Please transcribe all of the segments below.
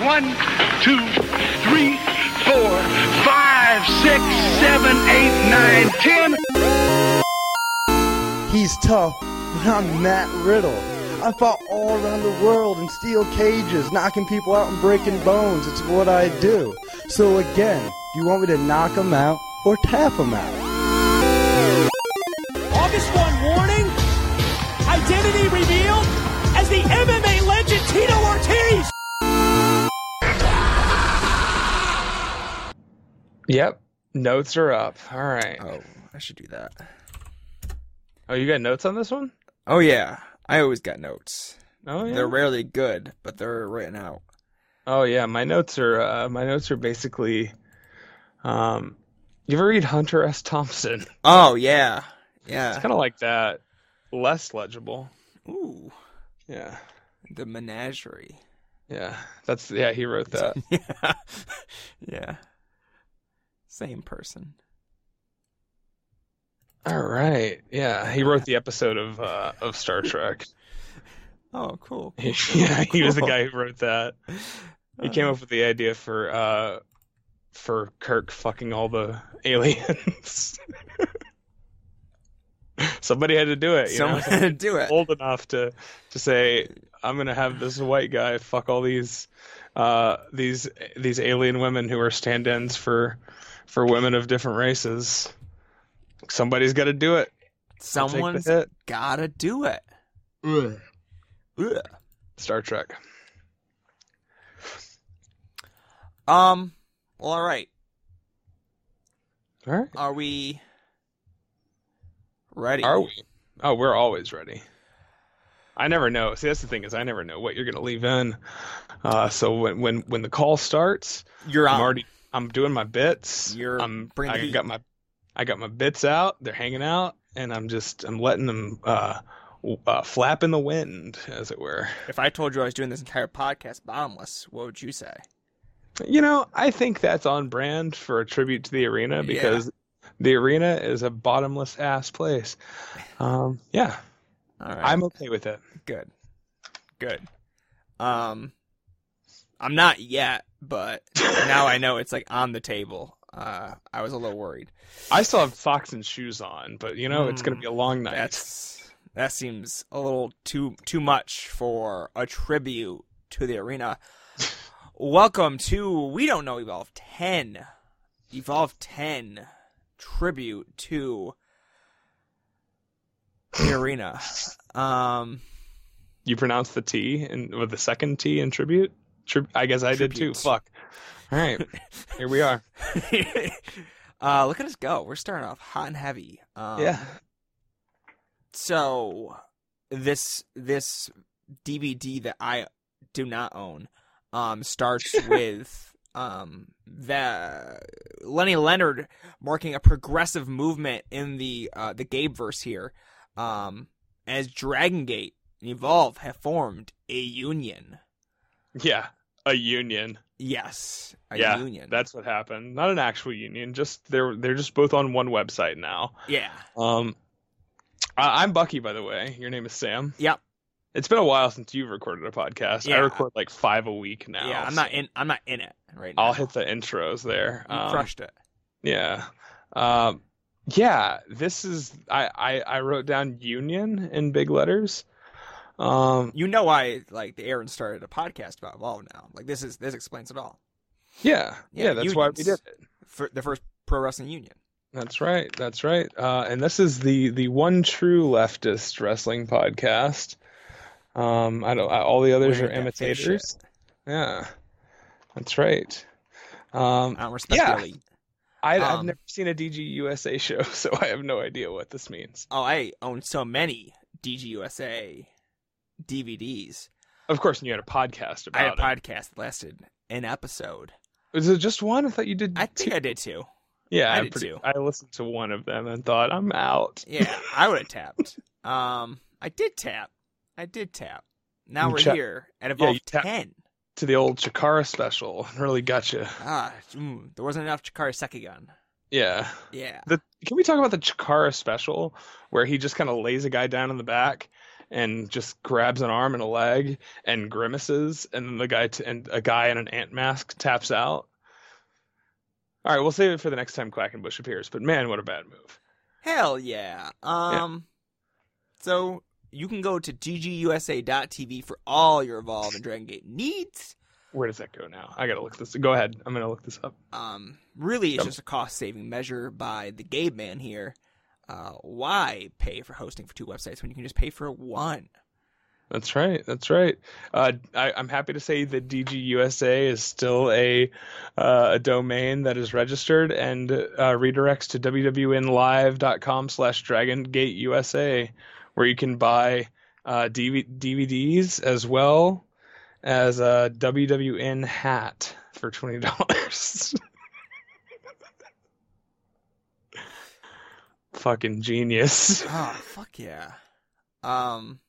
One, two, three, four, five, six, seven, eight, nine, ten. He's tough, but I'm Matt Riddle. I fought all around the world in steel cages, knocking people out and breaking bones. It's what I do. So again, do you want me to knock him out or tap him out? Yep. Notes are up. All right. Oh, I should do that. Oh, you got notes on this one? Oh yeah, I always got notes. Oh yeah. They're rarely good, but they're written out. Oh yeah, my notes are uh, my notes are basically um you ever read Hunter S. Thompson? Oh yeah, Yeah. It's kind of like that, less legible. Ooh, Yeah. the menagerie. Yeah. That's yeah, he wrote that. yeah, yeah. Same person. All right. Yeah, he wrote the episode of uh of Star Trek. Oh, cool. yeah, he was the guy who wrote that. He came up with the idea for uh for Kirk fucking all the aliens. Somebody had to do it. You Someone know? had to do it. old enough to to say I'm gonna have this white guy fuck all these uh these these alien women who are stand-ins for for women of different races. Somebody's got to do it. I'll take the Someone's hit. gotta do it. Ugh. Star Trek. Um. Well, all right. All right. Are we ready? Are we? Oh, we're always ready. I never know. See, that's the thing is I never know what you're gonna leave in. Uh, so when when when the call starts, You're I'm on. already I'm doing my bits. You're I'm bringing I heat. got my I got my bits out. They're hanging out, and I'm just I'm letting them uh, uh flap in the wind, as it were. If I told you I was doing this entire podcast bottomless, what would you say? You know, I think that's on brand for a tribute to the arena because the arena is a bottomless ass place. Um, yeah, All right. I'm okay with it. good. Good. Um, I'm not yet, but now I know it's like on the table. Uh, I was a little worried. I still have socks and shoes on, but you know it's gonna Mm, be a long night. That's that seems a little too too much for a tribute to the arena. Welcome to We Don't Know Evolve 10. Evolve 10 tribute to the arena. Um You pronounce the T and with the second T in tribute. Tri- I guess I did too. Fuck. All right, here we are. uh look at us go. We're starting off hot and heavy. Um, yeah. So this this DVD that I do not own um starts with um the Lenny Leonard marking a progressive movement in the uh the Gabe verse here um as Dragon Gate and Evolve have formed a union. Yeah, a union. Yes, a yeah, union. that's what happened. Not an actual union. Just they're they're just both on one website now. yeah. Um, I, I'm Bucky, by the way. Your name is Sam. Yep. It's been a while since you've recorded a podcast. I record like five a week now. yeah, I'm so not in I'm not in it right now. I'll hit the intros there. you Um, crushed it. Yeah. Um, yeah, this is I, I I wrote down union in big letters. Um, You know why like the Aaron started a podcast about Evolve now. Like this is this explains it all. yeah, yeah, Yeah, that's why we did it. For the first pro wrestling union. That's right. That's right. Uh, and this is the the one true leftist wrestling podcast. Um, I don't. I, all the others are imitators. Yeah, that's right. Um, I don't respect Yeah. the elite. I, I've Um, never seen a DG USA show, so I have no idea what this means. Oh, I own so many DGUSA DVDs. Of course, and you had a podcast I had a it. podcast that lasted an episode. Was it just one? I thought you did. I think two. I did too. Yeah, I I'm did pretty- too. I listened to one of them and thought I'm out. Yeah, I would have tapped. Um, I did tap. I did tap. Now You we're cha- here at Yeah, Evolve tap- 10. To the old Chikara special, really got you. Ah, mm, there wasn't enough Chikara Sekigun. Yeah. Yeah. The can we talk about the Chikara special where he just kind of lays a guy down in the back and just grabs an arm and a leg and grimaces, and then the guy t- and a guy in an ant mask taps out. All right, we'll save it for the next time Quackenbush appears. But man, what a bad move! Hell yeah. Um so you can go to dgusa.tv for all your Evolve and Dragon Gate needs. Where does that go now? I gotta look this. Go ahead. I'm gonna look this up. Um really it's just a cost saving measure by the Gabe man here. Uh why pay for hosting for two websites when you can just pay for one? That's right. That's right. Uh, I, I'm happy to say that DGUSA is still a uh, a domain that is registered and uh, redirects to wwnlive.com slash dragongate where you can buy uh, DV- DVDs as well as a WWN hat for twenty dollars. Fucking genius. Oh fuck yeah. Um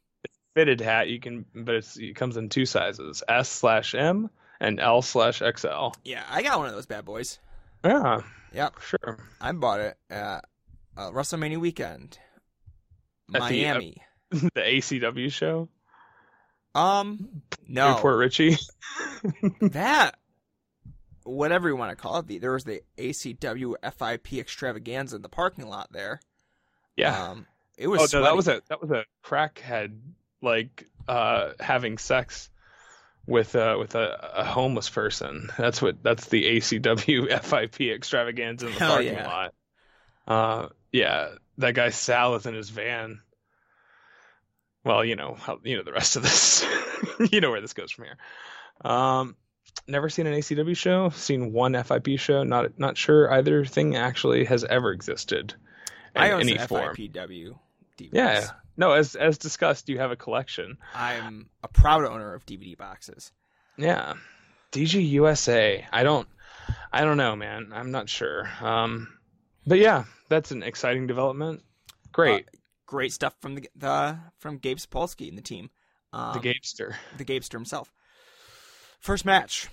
fitted hat you can but it's, it comes in two sizes s slash m and l slash xl yeah, I got one of those bad boys. yeah Yep. sure I bought it at uh, WrestleMania weekend. At the, uh, Miami. the acw show um no. New Port Richey that whatever you want to call it the, there was the acw fip extravaganza in the parking lot there yeah um it was oh no that was a that was a crackhead like uh having sex with uh with a, a homeless person that's what that's the acw fip extravaganza in the Hell parking yeah. lot uh yeah that guy sal is in his van well, you know, how, you know the rest of this. you know where this goes from here. Um, never seen an ACW show. Seen one FIP show. Not not sure either thing actually has ever existed in i own any form. fipw DVDs. Yeah. No, as as discussed, you have a collection. i'm a proud owner of dvd boxes Yeah. DG USA. I don't I don't know, man. I'm not sure. Um but yeah, that's an exciting development. Great. great stuff from the, the from gabe Sapolsky and the team um, the Gapester. the Gabester himself. First match.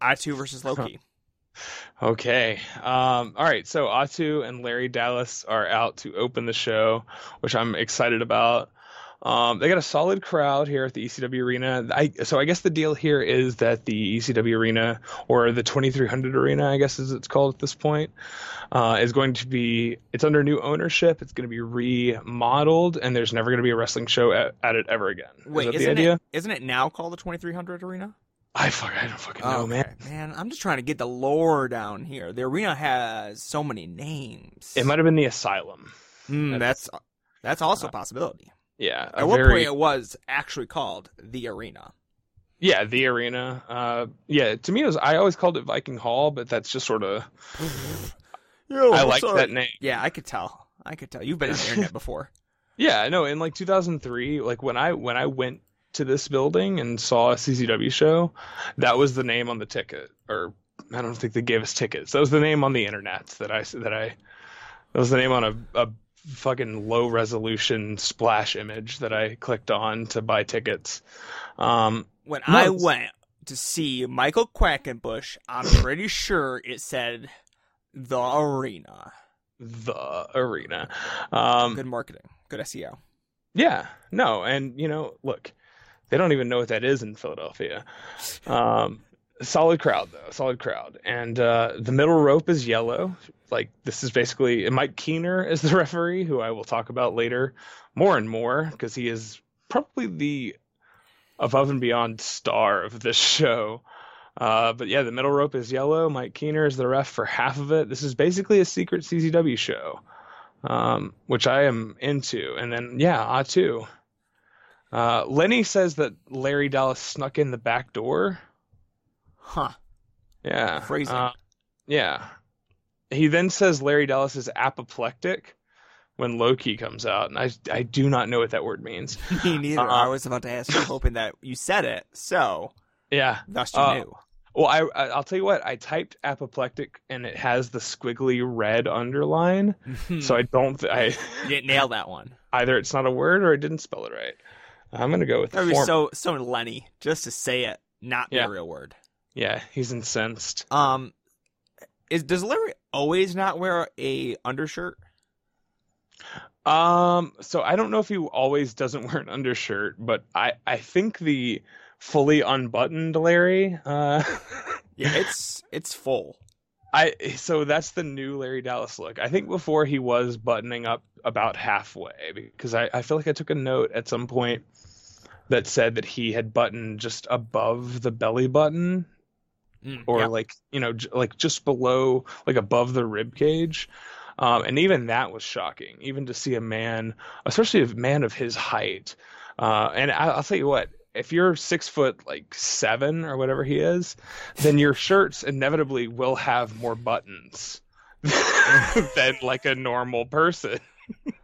Ahtu versus Low Ki. Okay. Um, all right. So Ahtu and Larry Dallas are out to open the show, which I'm excited about. Um, they got a solid crowd here at the ECW Arena. I, so I guess the deal here is that the ECW Arena, or the 2300 Arena, I guess as it's called at this point, uh, is going to be. It's under new ownership. It's going to be remodeled, and there's never going to be a wrestling show at, at it ever again. Wait, is that the isn't idea? it isn't it now called the 2300 Arena? I fuck, I don't fucking know, Okay, man. man, I'm just trying to get the lore down here. The arena has so many names. It might have been the Asylum. Hmm, that's that's also a possibility. Yeah. At one very- point, it was actually called the arena. Yeah, the arena. Uh, yeah, to me, it was. I always called it Viking Hall, but that's just sort of. I like that name. Yeah, I could tell. I could tell. You've been on the internet before. Yeah, I know. in like 2003, like when I when I went to this building and saw a CCW show, that was the name on the ticket. Or I don't think they gave us tickets. That was the name on the internet that I that I. That was the name on a, a fucking low resolution splash image that I clicked on to buy tickets. Um, When No, I went to see Michael Quackenbush, I'm pretty sure it said the arena. the arena. Um, Good marketing. Good SEO. Yeah, no, and you know, look, they don't even know what that is in Philadelphia. Um, solid crowd though, solid crowd, and uh, the middle rope is yellow. Like this is basically Mike Keener is the referee, who I will talk about later more and more because he is probably the above and beyond star of this show. Uh, but yeah, the middle rope is yellow. Mike Keener is the ref for half of it. This is basically a secret CZW show, um, which I am into. And then yeah, Ahtu. Uh, Lenny says that Larry Dallas snuck in the back door. Huh. Yeah. Phrasing. Uh, yeah. He then says Larry Dallas is apoplectic when Loki comes out, and I I do not know what that word means. Me neither. Uh-uh. I was about to ask you, hoping that you said it, so Yeah. thus you Uh, knew. Well, I I- I'll tell you what. I typed apoplectic, and it has the squiggly red underline. So I don't. Th- I you didn't nail that one. either it's not a word or I didn't spell it right. I'm gonna go with That would be so so Lenny just to say it, not Yeah. the real word. Yeah, he's incensed. Um, is does Larry always not wear a undershirt? Um, so I don't know if he always doesn't wear an undershirt, but I I think the fully unbuttoned Larry. Uh, Yeah, it's it's full. I so that's the new Larry Dallas look. I think before he was buttoning up about halfway because I, I feel like I took a note at some point that said that he had buttoned just above the belly button Mm, or yeah. like you know j- like just below like above the rib cage. Um, and even that was shocking even to see a man especially a man of his height. Uh, and I, i'll tell you what if you're six foot like seven or whatever he is then your shirts inevitably will have more buttons than like a normal person.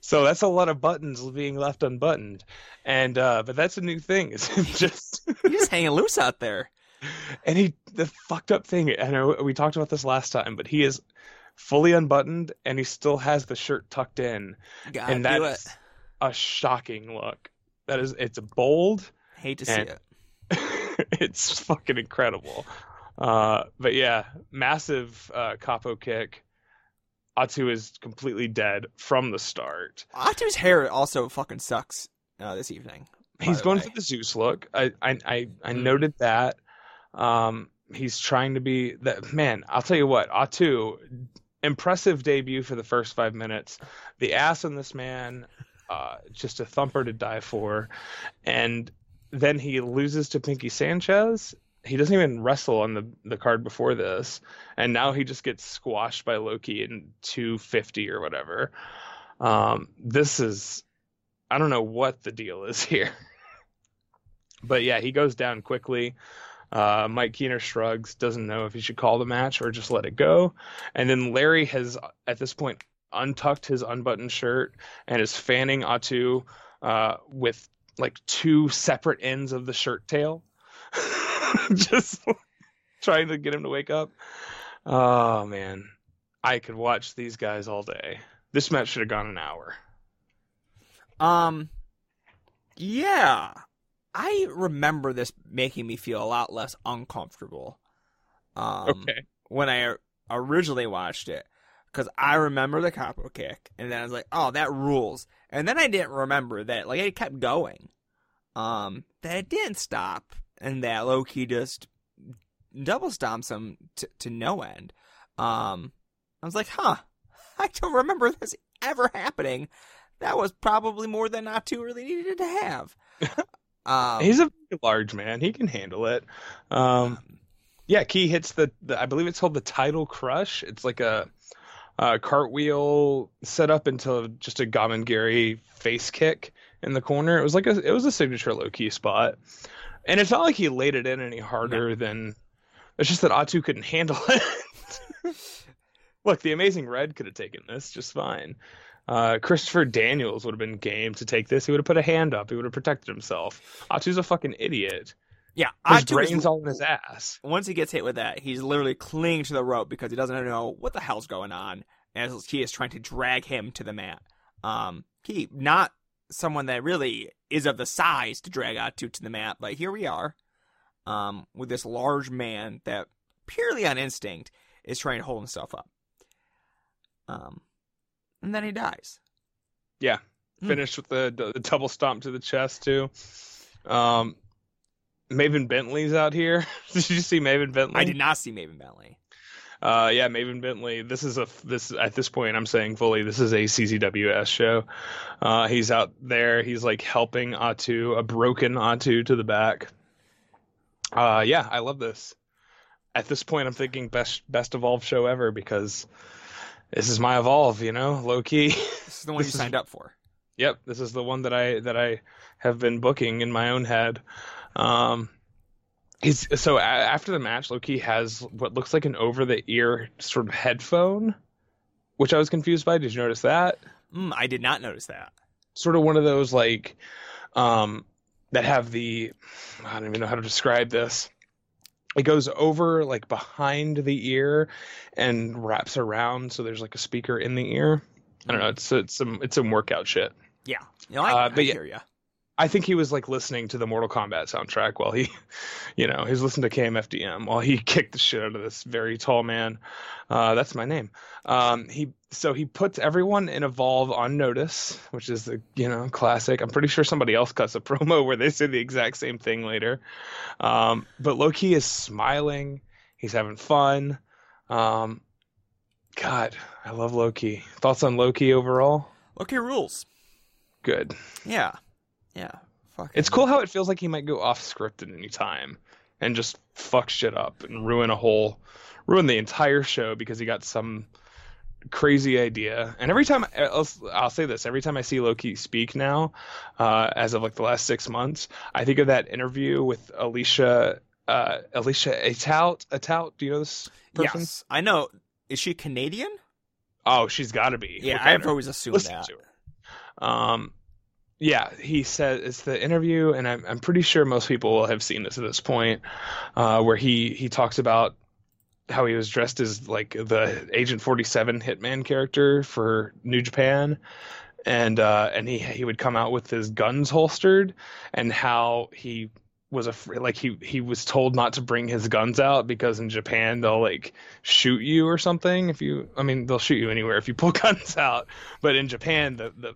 So that's a lot of buttons being left unbuttoned. And uh but that's a new thing. Is him just He's just hanging loose out there. And he, the fucked up thing, I know we talked about this last time, but he is fully unbuttoned and he still has the shirt tucked in. Gotta and do it. that's a shocking look. That is, it's bold. Hate to see it. it's fucking incredible. Uh, but yeah, massive uh, capo kick. Ahtu is completely dead from the start. Ahtu's hair also fucking sucks uh, this evening. He's going way. for the Zeus look. I I I, I Mm. noted that. Um, he's trying to be that man. I'll tell you what, Ahtu, impressive debut for the first five minutes. The ass in this man, uh, just a thumper to die for, and then he loses to Pinky Sanchez. He doesn't even wrestle on the the card before this, and now he just gets squashed by Low Ki in 250 or whatever. Um, this is I don't know what the deal is here. But yeah, he goes down quickly. Uh, Mike Keener shrugs, doesn't know if he should call the match or just let it go. And then Larry has, at this point, untucked his unbuttoned shirt and is fanning Ahtu uh, with like two separate ends of the shirt tail, just trying to get him to wake up. Oh man, I could watch these guys all day. This match should have gone an hour. Um, yeah, I remember this making me feel a lot less uncomfortable. Um, Okay. when I originally watched it, because I remember the capo kick, and then I was like, "Oh, that rules." And then I didn't remember that like it kept going, um, that it didn't stop, and that Low Ki just double stomps him to, to no end. Um, I was like, "Huh, I don't remember this ever happening." That was probably more than Natu really needed to have. Um, He's a large man. He can handle it. Um, yeah, Key hits the, the I believe it's called the Tidal Crush. It's like a, a cartwheel set up into just a Gamengiri face kick in the corner. It was like a it was a signature Low Ki spot, and it's not like he laid it in any harder than. It's just that Ahtu couldn't handle it. Look, the Amazing Red could have taken this just fine. Uh, Christopher Daniels would have been game to take this. He would have put a hand up. He would have protected himself. Ahtu's a fucking idiot. yeah, His Ahtu is- brain's all in his ass. once he gets hit with that, he's literally clinging to the rope because he doesn't know what the hell's going on as he is trying to drag him to the mat. Um, he not someone that really is of the size to drag Ahtu to the mat, but here we are, um, with this large man that purely on instinct is trying to hold himself up. Um, and then he dies. Yeah, Hmm. finished with the, the double stomp to the chest too. Um, Maven Bentley's out here. did you see Maven Bentley? I did not see Maven Bentley. Uh, yeah, Maven Bentley. This is a this at this point I'm saying fully this is a CZWS show. Uh, he's out there. He's like helping Ahtu, a broken Ahtu, to the back. Uh, yeah, I love this. At this point, I'm thinking best best evolved show ever because this is my evolve. You know, low key. This is the one you is- signed up for. Yep, this is the one that I that I have been booking in my own head. Um, he's so a- after the match, Low Ki has what looks like an over the ear sort of headphone, which I was confused by. Did you notice that? Mm, I did not notice that. Sort of one of those like, um, that have the I don't even know how to describe this. It goes over like behind the ear and wraps around, so there's like a speaker in the ear. I don't know. It's it's some it's some workout shit. Yeah, you know, I, Uh, but I yeah. hear you. I think he was like listening to the Mortal Kombat soundtrack while he, you know, he's listening to KMFDM while he kicked the shit out of this very tall man. Uh, that's my name. Um, he so he puts everyone in Evolve on notice, which is the you know classic. I'm pretty sure somebody else cuts a promo where they say the exact same thing later. Um, but Low Ki is smiling. He's having fun. Um, God, I love Low Ki. Thoughts on Low Ki overall? Low Ki rules. Good. Yeah. Yeah. Fuck. It's cool how it feels like he might go off script at any time and just fuck shit up and ruin a whole, ruin the entire show because he got some crazy idea. And every time I'll, I'll say this, every time I see Low Ki speak now, uh, as of like the last six months, I think of that interview with Alicia, uh, Alicia Atout. Atout, do you know this person? Yes, I know. Is she Canadian? Oh, she's got to be. Yeah, I've always assumed Listen that. to her. Um, yeah, he said it's the interview, and I'm I'm pretty sure most people will have seen this at this point, uh, where he he talks about how he was dressed as like the Agent 47 hitman character for New Japan, and uh, and he he would come out with his guns holstered, and how he was afraid like he he was told not to bring his guns out because in Japan they'll like shoot you or something if you I mean they'll shoot you anywhere if you pull guns out. But in Japan the the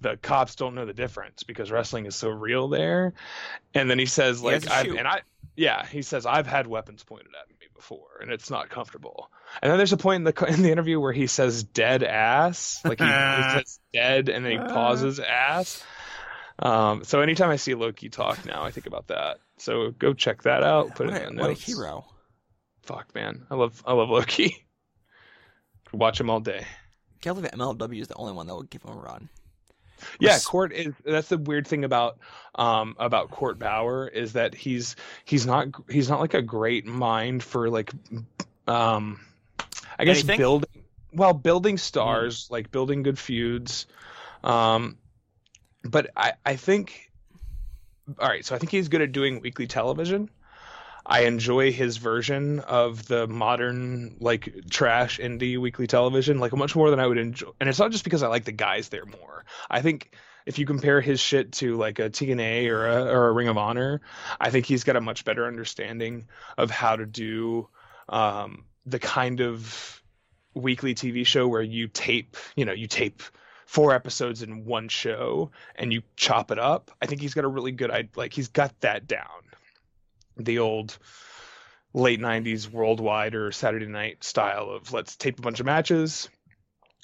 the cops don't know the difference because wrestling is so real there. And then he says like I and I yeah he says I've had weapons pointed at me before and it's not comfortable and then there's a point in the in the interview where he says dead ass like he, he says dead and then he pauses ass um, so anytime I see Low Ki talk now, I think about that. So go check that out. Put what, it a, in the what a hero. Fuck man, I love I love Low Ki. Watch him all day. Can't believe MLW is the only one that will give him a run. Yeah, Court is. That's the weird thing about um about Court Bauer is that he's he's not he's not like a great mind for like um I guess Anything? building well building stars like building good feuds um but I I think all right so I think he's good at doing weekly television I enjoy his version of the modern like trash indie weekly television like much more than I would enjoy and it's not just because I like the guys there more I think if you compare his shit to like a TNA or a, or a Ring of Honor, I think he's got a much better understanding of how to do um, the kind of weekly TV show where you tape, you know, you tape four episodes in one show and you chop it up. I think he's got a really good, like he's got that down. The old late 90s worldwide or Saturday night style of let's tape a bunch of matches,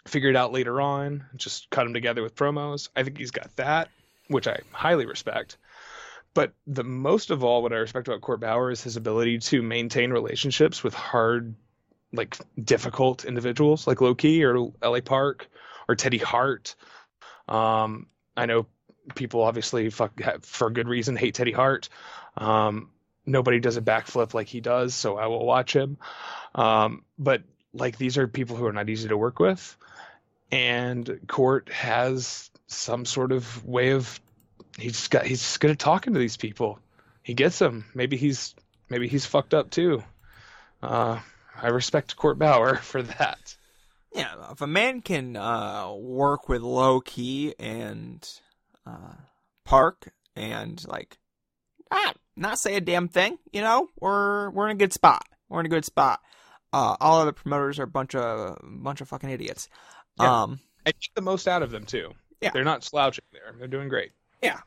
figure it out later on, just cut them together with promos. I think he's got that, which I highly respect. But the most of all, what I respect about Court Bauer is his ability to maintain relationships with hard, like difficult individuals, like Low Ki or L.A. Park or Teddy Hart. Um, I know people obviously fuck, for good reason hate Teddy Hart. Um, nobody does a backflip like he does, so I will watch him. Um, but like these are people who are not easy to work with, and Court has some sort of way of he's got he's just good at talking to these people. He gets them. Maybe he's maybe he's fucked up too. Uh, I respect Court Bauer for that. Yeah, if a man can uh, work with Low Ki and uh, Park and like ah, not say a damn thing, you know, we're we're in a good spot. We're in a good spot. Uh, all other promoters are a bunch of bunch of fucking idiots. Yeah. Um, I get the most out of them too. Yeah. they're not slouching there. They're doing great. Yeah,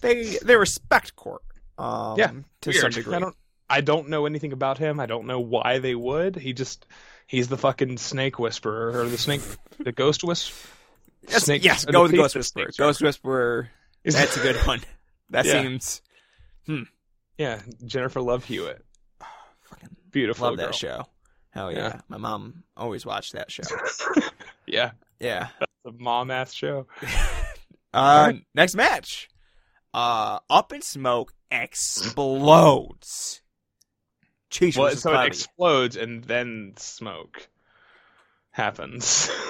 they they respect court. Um, Yeah, to Weird. some degree. I don't I don't know anything about him. I don't know why they would. He just he's the fucking snake whisperer or the snake the ghost whisperer. Yes, Snake- yes, go with the Ghost Whisperer. Ghost Whisperer. That's a good one. That Yeah. seems Yeah, Jennifer Love Hewitt. fucking Beautiful love girl. that show. Hell yeah. Yeah. My mom always watched that show. Yeah, Yeah. the mom ass show. Uh, next match. Uh, Up in Smoke explodes. Cheech Well, so it explodes and then smoke happens.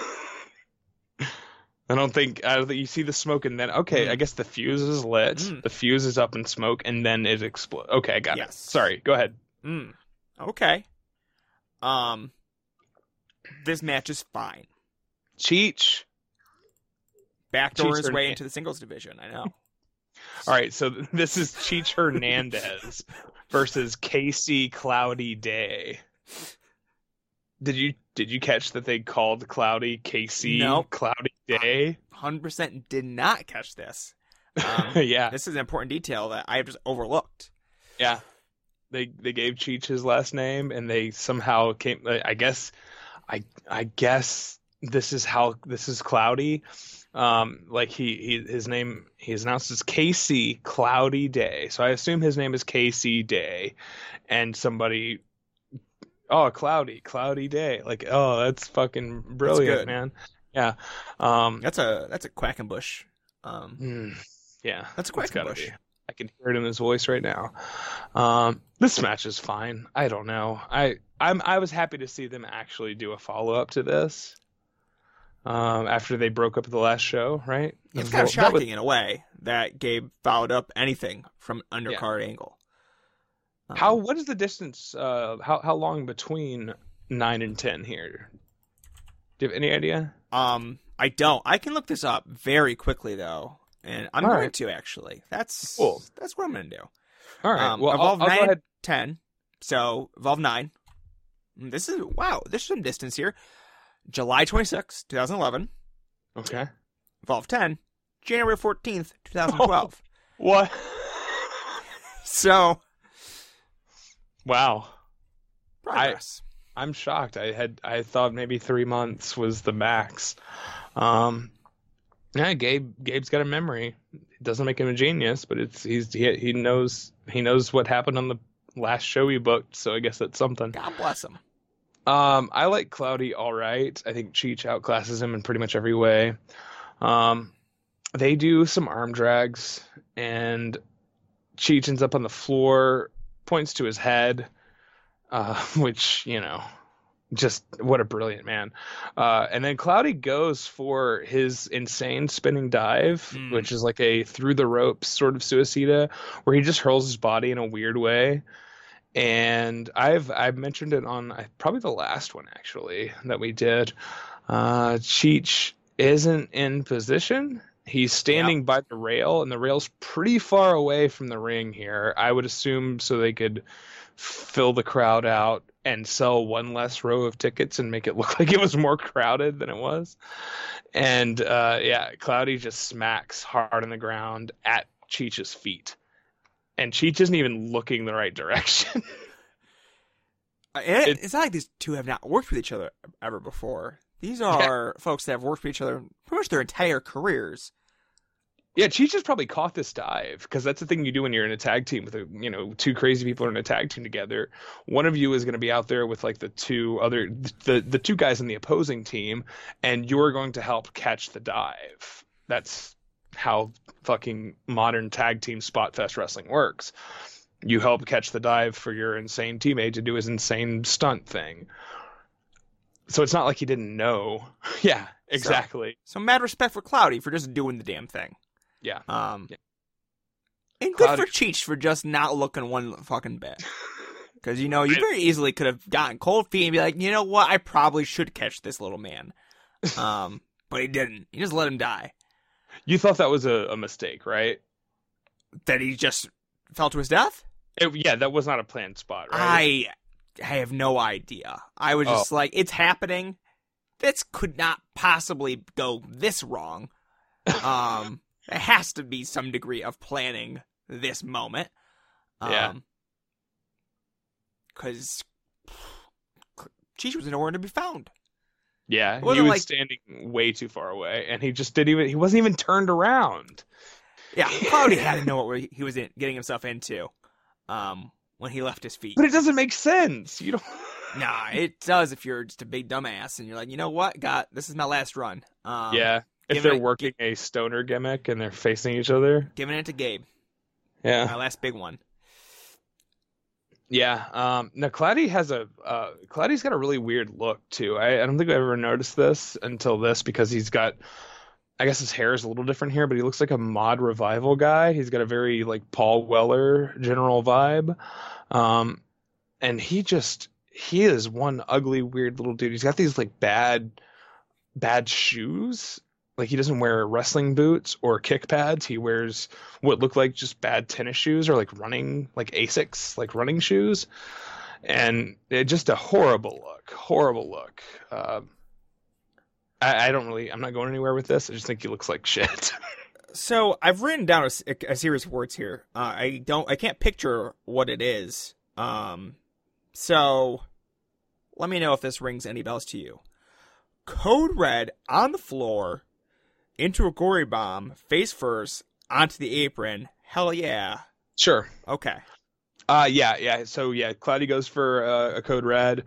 I don't think I don't think you see the smoke and then okay, Mm. I guess the fuse is lit. Mm. The fuse is up in smoke and then it explodes. Okay, I got Yes. it. Sorry, go ahead. Mm. Okay. Um, this match is fine. Cheech. Backdoor his way into the singles division. I know. All right, so this is Cheech Hernandez versus Casey Cloudy Day. Did you did you catch that they called Cloudy Casey Nope. Cloudy Day? Hundred percent did not catch this. Um, yeah, this is an important detail that I have just overlooked. yeah. They they gave Cheech his last name, and they somehow came. I guess, I I guess this is how this is Cloudy. Um, like he, he his name he is announced as Casey Cloudy Day. So I assume his name is Casey Day, and somebody. Oh, cloudy, cloudy day. Like, oh, that's fucking brilliant, good. man. Yeah. Um, That's a that's a Quackenbush. Um, Mm, yeah, That's a Quackenbush. I can hear it in his voice right now. Um, this match is fine. I don't know. I I'm I was happy to see them actually do a follow up to this. Um, after they broke up the last show, right? it's kind of that was- shocking in a way that Gabe followed up anything from an undercard angle. Um, How what is the distance? Uh, how how long between nine and ten here? Do you have any idea? Um, I don't. I can look this up very quickly though, and I'm All going right. to actually. That's Cool. That's what I'm going to do. All right. Um, well, I'll, Evolve I'll go nine- ahead. Ten. So Evolve nine. This is wow. There's some distance here. July 26, 2011. Okay. Evolve 10. January 14th, 2012. What? So wow. progress. I'm shocked. I had I thought maybe three months was the max. Um, yeah, Gabe Gabe's got a memory. It doesn't make him a genius, but it's he's he, he knows he knows what happened on the last show he booked. So I guess that's something. God bless him. Um, I like Cloudy all right. I think Cheech outclasses him in pretty much every way. Um, they do some arm drags, and Cheech ends up on the floor, points to his head, uh, which you know, just what a brilliant man. Uh, and then Cloudy goes for his insane spinning dive, Mm. which is like a through the ropes sort of suicida, where he just hurls his body in a weird way and I've I've mentioned it on I- probably the last one actually that we did. Uh, Cheech isn't in position. He's standing by the rail, and the rail's pretty far away from the ring here. I would assume so they could fill the crowd out and sell one less row of tickets and make it look like it was more crowded than it was. And uh, yeah, Cloudy just smacks hard on the ground at Cheech's feet and Cheech isn't even looking the right direction. Uh, It- it's not like these two have not worked with each other ever before. These are folks that have worked with each other pretty much their entire careers. yeah, Cheech has probably caught this dive because that's the thing you do when you're in a tag team with a, you know two crazy people are in a tag team together. One of you is going to be out there with like the two other the the two guys in the opposing team, and you're going to help catch the dive. That's how fucking modern tag team spot fest wrestling works. You help catch the dive for your insane teammate to do his insane stunt thing. So it's not like he didn't know. yeah, exactly. So mad respect for Cloudy for just doing the damn thing. Yeah. Um, Yeah. and good for Cheech for just not looking one fucking bit. Because you know you very easily could have gotten cold feet and be like, you know what, I probably should catch this little man. Um, but he didn't. He just let him die. You thought that was a, a mistake, right? That he just fell to his death. It, yeah, that was not a planned spot, right? I have no idea. I was just like, it's happening. This could not possibly go this wrong. Um, there has to be some degree of planning this moment. Um, Yeah. Because Cheech was nowhere to be found. yeah, he was like- standing way too far away, and he just didn't even. He wasn't even turned around. Yeah, Cloudy had to know what he was in, getting himself into. Um, when he left his feet. But it doesn't make sense. You don't. Nah, it does if you're just a big dumbass and you're like, you know what, God, this is my last run. Um, yeah, if they're it- working a stoner gimmick and they're facing each other. giving it to Gabe. Yeah, My last big one. yeah. Um, now Cloudy has a. Uh, Cloudy's got a really weird look too. I, I don't think I ever noticed this until this because he's got. I guess his hair is a little different here, but he looks like a mod revival guy. He's got a very like Paul Weller general vibe. Um, and he just he is one ugly weird little dude. He's got these like bad bad shoes like he doesn't wear wrestling boots or kick pads. He wears what look like just bad tennis shoes or like running like Asics, like running shoes, and it just a horrible look, horrible look. Um, I, I don't really, I'm not going anywhere with this. I just think he looks like shit. So I've written down a series of words here. Uh, I don't, I can't picture what it is. Um, so let me know if this rings any bells to you. Code Red on the floor, into a gory bomb, face first, onto the apron. Hell yeah. sure. Okay. Uh, yeah, yeah. So yeah, Cloudy goes for uh, a code red.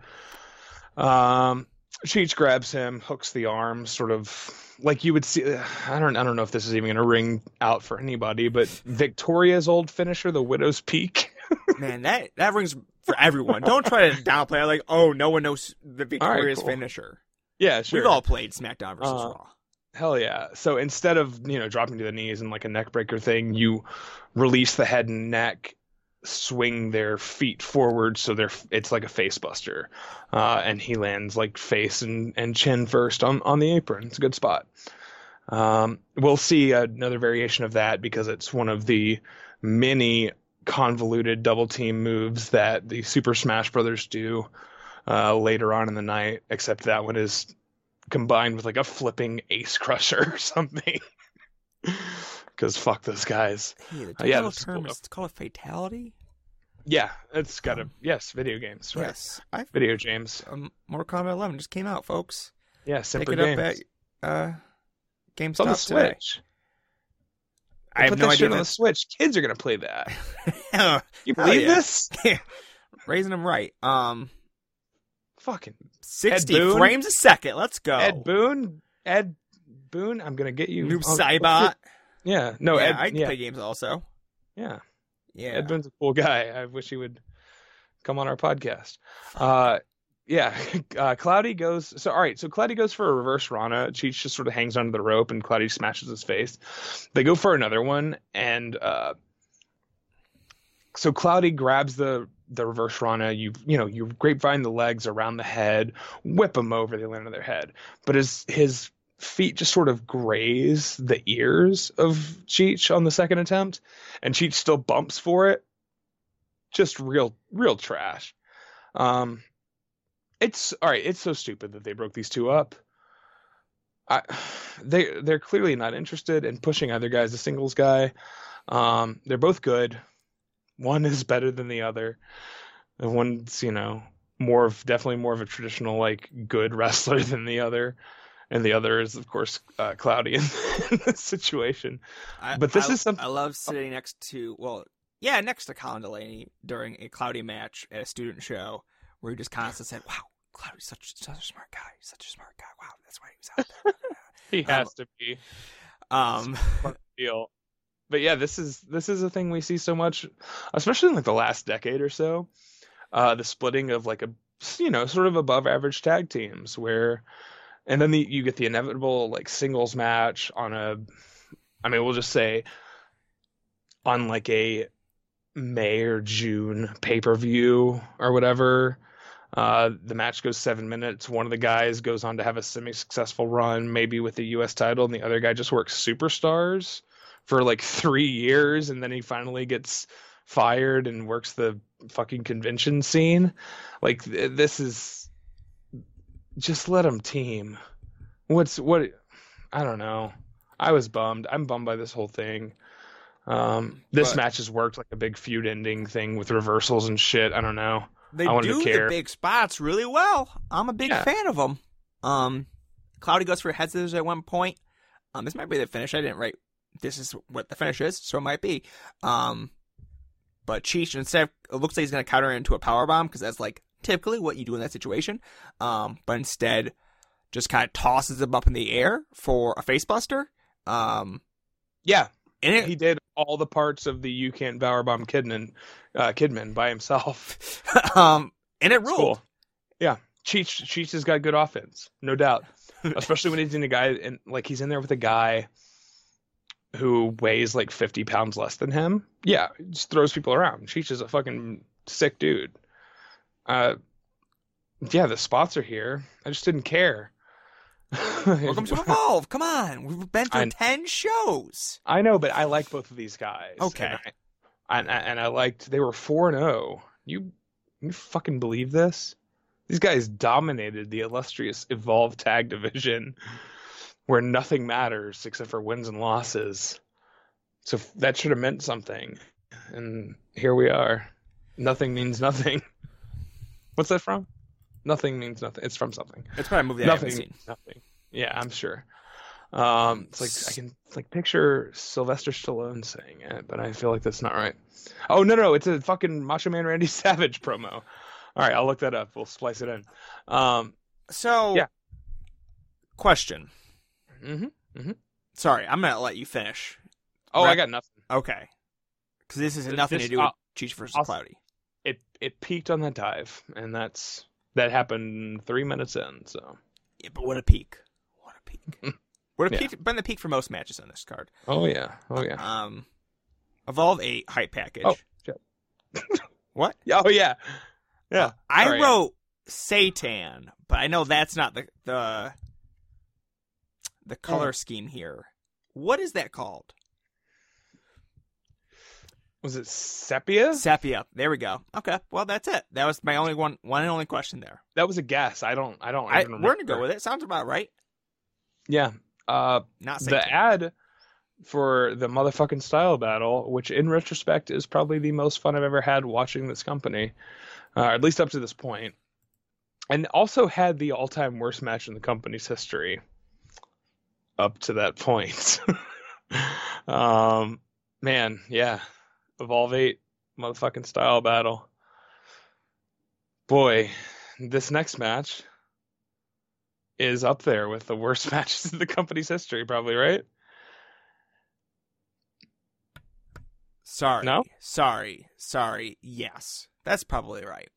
Um, Cheech grabs him, hooks the arm, sort of like you would see. I don't, I don't know if this is even gonna ring out for anybody, but Victoria's old finisher, the Widow's Peak. Man, that, that rings for everyone. Don't try to downplay it like, oh, no one knows the Victoria's cool. finisher. yeah, sure. We've all played SmackDown versus Uh, Raw. Hell yeah. So instead of, you know, dropping to the knees and like a neck breaker thing, you release the head and neck, swing their feet forward so they're it's like a face buster. Uh, and he lands like face and, and chin first on, on the apron. It's a good spot. Um, we'll see another variation of that because it's one of the many convoluted double team moves that the Super Smash Brothers do uh, later on in the night, except that one is combined with like a flipping ace crusher or something. Because fuck those guys. Hey, the uh, yeah, term cool. is it's called a fatality? Yeah, it's got a yes, video games, right? Yes. I've Video games. um, Mortal Kombat 11 just came out, folks. Yeah, Pick Simper it games. up at uh, it's on the GameStop today. I have Put no that idea. shit on the Switch. Kids are gonna play that. that... You believe yeah. this? Raising them right. Um, Fucking 60 Boon? frames a second. Let's go. Ed Boon. Ed Boon. I'm gonna get you. Noob Saibot. Yeah. No. yeah, Ed. I can yeah. play games also. Yeah. Yeah. Ed Boon's a cool guy. I wish he would come on our podcast. Uh, yeah, uh, Cloudy goes. So all right, so Cloudy goes for a reverse Rana. Cheech just sort of hangs onto the rope, and Cloudy smashes his face. They go for another one, and uh, so Cloudy grabs the the reverse Rana. You you know you grapevine the legs around the head, whip them over. They land on their head, but his his feet just sort of graze the ears of Cheech on the second attempt, and Cheech still bumps for it. Just real real trash. Um, it's all right. It's so stupid that they broke these two up. I, they they're clearly not interested in pushing either guy as a singles guy. Um, they're both good. One is better than the other. And one's you know more of definitely more of a traditional like good wrestler than the other, and the other is of course uh, Cloudy in, in this situation. I, But this I- is something I love sitting next to well, yeah, next to Colin Delaney during a Cloudy match at a student show where he just constantly said, "Wow, Cloudy's such such a smart guy, He's such a smart guy. Wow, that's why he was out there." He has to be. um, deal. But yeah, this is this is a thing we see so much, especially in like the last decade or so. Uh, the splitting of like a you know sort of above average tag teams where, and then the, you get the inevitable like singles match on a, I mean we'll just say, on like a May or June pay per view or whatever. Uh, the match goes seven minutes. One of the guys goes on to have a semi successful run, maybe with the U.S. title, and the other guy just works superstars for like three years, and then he finally gets fired and works the fucking convention scene. Like th- this is just let them team. What's what? I don't know. I was bummed. I'm bummed by this whole thing. Um, this But- match has worked like a big feud ending thing with reversals and shit. I don't know. they I do the big spots really well. I'm a big Yeah. fan of them. Um, Cloudy goes for head scissors at one point. Um, this might be the finish. I didn't write. This is what the finish is, so it might be. Um, but Cheech instead of, it looks like he's gonna counter into a power bomb because that's like typically what you do in that situation. Um, but instead, just kind of tosses him up in the air for a facebuster. Um, Yeah, and it, he did all the parts of the "You Can't Powerbomb Kidman" uh, Kidman by himself. um, and it ruled. cool. Yeah, Cheech Cheech has got good offense, no doubt. Especially when he's in a guy and like he's in there with a guy who weighs like fifty pounds less than him. Yeah, just throws people around. Cheech is a fucking sick dude. Uh, yeah, the spots are here. I just didn't care. Welcome to Evolve. Come on, we've been through I- ten shows. I know, but I like both of these guys. Okay. And I, and, I- and I liked they were four and zero. You you fucking believe this? These guys dominated the illustrious Evolve Tag Division, where nothing matters except for wins and losses. So that should have meant something, and here we are. Nothing means nothing. What's that from? Nothing means nothing. It's from something. It's probably a movie that I nothing. haven't seen. Nothing. Yeah, I'm sure. Um, it's like I can like picture Sylvester Stallone saying it, but I feel like that's not right. Oh no, no, it's a fucking Macho Man Randy Savage promo. All right, I'll look that up. We'll splice it in. Um, So, Yeah. question. mhm. Sorry, I'm gonna let you finish. Oh, I got nothing. Okay, because this has nothing this- to do with I'll- Cheech versus I'll- Cloudy. It it peaked on that dive, and that's that happened three minutes in. So Yeah, but what a peak! What a peak! what a Yeah. peaked, been the peak for most matches on this card. oh yeah, oh yeah, Um, Evolve Eight hype package. Oh, shit. what? oh yeah, yeah. I Sorry. wrote Satan, but I know that's not the the the color scheme here. What is that called? Was it sepia? Sepia. There we go. Okay, well that's it. That was my only one one and only question there. That was a guess. I don't. I don't. I, even we're gonna go with it. Sounds about right. Yeah. Uh, Not the ad for the motherfucking style battle, which in retrospect is probably the most fun I've ever had watching this company, uh, at least up to this point, and also had the all-time worst match in the company's history up to that point. um, man, yeah, Evolve Eight motherfucking style battle. Boy, this next match is up there with the worst matches in the company's history, probably, right? Sorry. No? Sorry. Sorry. Yes. That's probably right.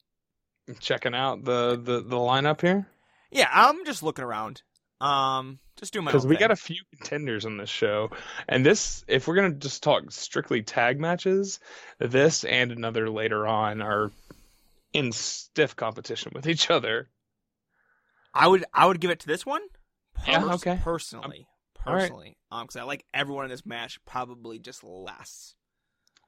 Checking out the the, the lineup here Yeah, I'm just looking around. Um, just doing my because we thing. got a few contenders on this show, and this if we're gonna just talk strictly tag matches, this and another later on are in stiff competition with each other. I would I would give it to this one. Yeah, okay. Personally, all right. personally, um, because I like everyone in this match probably just less.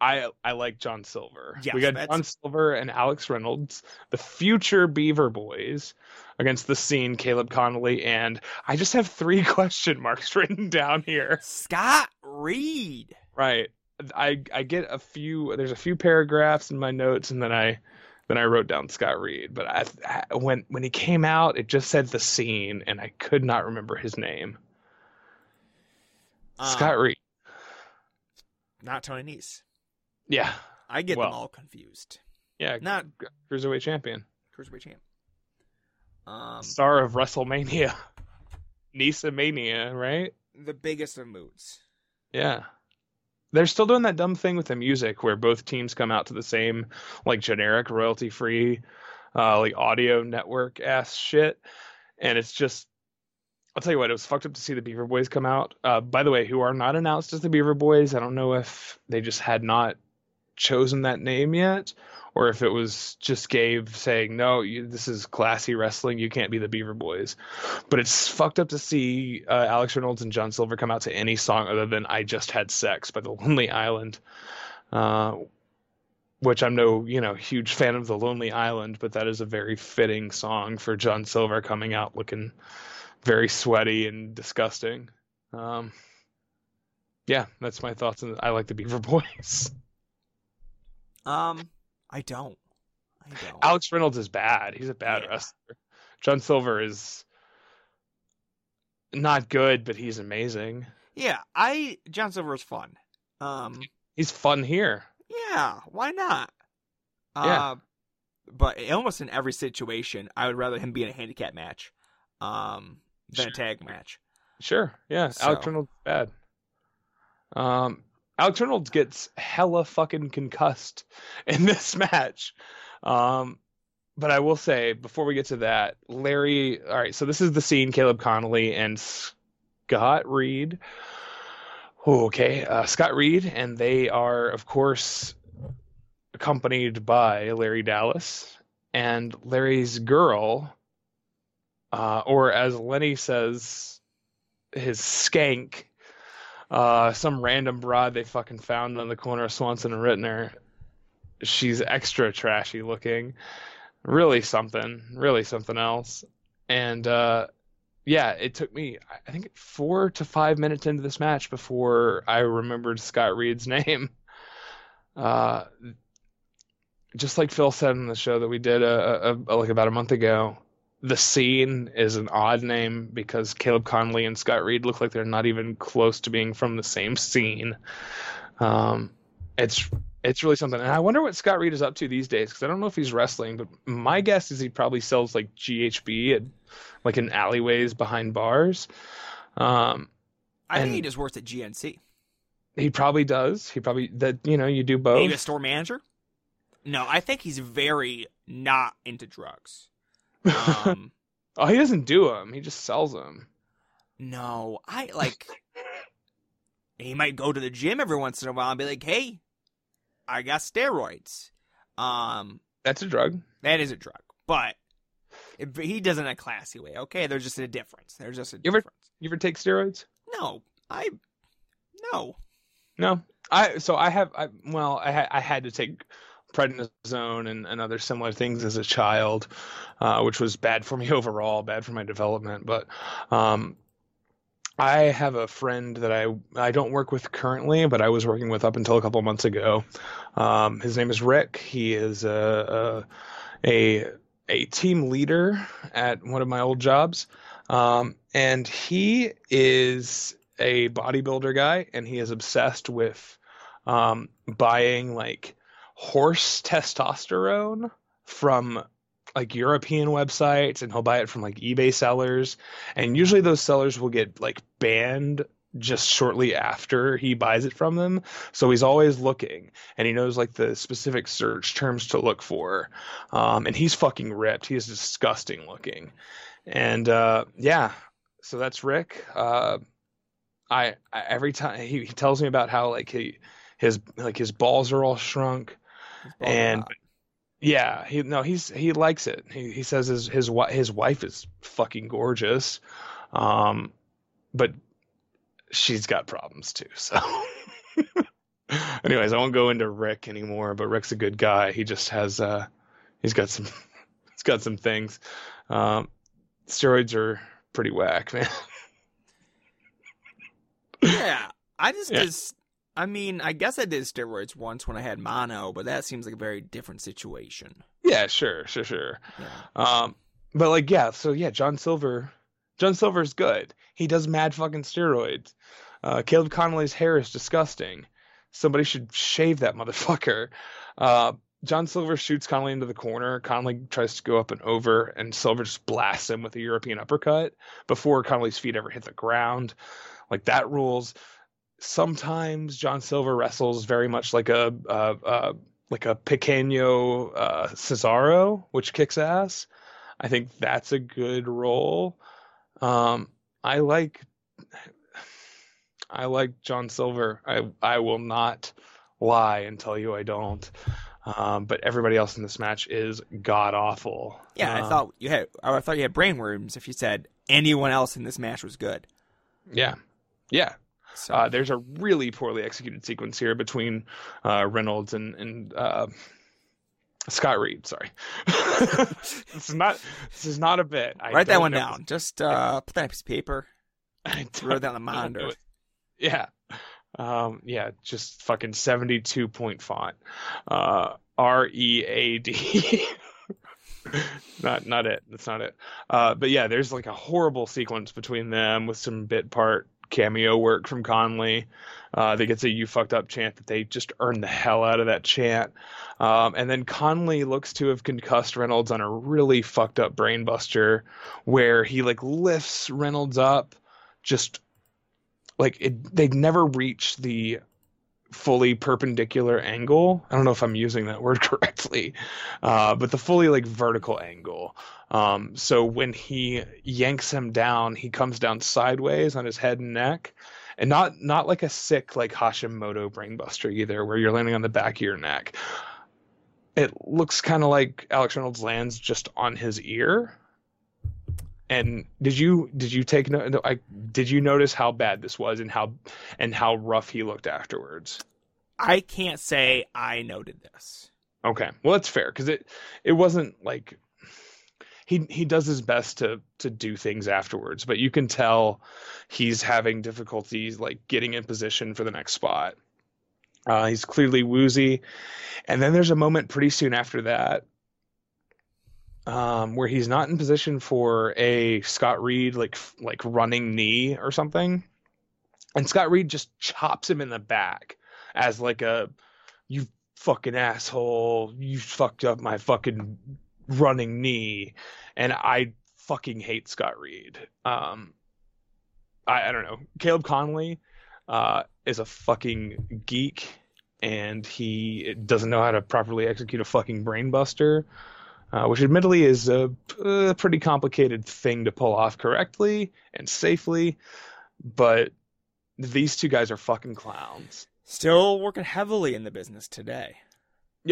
I I like John Silver. Yes, we got that's- John Silver and Alex Reynolds, the future Beaver Boys, against the scene Caleb Konley, and I just have three question marks written down here. Scott Reed. Right. I I get a few. There's a few paragraphs in my notes, and then I then I wrote down Scott Reed. But I, I when when he came out, it just said the scene, and I could not remember his name. Um, Scott Reed. not Tony Nese. Yeah. I get Well. them all confused. Yeah. Not Cruiserweight champion, cruiserweight champ. Um, star of WrestleMania, Nisa Mania, right? the biggest of moods. Yeah. They're still doing that dumb thing with the music where both teams come out to the same like generic royalty free uh like audio network ass shit. And it's just I'll tell you what, it was fucked up to see the Beaver Boys come out. Uh by the way, who are not announced as the Beaver Boys. I don't know if they just had not chosen that name yet or if it was just Gabe saying, "No, you, this is classy wrestling. You can't be the Beaver Boys." But it's fucked up to see uh, Alex Reynolds and John Silver come out to any song other than "I Just Had Sex" by The Lonely Island, uh, which I'm no, you know, huge fan of The Lonely Island, but that is a very fitting song for John Silver coming out looking very sweaty and disgusting. Um, yeah, that's my thoughts. And I like the Beaver Boys. Um, I don't. I don't. Alex Reynolds is bad. He's a bad Yeah. wrestler. John Silver is not good, but he's amazing. Yeah, I John Silver is fun. Um, He's fun here. yeah, why not? Yeah. Uh, but almost in every situation, I would rather him be in a handicap match, um, than a tag match. Sure, yeah. So- Alex Reynolds is bad. Um, Alex Reynolds gets hella fucking concussed in this match. Um, but I will say before we get to that, Larry. All right, so this is the scene: Caleb Konley and Scott Reed. Okay, uh, Scott Reed, and they are, of course, accompanied by Larry Dallas and Larry's girl, uh, or as Lenny says, his skank, uh, some random broad they fucking found on the corner of Swanson and Ritner. She's extra trashy looking, really something, really something else. And uh, yeah, it took me I think four to five minutes into this match before I remembered Scott Reed's name. Uh, just like Phil said in the show that we did a, a, a, like about a month ago, the scene is an odd name because Caleb Konley and Scott Reed look like they're not even close to being from the same scene. Um, it's it's really something, and I wonder what Scott Reed is up to these days because I don't know if he's wrestling, but my guess is he probably sells like GHB at like in alleyways behind bars. Um, I think he just works at GNC. he probably does. He probably that you know you do both. Maybe a store manager. No, I think he's very not into drugs. Um, oh, he doesn't do them. He just sells them. no, I like. he might go to the gym every once in a while and be like, "Hey, I got steroids." Um, That's a drug. that is a drug, but if he does it in a classy way. Okay, there's just a difference. There's just a You ever- difference. You ever take steroids? No, I no. No. I so I have I well I I had to take prednisone and, and other similar things as a child, uh, which was bad for me overall, bad for my development. But um, I have a friend that I I don't work with currently, but I was working with up until a couple months ago. Um, his name is Rick. He is a a, a a team leader at one of my old jobs, um, and he is a bodybuilder guy, and he is obsessed with um, buying like horse testosterone from like European websites, and he'll buy it from like eBay sellers, and usually those sellers will get like banned just shortly after he buys it from them. So he's always looking, and he knows like the specific search terms to look for. Um, and he's fucking ripped. He is disgusting looking, and uh, yeah. So that's Rick. Uh, I, I every time he, he tells me about how like he his like his balls are all shrunk and yeah he no he's he likes it. He he says his his wi- his wife is fucking gorgeous. Um but she's got problems too so. Anyways i won't go into rick anymore but rick's a good guy. He just has uh he's got some he's got some things. Um steroids are pretty whack man. Yeah, I just Yeah. just. I mean, I guess I did steroids once when I had mono, but that seems like a very different situation. yeah sure sure sure Yeah. Um, but like, yeah, so yeah, John Silver, John Silver's good. He does mad fucking steroids. Uh, Caleb Konley's hair is disgusting. Somebody should shave that motherfucker. Uh, John Silver shoots Konley into the corner. Konley tries to go up and over, and Silver just blasts him with a European uppercut before Konley's feet ever hit the ground. Like that rules. Sometimes John Silver wrestles very much like a uh, uh, like a pequeño uh, Cesaro, which kicks ass. I think that's a good role. Um, I like I like John Silver. I I will not lie and tell you I don't. Um, but everybody else in this match is god awful. Yeah, I Um, thought you had. I thought you had brainworms if you said anyone else in this match was good. Yeah, yeah. So Uh, there's a really poorly executed sequence here between uh, Reynolds and and uh, Scott Reed. Sorry, this is not this is not a bit. I write that one down. Just uh, put that piece of paper. I Wrote on the monitor. it. Yeah, um, yeah, just fucking seventy-two point font. Uh, R E A D. Not not it. That's not it. Uh, but yeah, there's like a horrible sequence between them with some bit part cameo work from Konley. Uh, that gets a "you fucked up" chant that they just earn the hell out of that chant. Um, and then Konley looks to have concussed Reynolds on a really fucked up brainbuster, where he like lifts Reynolds up, just like it. they'd never reach the fully perpendicular angle. I don't know if I'm using that word correctly, uh, but the fully like vertical angle. Um, so when he yanks him down, he comes down sideways on his head and neck, and not not like a sick like Hashimoto brainbuster either, where you're landing on the back of your neck. It looks kind of like Alex Reynolds lands just on his ear, And did you did you take no, no, did you notice how bad this was and how and how rough he looked afterwards? I can't say I noted this. Okay, well that's fair because it it wasn't like he he does his best to to do things afterwards, but you can tell he's having difficulties like getting in position for the next spot. Uh, he's clearly woozy, and then there's a moment pretty soon after that um, where he's not in position for a Scott Reed like like running knee or something, and Scott Reed just chops him in the back as like a you fucking asshole, you fucked up my fucking running knee, and I fucking hate Scott Reed. Um, I, I don't know. Caleb Konley uh, is a fucking geek, and he doesn't know how to properly execute a fucking brainbuster, uh, which admittedly is a, a pretty complicated thing to pull off correctly and safely. But these two guys are fucking clowns. Still working heavily in the business today.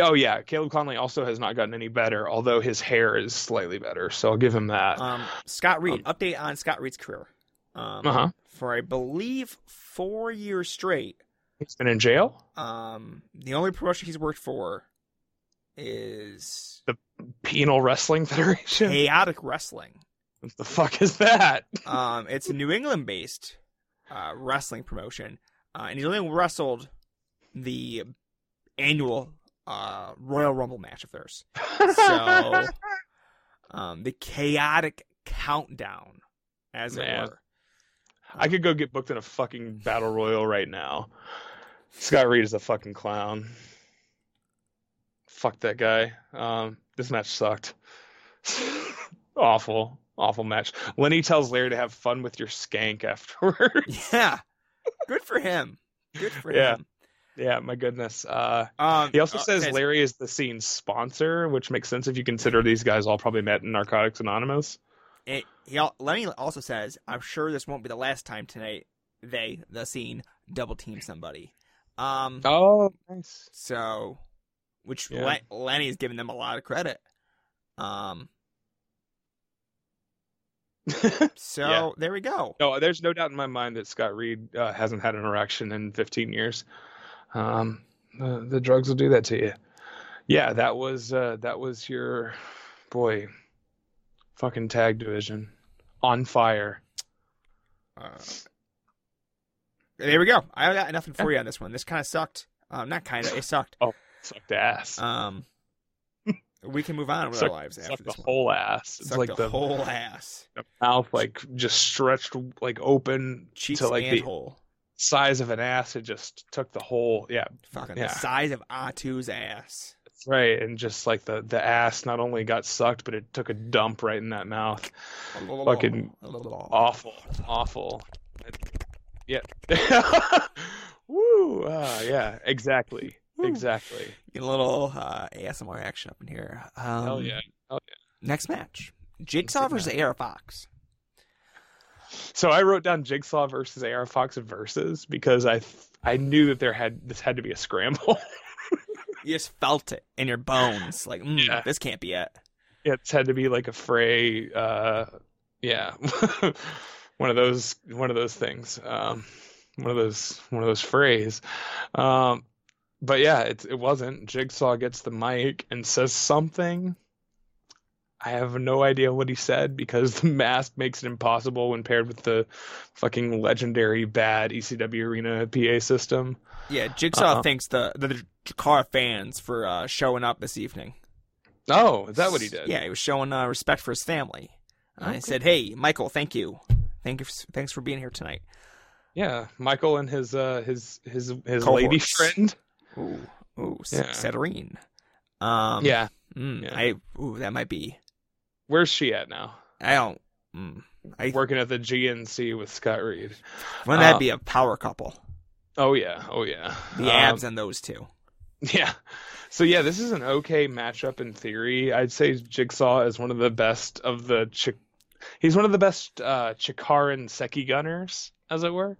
Oh yeah, Caleb Konley also has not gotten any better, although his hair is slightly better. So I'll give him that. Um, Scott Reed. update on Scott Reed's career. Um, Uh huh. For I believe four years straight. He's been in jail. Um, the only promotion he's worked for is the Penal Wrestling Federation. Chaotic Wrestling. What the fuck is that? Um, it's a New England-based uh, wrestling promotion, uh, and he's only wrestled the annual uh, Royal Rumble match of theirs. So, um, the chaotic countdown, as it were. I could go get booked in a fucking battle royal right now. Scott Reed is a fucking clown. Fuck that guy. Um, this match sucked. awful, awful match. Lenny tells Larry to have fun with your skank afterwards. Yeah, good for him. Good for Yeah. him. yeah, my goodness. Uh, Um, he also uh, says says- Larry is the scene's sponsor, which makes sense if you consider these guys all probably met in Narcotics Anonymous. It, he, Lenny also says, "I'm sure this won't be the last time tonight they, the scene, double team somebody." Um, Oh, nice. so, which Yeah. Le- Lenny's giving them a lot of credit. Um, so Yeah. there we go. No, there's no doubt in my mind that Scott Reed uh, hasn't had an erection in 15 years. Um, the, the drugs will do that to you. Yeah, that was uh, that was your boy, fucking tag division, on fire. Uh, there we go. I got nothing for you on this one. This kind of sucked. Um, not kind of. It sucked. Sucked ass. Um, we can move on with Sucked- our lives after Sucked this the one. whole ass. It's Sucked like the, whole ass, the mouth, like just stretched, like open cheeks to like the hole. size of an ass. It just took the whole. Yeah, Fucking yeah. the size of Ahtu's ass. That's right, and just like the the ass not only got sucked, but it took a dump right in that mouth. Fucking Awful, awful. Yeah. Woo! Ah, yeah, exactly. Exactly. Get a little uh, ASMR action up in here. Um, Hell yeah. Next match: Jigsaw versus AR Fox. So I wrote down Jigsaw versus AR Fox versus because I th- I knew that there had this had to be a scramble. You just felt it in your bones, like mm, Yeah. this can't be it. it's had to be like a fray. Uh, yeah, one of those one of those things. Um, one of those one of those frays. Um, but yeah, it it wasn't. Jigsaw gets the mic and says something. I have no idea what he said because the mask makes it impossible when paired with the fucking legendary bad ECW arena PA system. Yeah, Jigsaw Uh-uh. thanks the the Jakar fans for uh, showing up this evening. Oh, is that what he did? Yeah, he was showing uh, respect for his family. Uh, Oh, He said, "Hey, Michael, thank you, thank you, thanks for being here tonight." Yeah, Michael and his uh his his his Cohorts. lady friend. Ooh, ooh, Yeah. yeah. Um, Yeah, mm, yeah. I ooh, that might be. where's she at now? I don't. Mm, I Working at the GNC with Scott Reed. wouldn't that uh, be a power couple? Oh yeah, oh yeah. The Um, abs and those two. Yeah. So yeah, this is an okay matchup in theory. I'd say Jigsaw is one of the best of the Chi- he's one of the best uh Chikaran Seki gunners, as it were.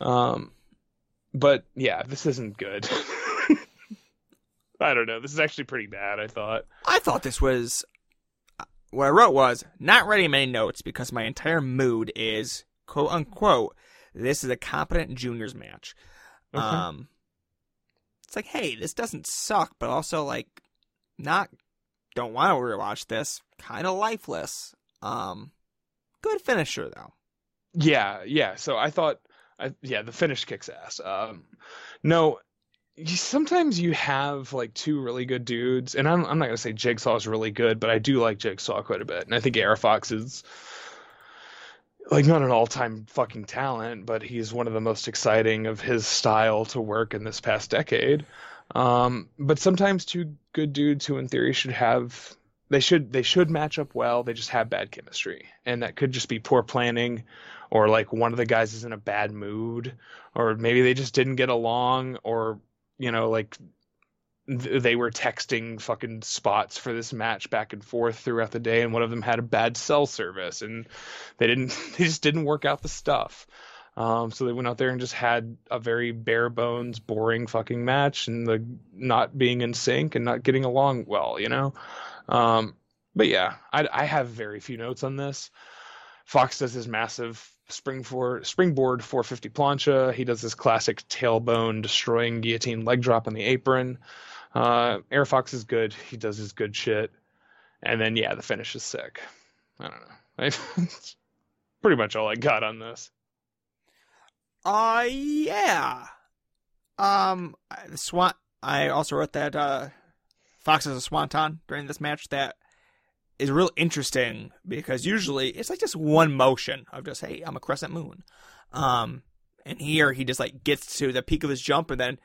Um but yeah, this isn't good. I don't know. This is actually pretty bad, I thought. I thought this was what I wrote was not writing many notes because my entire mood is quote unquote this is a competent juniors match. Okay. Um, it's like, hey, this doesn't suck, but also like not don't want to rewatch this. Kind of lifeless. Um, good finisher though. Yeah, yeah. So I thought, I, yeah, the finish kicks ass. Um, no, you, sometimes you have like two really good dudes, and I'm I'm not gonna say Jigsaw is really good, but I do like Jigsaw quite a bit, and I think AR Fox is like not an all-time fucking talent, but he's one of the most exciting of his style to work in this past decade. Um, but sometimes two good dudes who in theory should have they should they should match up well, they just have bad chemistry. And that could just be poor planning or like one of the guys is in a bad mood or maybe they just didn't get along or you know like th- they were texting fucking spots for this match back and forth throughout the day and one of them had a bad cell service and they didn't they just didn't work out the stuff. Um, so they went out there and just had a very bare bones boring fucking match and the not being in sync and not getting along well you know? Um, but yeah I, I have very few notes on this. Fox does his massive spring for springboard 450 plancha he does his classic tailbone destroying guillotine leg drop on the apron uh, AR Fox is good. He does his good shit. And then yeah, the finish is sick. I don't know. That's pretty much all I got on this. Uh yeah. Um swan I also wrote that uh Fox is a swanton during this match that is real interesting because usually it's like just one motion of just hey, I'm a crescent moon. Um and here he just like gets to the peak of his jump and then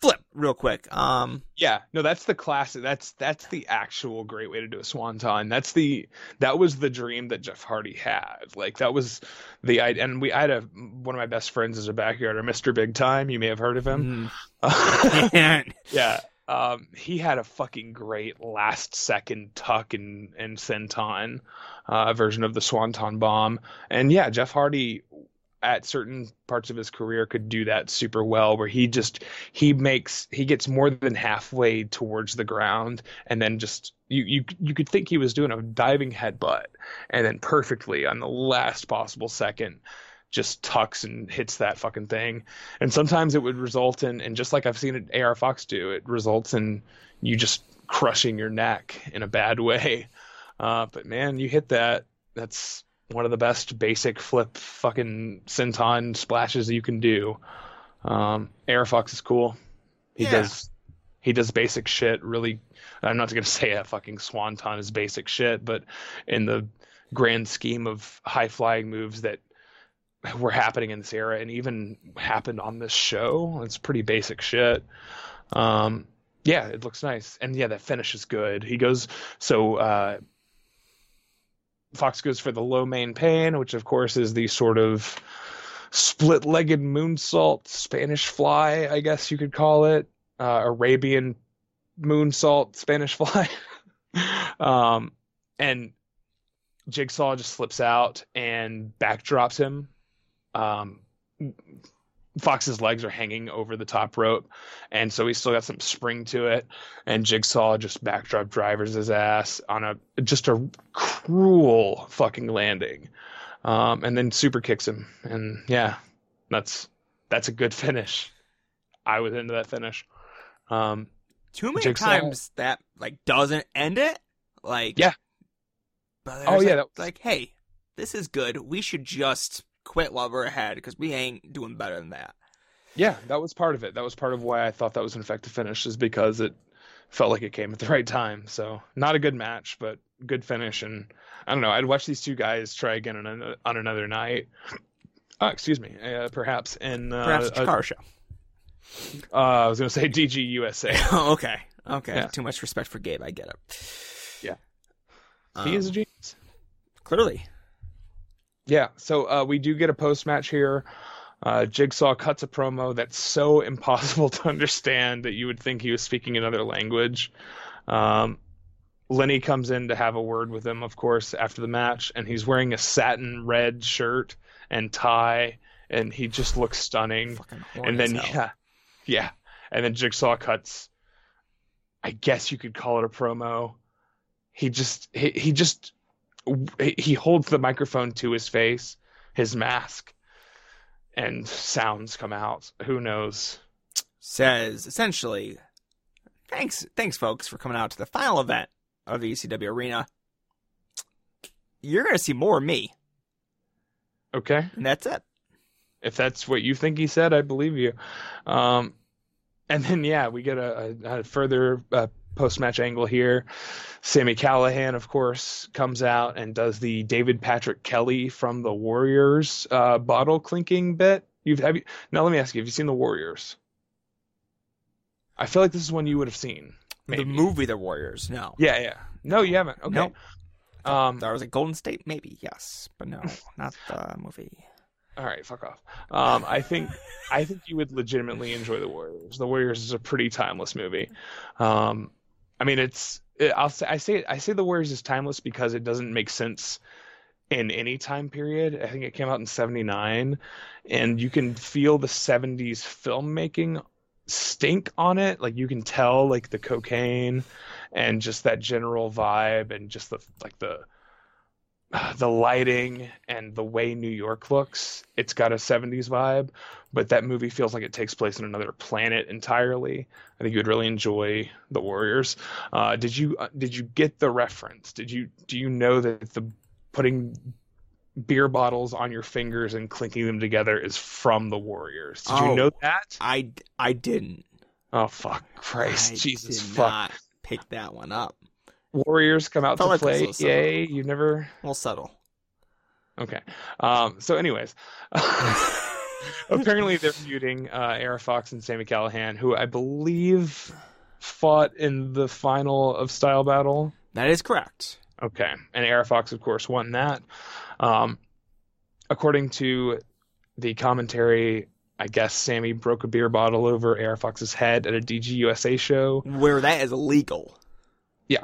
flip real quick. Um Yeah, no, that's the classic. That's that's the actual great way to do a swanton. That's the that was the dream that Jeff Hardy had. Like that was the I and we I had a one of my best friends is a backyarder, Mr. Big Time. You may have heard of him. mm. yeah. Um, he had a fucking great last second tuck and and senton uh, version of the swanton bomb. And yeah, Jeff Hardy at certain parts of his career could do that super well where he just he makes he gets more than halfway towards the ground and then just you you you could think he was doing a diving headbutt and then perfectly on the last possible second just tucks and hits that fucking thing and sometimes it would result in and just like I've seen it AR Fox do it results in you just crushing your neck in a bad way uh, but man you hit that that's one of the best basic flip fucking senton splashes you can do. Um, AR Fox is cool. He Yeah. does he does basic shit really. I'm not gonna say a fucking swanton is basic shit, but in the grand scheme of high flying moves that were happening in this era and even happened on this show, it's pretty basic shit. Um, yeah, it looks nice, and yeah, that finish is good. He goes so. Uh, Fox goes for the Lo Mein Pain, which of course is the sort of split-legged moonsault, Spanish fly, I guess you could call it, uh, Arabian moonsault, Spanish fly. um, and Jigsaw just slips out and backdrops him. Um, Fox's legs are hanging over the top rope, and so he's still got some spring to it. And Jigsaw just backdrop drivers his ass on a just a cruel fucking landing, um, and then super kicks him. And yeah, that's that's a good finish. I was into that finish. Um, too many Jigsaw. times that like doesn't end it. Like Yeah. But Oh, yeah, like, was- like hey, this is good. We should just quit while we're ahead because we ain't doing better than that. yeah, that was part of it. That was part of why I thought that was an effective finish, is because it felt like it came at the right time. So not a good match, but good finish. And I don't know. I'd watch these two guys try again on, an, on another night. Uh, excuse me, uh, perhaps in uh, Perhaps a car show. uh, I was going to say DG USA. Oh, okay, okay. Yeah. Too much respect for Gabe. I get it. Yeah. Um, he is a genius. clearly. Yeah, so uh, we do get a post match here. Uh, Jigsaw cuts a promo that's so impossible to understand that you would think he was speaking another language. Um, Lenny comes in to have a word with him, of course, after the match, and he's wearing a satin red shirt and tie, and he just looks stunning. And then yeah, yeah, and then Jigsaw cuts. I guess you could call it a promo. he just he, he just he holds the microphone to his face, his mask, and sounds come out. Who knows? Says essentially, thanks, thanks, folks, for coming out to the final event of the ECW arena. You're gonna see more of me, Okay. and that's it. if that's what you think he said, I believe you. Um, and then yeah, we get a, a, a further uh, post-match angle here. Sammy Callahan, of course, comes out and does the David Patrick Kelly from the Warriors uh, bottle clinking bit. You've have you now? Let me ask you: Have you seen the Warriors? I feel like this is one you would have seen. Maybe. The movie The Warriors, no. Yeah, yeah. No, you haven't. Okay. Nope. Um, There was a Golden State, maybe yes, but no, not the movie. All right, fuck off. Um, I think I think you would legitimately enjoy the Warriors. The Warriors is a pretty timeless movie. Um, I mean, it's it, I'll say I say I say the Warriors is timeless because it doesn't make sense in any time period. I think it came out in '79, and you can feel the '70s filmmaking stink on it. Like you can tell, like the cocaine and just that general vibe, and just the like the the lighting and the way New York looks, it's got a 70s vibe, but that movie feels like it takes place in another planet entirely. I think you would really enjoy The Warriors. Uh, did you uh, did you get the reference? Did you do you know that the putting beer bottles on your fingers and clinking them together is from The Warriors? Did Oh. you know that? I, I didn't. Oh fuck Christ, I Jesus did fuck. not pick that one up. Warriors come out to like play. Yay, you never We'll settle. Okay. Um, so, anyways, apparently they're feuding uh, AR Fox and Sammy Callahan, who I believe fought in the final of Style Battle. That is correct. Okay. And AR Fox, of course, won that. Um, according to the commentary, I guess Sammy broke a beer bottle over AR Fox's head at a DGUSA show. Where that is illegal. Yeah,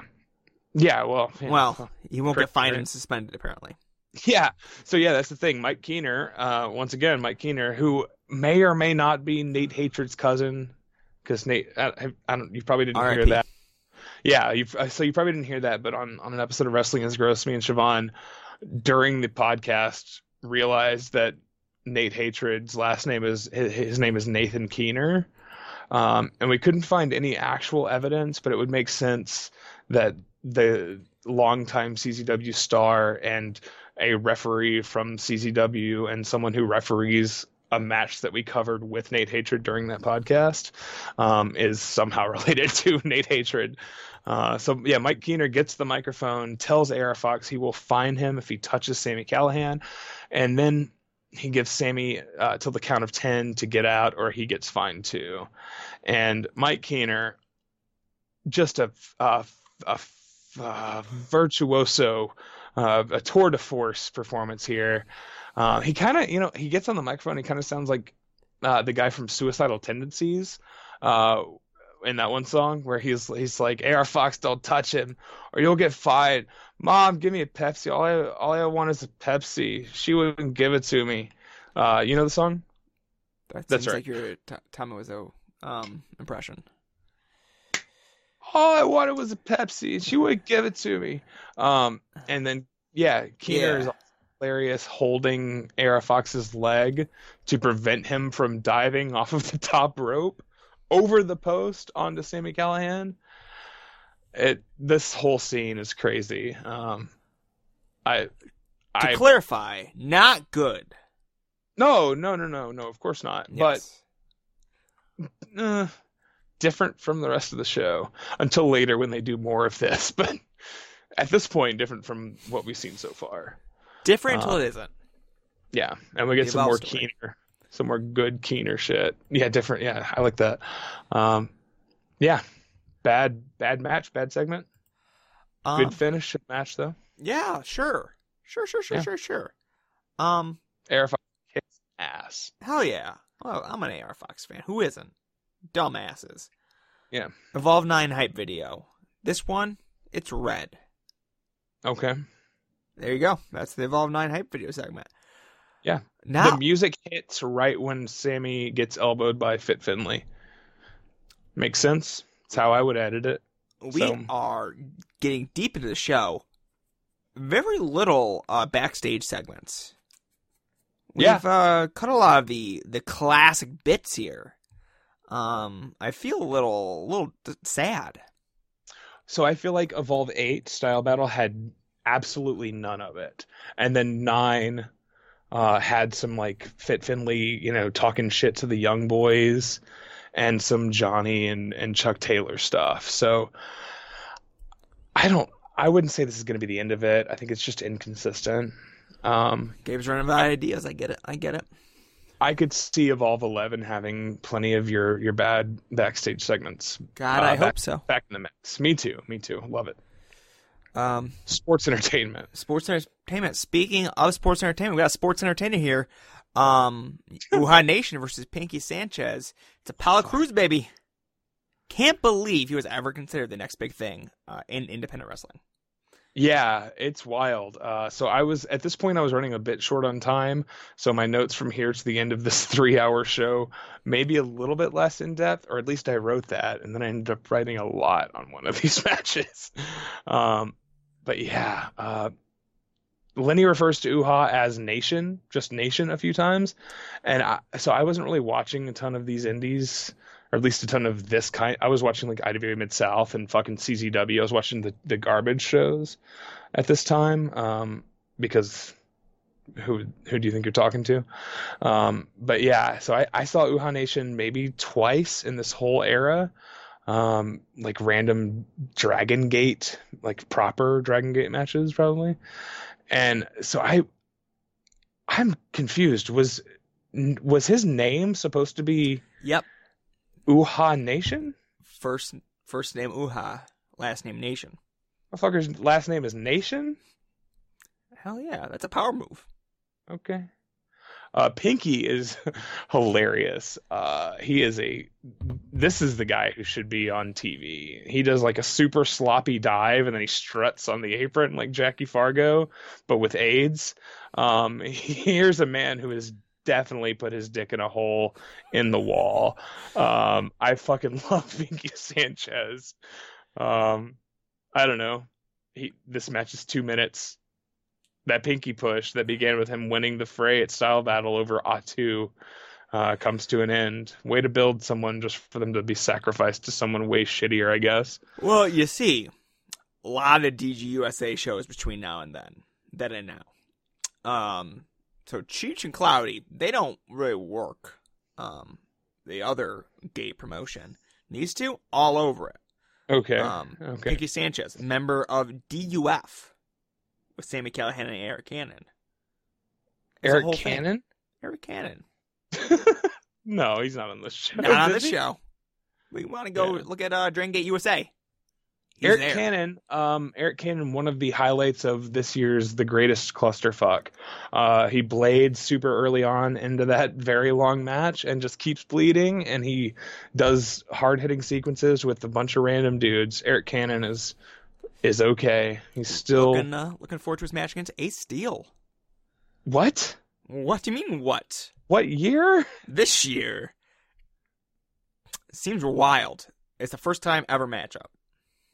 well, yeah. Well, he won't get fined and suspended apparently. Yeah. So yeah, that's the thing. Mike Keener, uh, once again, Mike Keener, who may or may not be Nate Hatred's cousin, because Nate, I, I don't, you probably didn't hear R.I.P.. that. Yeah, you so you probably didn't hear that, but on on an episode of Wrestling is Gross, me and Siobhan during the podcast realized that Nate Hatred's last name is his, his name is Nathan Keener, um, and we couldn't find any actual evidence, but it would make sense that the longtime CZW star and a referee from CZW and someone who referees a match that we covered with Nate Hatred during that podcast um, is somehow related to Nate Hatred. Uh, so yeah, Mike Keener gets the microphone, tells AR Fox he will fine him if he touches Sammy Callahan, and then he gives Sammy uh, till the count of ten to get out, or he gets fined too. And Mike Keener, just a a, a, a virtuoso, uh, a tour de force performance here. Uh, he kind of, you know, he gets on the microphone. He kind of sounds like uh, the guy from Suicidal Tendencies. Uh, in that one song where he's he's like, "AR Fox, don't touch him, or you'll get fined." Mom, give me a Pepsi. All I all I want is a Pepsi. She wouldn't give it to me. Uh, you know the song? That That's right. like your t- Wiseau um impression. All I wanted was a Pepsi. and She wouldn't give it to me. Um, and then yeah, Keener is hilarious holding AR Fox's leg to prevent him from diving off of the top rope over the post onto Sammy Callahan. It this whole scene is crazy. Um, I, To I clarify, not good. no no no no no of course not. Yes. But uh, different from the rest of the show until later when they do more of this. But at this point, different from what we've seen so far. different until uh, it isn't. Yeah, and we get The some more story. keener, some more good keener shit. Yeah, different. Yeah, I like that. Um, yeah, bad bad match, bad segment. Um, Good finish match though. yeah, sure, sure, sure, sure, Yeah. sure, sure. Um, AR Fox kicks ass. hell yeah. Well, I'm an AR Fox fan. Who isn't? Dumbasses. Yeah. Evolve Nine hype video. This one, it's red. Okay. There you go. That's the Evolve Nine hype video segment. Yeah. Now, The music hits right when Sammy gets elbowed by Fit Finley. Makes sense. It's how I would edit it. we So- are getting deep into the show. Very little uh, backstage segments. We've Yeah. uh, cut a lot of the the classic bits here. Um, I feel a little, little d- sad. So I feel like Evolve 8 Style Battle had absolutely none of it. And then 9 uh, had some like Fit Finley, you know, talking shit to the young boys and some Johnny and, and Chuck Taylor stuff. So I don't, I wouldn't say this is going to be the end of it. I think it's just inconsistent. Um, Gabe's running out of ideas. I get it. I get it. I could see Evolve 11 having plenty of your, your bad backstage segments God, Uh, I back- hope so. back in the mix. Me too. Me too. Love it. Um, Sports entertainment. sports entertainment. Speaking of sports entertainment, we got a sports entertainer here. Um, Uhaa Nation versus Pinky Sanchez. It's a Apollo Crews baby. Can't believe he was ever considered the next big thing uh, in independent wrestling. Yeah, it's wild. Uh, so I was at this point I was running a bit short on time, so my notes from here to the end of this three-hour show maybe a little bit less in depth, or at least I wrote that, and then I ended up writing a lot on one of these matches. Um, but yeah, uh, Lenny refers to Uhaa as Nation, just Nation, a few times, and I, so I wasn't really watching a ton of these indies. Or at least a ton of this kind. I was watching like IWA Mid South and fucking CZW. I was watching the, the garbage shows at this time um, because who who do you think you're talking to? Um, but yeah, so I, I saw Uhaa Nation maybe twice in this whole era, um, like random Dragon Gate, like proper Dragon Gate matches probably, and so I I'm confused. Was was his name supposed to be Yep. Uhaa Nation? First first name Uhaa, last name Nation. Motherfucker's last name is Nation. Hell yeah, that's a power move. Okay. Uh, Pinky is hilarious. Uh, he is a. This is the guy who should be on TV. He does like a super sloppy dive and then he struts on the apron like Jackie Fargo, but with AIDS. Um, here's a man who has definitely put his dick in a hole in the wall. Um, I fucking love Pinky Sanchez. Um, I don't know. He this match is two minutes that pinky push that began with him winning the fray at Style Battle over Ahtu uh, comes to an end. Way to build someone just for them to be sacrificed to someone way shittier, I guess. Well, you see, a lot of DGUSA shows between now and then. Then and now. Um, so Cheech and Cloudy, they don't really work. Um, the other gay promotion. These two, all over it. Okay. Um, okay. Pinky Sanchez, member of DUF, with Sammy Callahan and Eric Cannon. Eric thing. Cannon? Eric Cannon. no, he's not on this show. Not on is this he? show. We want to go Yeah. look at uh, Dragon Gate USA. He's Eric there. Cannon, um, Eric Cannon, one of the highlights of this year's The Greatest Clusterfuck. Uh, he blades super early on into that very long match and just keeps bleeding, and he does hard hitting sequences with a bunch of random dudes. Eric Cannon is is okay. He's still Looking, uh, looking forward to his match against Ace Steel. what? What do you mean, what? What year? This year. Seems wild. It's the first time ever matchup.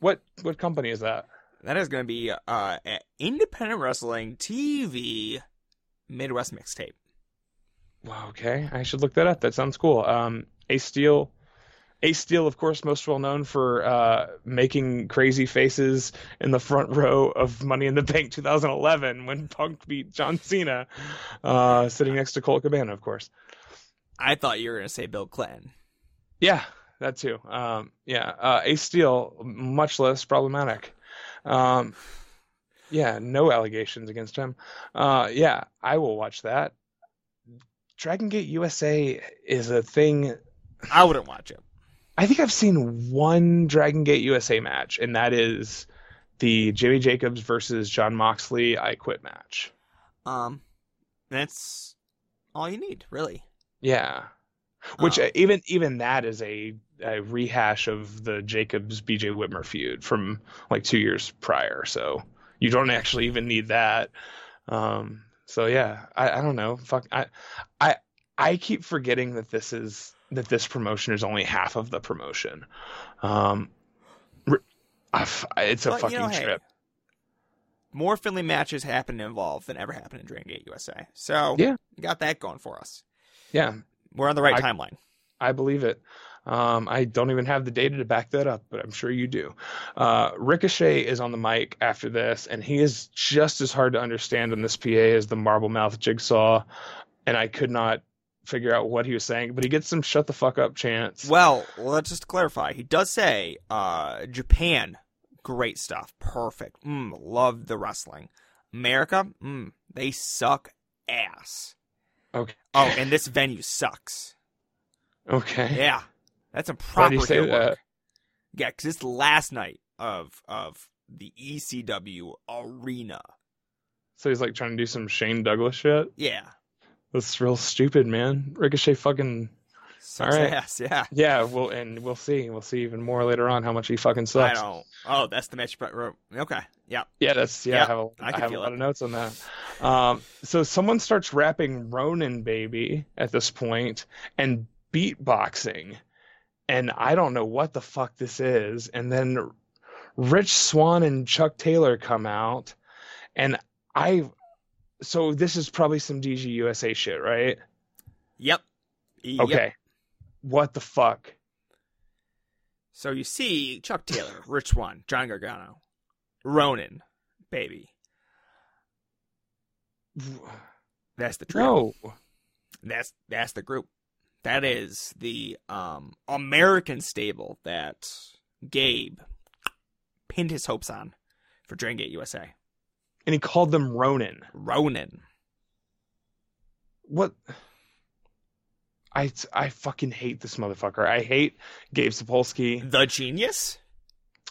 What what company is that? That is going to be uh, Independent Wrestling TV Midwest mixtape. Wow, okay, I should look that up. That sounds cool. Um, Ace Steel, Ace Steel, of course, most well known for uh, making crazy faces in the front row of Money in the Bank 2011 when Punk beat John Cena, uh, sitting next to Colt Cabana, of course. I thought you were going to say Bill Clinton. Yeah, that too. Um, yeah, uh, Ace Steel, much less problematic. Um, yeah, no allegations against him. Uh, yeah, I will watch that. Dragon Gate USA is a thing. I wouldn't watch it. I think I've seen one Dragon Gate USA match, and that is the Jimmy Jacobs versus John Moxley I Quit match. Um, that's all you need, really. Yeah. Which Um, even even that is a, a rehash of the Jacobs BJ Whitmer feud from like two years prior. So you don't actually even need that. Um, so yeah, I, I don't know. Fuck, I I I keep forgetting that this is that this promotion is only half of the promotion. Um, it's a But, fucking you know, hey, trip. more Finley matches happen involved than ever happened in Dragon Gate USA. So Yeah. got that going for us. Yeah, We're on the right I- timeline. I believe it. Um, I don't even have the data to back that up, but I'm sure you do. Uh, Ricochet is on the mic after this, and he is just as hard to understand on this PA as the Marble Mouth Jigsaw, and I could not figure out what he was saying, but he gets some "shut the fuck up" chants. Well, let's just clarify. He does say uh, Japan, great stuff, perfect. Mm, love the wrestling. America, mm, they suck ass. Okay. Oh, and this venue sucks. Okay. Yeah, that's a proper you say that? work. Yeah, because it's the last night of of the ECW arena. So he's like trying to do some Shane Douglas shit. Yeah, That's real stupid, man. Ricochet fucking sucks All right. ass. Yeah, yeah. We'll and we'll see. We'll see even more later on how much he fucking sucks. I don't. Oh, that's the match. But okay, yeah. Yeah, that's yeah. Yeah, I have a, I I have a lot it. of notes on that. Um, so someone starts rapping "Ronin Baby" at this point and beatboxing, and I don't know what the fuck this is. And then Rich Swann and Chuck Taylor come out, and I. So this is probably some DG USA shit, right? Yep. Yep. Okay. What the fuck? So you see Chuck Taylor, Rich Swann, John Gargano, Ronin, baby. That's the trio. No. That's that's the group. That is the um American stable that Gabe pinned his hopes on for Dragon Gate USA. And he called them Ronin. Ronin. what I I fucking hate this motherfucker. I hate Gabe Sapolsky. The genius?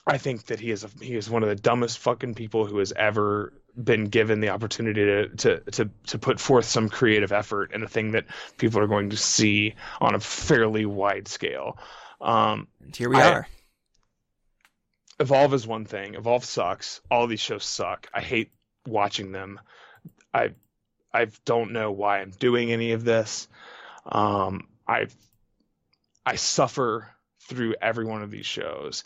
I think that he is a, he is one of the dumbest fucking people who has ever been given the opportunity to, to to to put forth some creative effort in a thing that people are going to see on a fairly wide scale. Um, And here we I- are. Evolve is one thing. Evolve sucks. All these shows suck. I hate watching them. I I don't know why I'm doing any of this. Um, I I suffer through every one of these shows,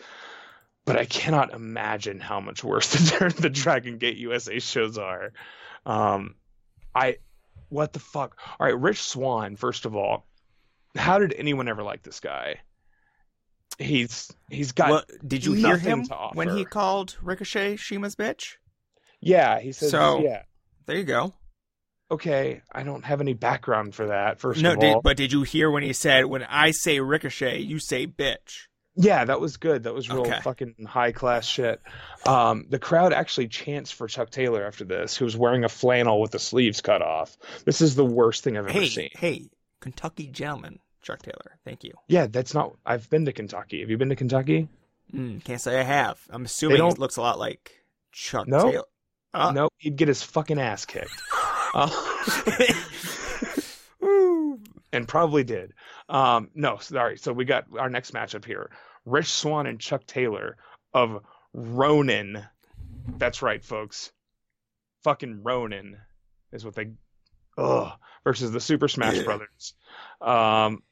but I cannot imagine how much worse the, the Dragon Gate USA shows are. Um, I what the fuck? All right, Rich Swann. First of all, how did anyone ever like this guy? He's he's got Well, did you hear him when he called Ricochet CIMA's bitch? Yeah, he says. So- yeah. There you go. Okay, I don't have any background for that. First no, of did, all, but did you hear when he said, "When I say Ricochet, you say bitch"? Yeah, that was good. That was real Okay. fucking high class shit. Um, the crowd actually chants for Chuck Taylor after this, who was wearing a flannel with the sleeves cut off. This is the worst thing I've ever Hey, seen. hey, Kentucky gentleman, Chuck Taylor. Thank you. Yeah, that's not. I've been to Kentucky. Have you been to Kentucky? Mm, can't say I have. I'm assuming it looks a lot like Chuck No. Taylor. Uh, no, he'd get his fucking ass kicked. Uh. and probably did. Um, no, sorry. So we got our next matchup here: Rich Swann and Chuck Taylor of Ronin. That's right, folks. Fucking Ronin is what they. Ugh. Versus the Super Smash Yeah. Brothers. Um,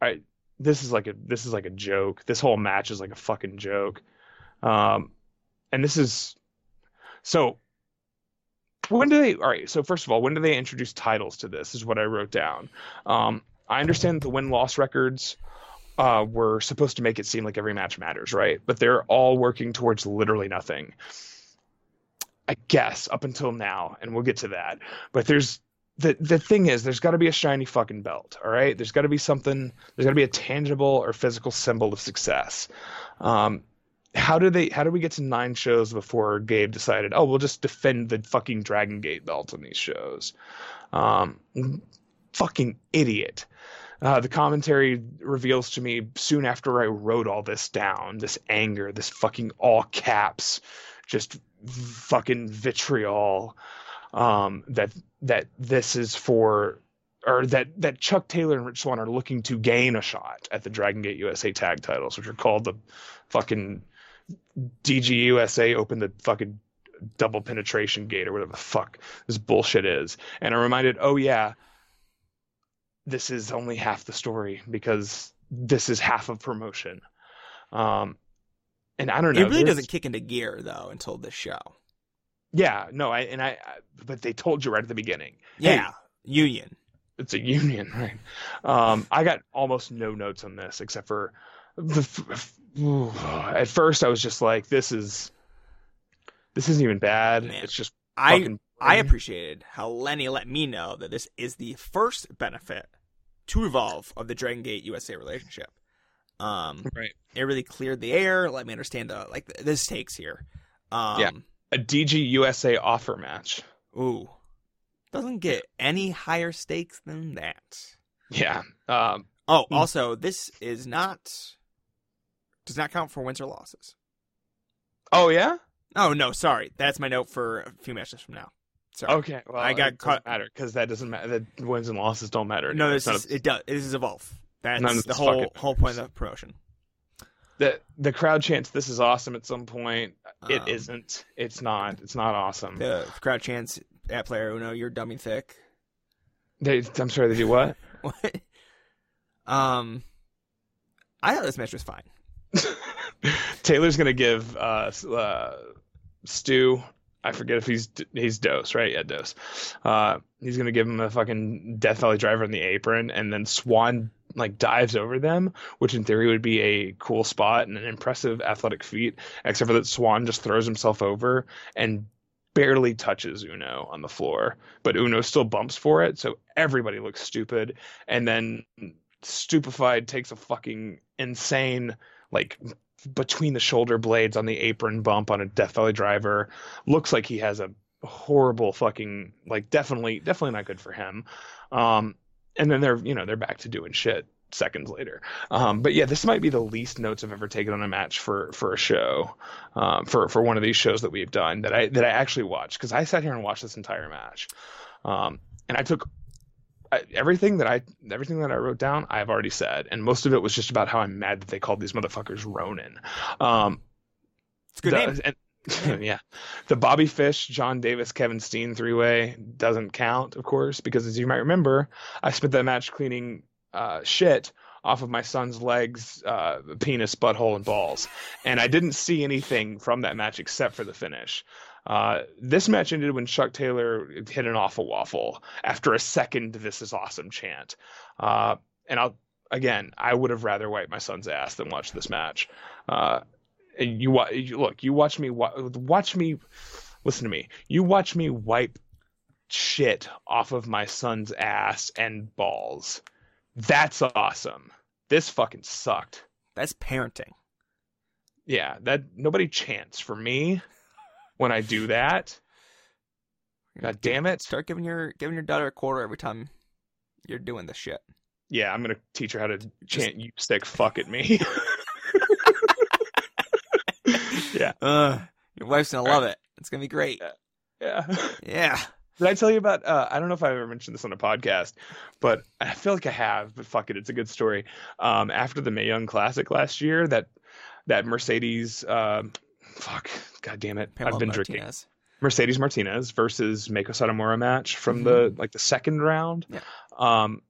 I. This is like a this is like a joke. This whole match is like a fucking joke. Um, and this is so when do they all right so first of all when do they introduce titles to this is what i wrote down. Um, i understand the win-loss records uh, were supposed to make it seem like every match matters right? But they're all working towards literally nothing. I guess up until now and we'll get to that. But there's the the thing is there's got to be a shiny fucking belt all right? There's got to be something there's got to be a tangible or physical symbol of success. Um, how did they how did we get to nine shows before Gabe decided, oh, we'll just defend the fucking Dragon Gate belt on these shows? Um, fucking idiot. Uh, the commentary reveals to me soon after I wrote all this down, this anger, this fucking all caps, just fucking vitriol, um, that that this is for, or that that Chuck Taylor and Rich Swann are looking to gain a shot at the Dragon Gate USA tag titles, which are called the fucking DG USA open the fucking double penetration gate or whatever the fuck this bullshit is. And I'm reminded, oh yeah, this is only half the story because this is half of promotion. Um, and I don't know. It really there's- doesn't kick into gear though until this show. Yeah, no, I and I, I but they told you right at the beginning. Hey, Yeah, Union. it's a union, right? Um, I got almost no notes on this except for the. f- f- At first, I was just like, "This is, this isn't even bad. Man. It's just I. I appreciated how Lenny let me know that this is the first benefit to Evolve of the Dragon Gate USA relationship. Um, right it really cleared the air. Let me understand the like th- the stakes here. Um, Yeah. a DG USA offer match. Ooh, doesn't get any higher stakes than that. Yeah. Um, Oh, Hmm. also, this is not does not count for wins or losses. oh yeah. Oh no, sorry, that's my note for a few matches from now. Sorry. Okay. Well, I got it caught- matter because that doesn't matter. The wins and losses don't matter. No, this is not it does. This is evolve. That's the whole whole point of the promotion. the the crowd chants this is awesome at some point. It Um, not It's not. It's not awesome. The crowd chants at player Uno, "You're dummy thick." They, I'm sorry. They do what? What? um, I thought this match was fine. Taylor's gonna give uh, uh, Stu. I forget if he's he's Dos, right? Yeah, Dos. Uh, he's gonna give him a fucking Death Valley driver in the apron, and then Swann like dives over them, which in theory would be a cool spot and an impressive athletic feat. Except for that Swann just throws himself over and barely touches Uno on the floor, but Uno still bumps for it, so everybody looks stupid. And then Stupefied takes a fucking insane like between the shoulder blades on the apron bump on a Death Valley driver. Looks like he has a horrible fucking like definitely definitely not good for him. Um and then they're you know they're back to doing shit seconds later. Um but yeah, this might be the least notes I've ever taken on a match for for a show. Um for for one of these shows that we've done that I that I actually watched cuz I sat here and watched this entire match. Um and I took I, everything that I everything that I wrote down, I've already said, and most of it was just about how I'm mad that they called these motherfuckers Ronin. Um, It's a good the- name. And, yeah, the Bobby Fish, John Davis, Kevin Steen three way doesn't count, of course, because as you might remember, I spent that match cleaning uh, shit off of my son's legs, uh, penis, butthole, and balls, and I didn't see anything from that match except for the finish. Uh, this match ended when Chuck Taylor hit an awful waffle after a second "This is awesome" chant. Uh, and I'll again, I would have rather wiped my son's ass than watch this match. Uh, and you, you look, you watch me watch me listen to me. You watch me wipe shit off of my son's ass and balls. That's awesome. This fucking sucked. That's parenting. Yeah, that nobody chants for me when I do that. God damn it. Start giving your giving your daughter a quarter every time you're doing this shit. Yeah, I'm gonna teach her how to chant "you stick fuck at me." yeah, Uh, your wife's gonna love it. It's gonna be great. yeah. Yeah. Did I tell you about? Uh, I don't know if I ever mentioned this on a podcast, but I feel like I have. But fuck it, it's a good story. Um, after the Mae Young Classic last year, that that Mercedes, um, fuck, god damn it, Pamela I've been drinking. Mercedes Martinez versus Meiko Satomura match from the like the second round. Yeah. Um,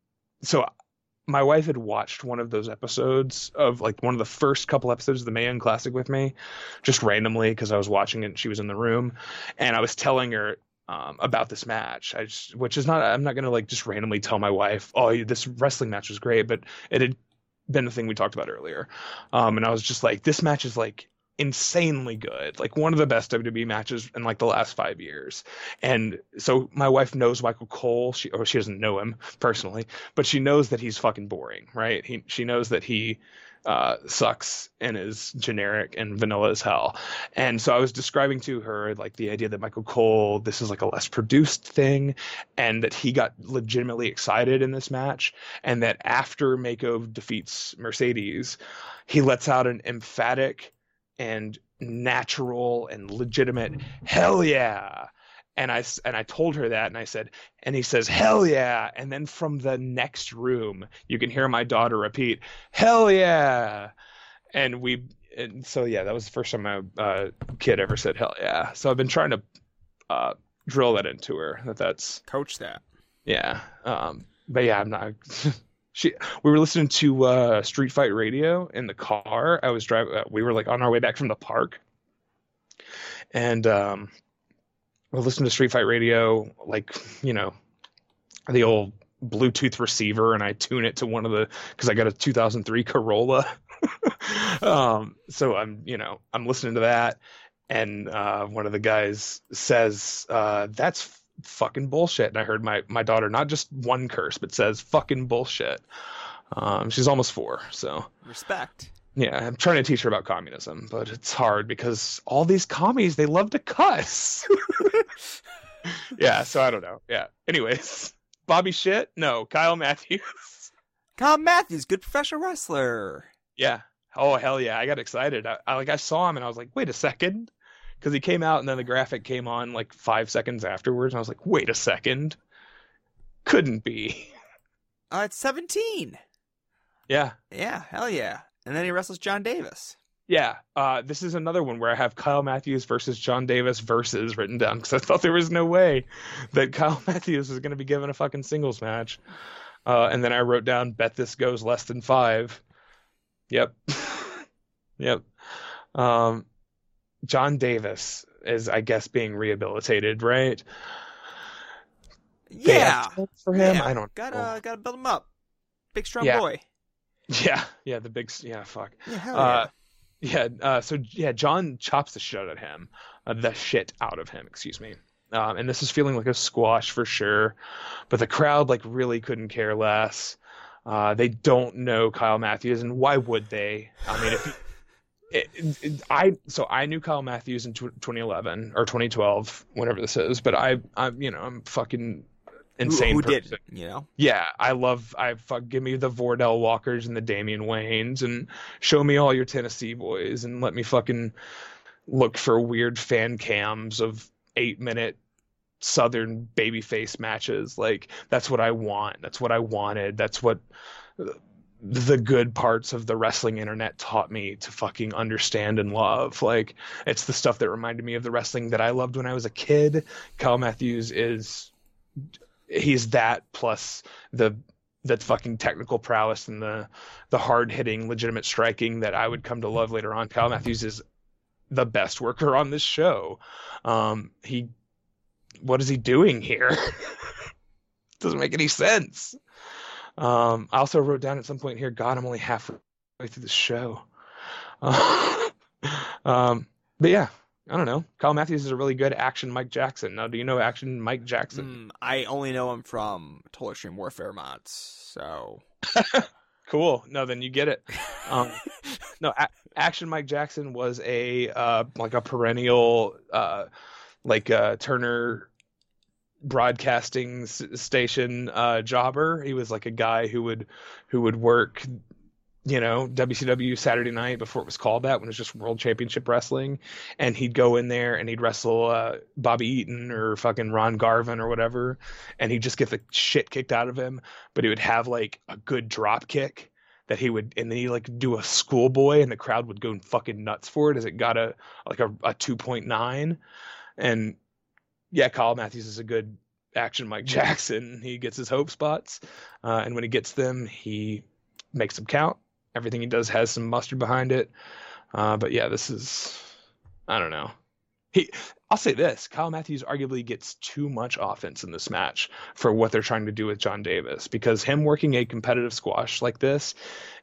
so my wife had watched one of those episodes of like one of the first couple episodes of the Mae Young Classic with me, just randomly because I was watching it and she was in the room, and I was telling her um, about this match. I just, which is not, I'm not gonna like just randomly tell my wife, oh, this wrestling match was great, but it had been the thing we talked about earlier, um, and I was just like, this match is like insanely good, like one of the best WWE matches in like the last five years. And so my wife knows Michael Cole. She or she doesn't know him personally, but she knows that he's fucking boring, right? He she knows that he uh, sucks and is generic and vanilla as hell. And so I was describing to her like the idea that Michael Cole, this is like a less produced thing, and that he got legitimately excited in this match, and that after Meiko defeats Mercedes, he lets out an emphatic and natural and legitimate hell yeah. And I and I told her that and I said and he says hell yeah. And then from the next room you can hear my daughter repeat hell yeah. And we and so yeah that was the first time my uh, kid ever said hell yeah. So I've been trying to uh, drill that into her that that's Coach that. yeah um but yeah I'm not She, we were listening to uh, Street Fight Radio in the car. I was driving. Uh, we were like on our way back from the park, and um, we're listening to Street Fight Radio, like you know, the old Bluetooth receiver, and I tune it to one of the because I got a 2003 Corolla. um, so I'm, you know, I'm listening to that, and uh, one of the guys says, uh, "That's fucking bullshit. And I heard my my daughter not just one curse, but says fucking bullshit. Um, she's almost four, so Respect. yeah, I'm trying to teach her about communism, but it's hard because all these commies they love to cuss. yeah, so I don't know. Yeah. Anyways, Bobby shit? No, Kyle Matthews. Kyle Matthews, good professional wrestler. yeah. Oh hell yeah! I got excited. I, I like I saw him and I was like, wait a second, because he came out and then the graphic came on like five seconds afterwards, and I was like, wait a second, couldn't be. Uh, it's 17. Yeah, Yeah, hell yeah. And then he wrestles John Davis. Yeah, uh, this is another one where I have Kyle Matthews versus John Davis versus written down because I thought there was no way that Kyle Matthews was going to be given a fucking singles match. Uh, and then I wrote down, bet this goes less than five. Yep. yep. Um, John Davis is, I guess, being rehabilitated, right? Yeah. For him? Yeah, I don't Gotta, know. gotta build him up. Big strong Yeah. boy. Yeah, yeah, the big, yeah, fuck. Yeah, hell Uh, yeah. Uh, so yeah, John chops the shit out of him, uh, the shit out of him. Excuse me. Um, and this is feeling like a squash for sure, but the crowd like really couldn't care less. Uh, they don't know Kyle Matthews, and why would they? I mean, if it, it, I so I knew Kyle Matthews in tw 2011 or 2012, whenever this is, but I, I'm you know I'm fucking insane. Who, person. did? You know. Yeah, I love. I fuck. Give me the Vordell Walkers and the Damian Waynes, and show me all your Tennessee boys, and let me fucking look for weird fan cams of eight minute Southern babyface matches. Like that's what I want. That's what I wanted. That's what the good parts of the wrestling internet taught me to fucking understand and love. Like it's the stuff that reminded me of the wrestling that I loved when I was a kid. Kyle Matthews is he's that plus the the fucking technical prowess and the the hard hitting legitimate striking that I would come to love later on. Kyle Matthews is the best worker on this show. Um, he what is he doing here? Doesn't make any sense. Um, I also wrote down at some point here, God, I'm only halfway through the show. Uh, um, but yeah, I don't know. Kyle Matthews is a really good action Mike Jackson. Now, do you know action Mike Jackson? Mm, I only know him from Total Extreme Warfare mods. So. Cool. No, then you get it. Um, no, a- Action Mike Jackson was a uh, like a perennial uh, like uh, Turner broadcasting station uh, jobber. He was like a guy who would who would work you know WCW Saturday night before it was called that when it was just World Championship Wrestling. And he'd go in there and he'd wrestle uh, Bobby Eaton or fucking Ron Garvin or whatever. And he'd just get the shit kicked out of him. But he would have like a good drop kick that he would and then he like do a schoolboy and the crowd would go fucking nuts for it as it got a like a, a 2.9 and yeah Kyle Matthews is a good action Mike Jackson. He gets his hope spots uh, and when he gets them he makes them count. Everything he does has some mustard behind it. Uh, but yeah this is I don't know. He I'll say this Kyle Matthews arguably gets too much offense in this match for what they're trying to do with John Davis because him working a competitive squash like this,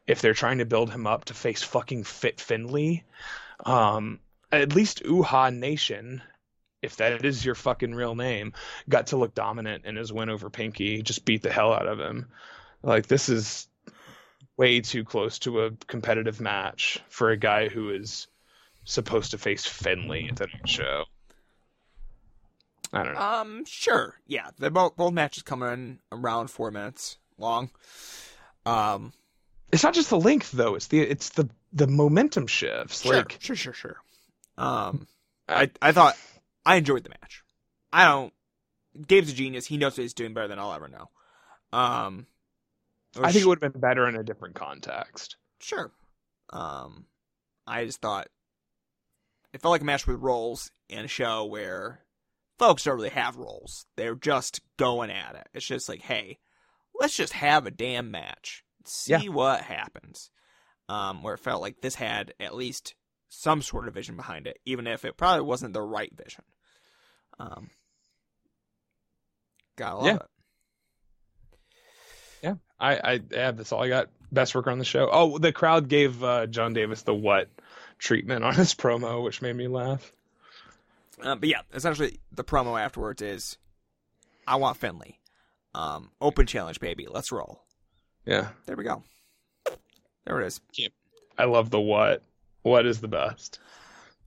if they're trying to build him up to face fucking Fit Finley, um, at least Uhaa Nation, if that is your fucking real name, got to look dominant in his win over Pinky, just beat the hell out of him. Like this is way too close to a competitive match for a guy who is supposed to face Finley at the next show. I don't know. Um, sure. Yeah, they both both matches coming in around four minutes long. Um, it's not just the length though it's the it's the the momentum shifts sure, like sure, sure, sure. Um, I I thought I enjoyed the match. I don't. Gabe's a genius. He knows what he's doing better than I'll ever know. Um, i think it would have been better in a different context Sure. Um, I just thought it felt like a match with roles in a show where folks don't really have roles. They're just going at it. It's just like, hey, let's just have a damn match, see Yeah. what happens. Um, where it felt like this had at least some sort of vision behind it, even if it probably wasn't the right vision. Um, gotta love Yeah. it. Yeah, I, I yeah, that's all I got. Best worker on the show. Oh, the crowd gave uh, John Davis the what treatment on his promo, which made me laugh. Uh, but yeah, essentially the promo afterwards is, I want Finley. Um, open challenge, baby. Let's roll. Yeah, There we go. There it is. I love the what. What is the best?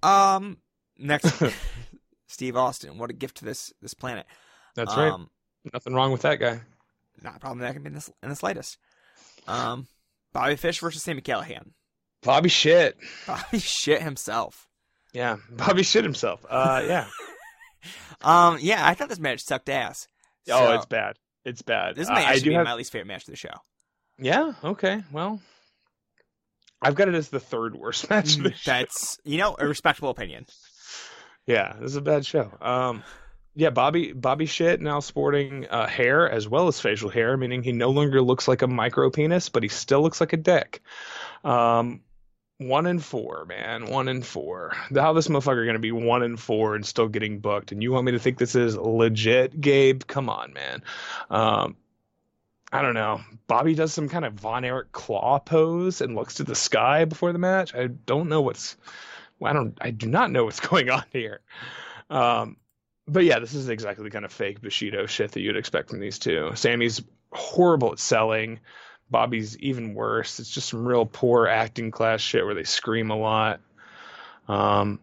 Um, next, Steve Austin. What a gift to this this planet. That's right. um, Nothing wrong with that guy. Not problematic in the, in the slightest. Um, Bobby Fish versus Sammy Callahan. Bobby shit. Bobby shit himself. Yeah, Bobby shit himself. Uh, yeah. Um, yeah, I thought this match sucked ass. oh, it's bad. It's bad. This Uh, may I actually be have. my least favorite match of the show. Yeah. Okay. Well, I've got it as the third worst match show. That's you know a respectable opinion. Yeah, this is a bad show. Um, yeah, Bobby Bobby shit now sporting uh, hair as well as facial hair, meaning he no longer looks like a micro penis, but he still looks like a dick. Um, one in four, man, one in four. How this motherfucker gonna be one in four and still getting booked? And you want me to think this is legit, Gabe? Come on, man. Um, I don't know. Bobby does some kind of Von Erich claw pose and looks to the sky before the match. I don't know what's. I don't. I do not know what's going on here. Um, but yeah, this is exactly the kind of fake Bushido shit that you'd expect from these two. Sammy's horrible at selling. Bobby's even worse. It's just some real poor acting class shit where they scream a lot. Um,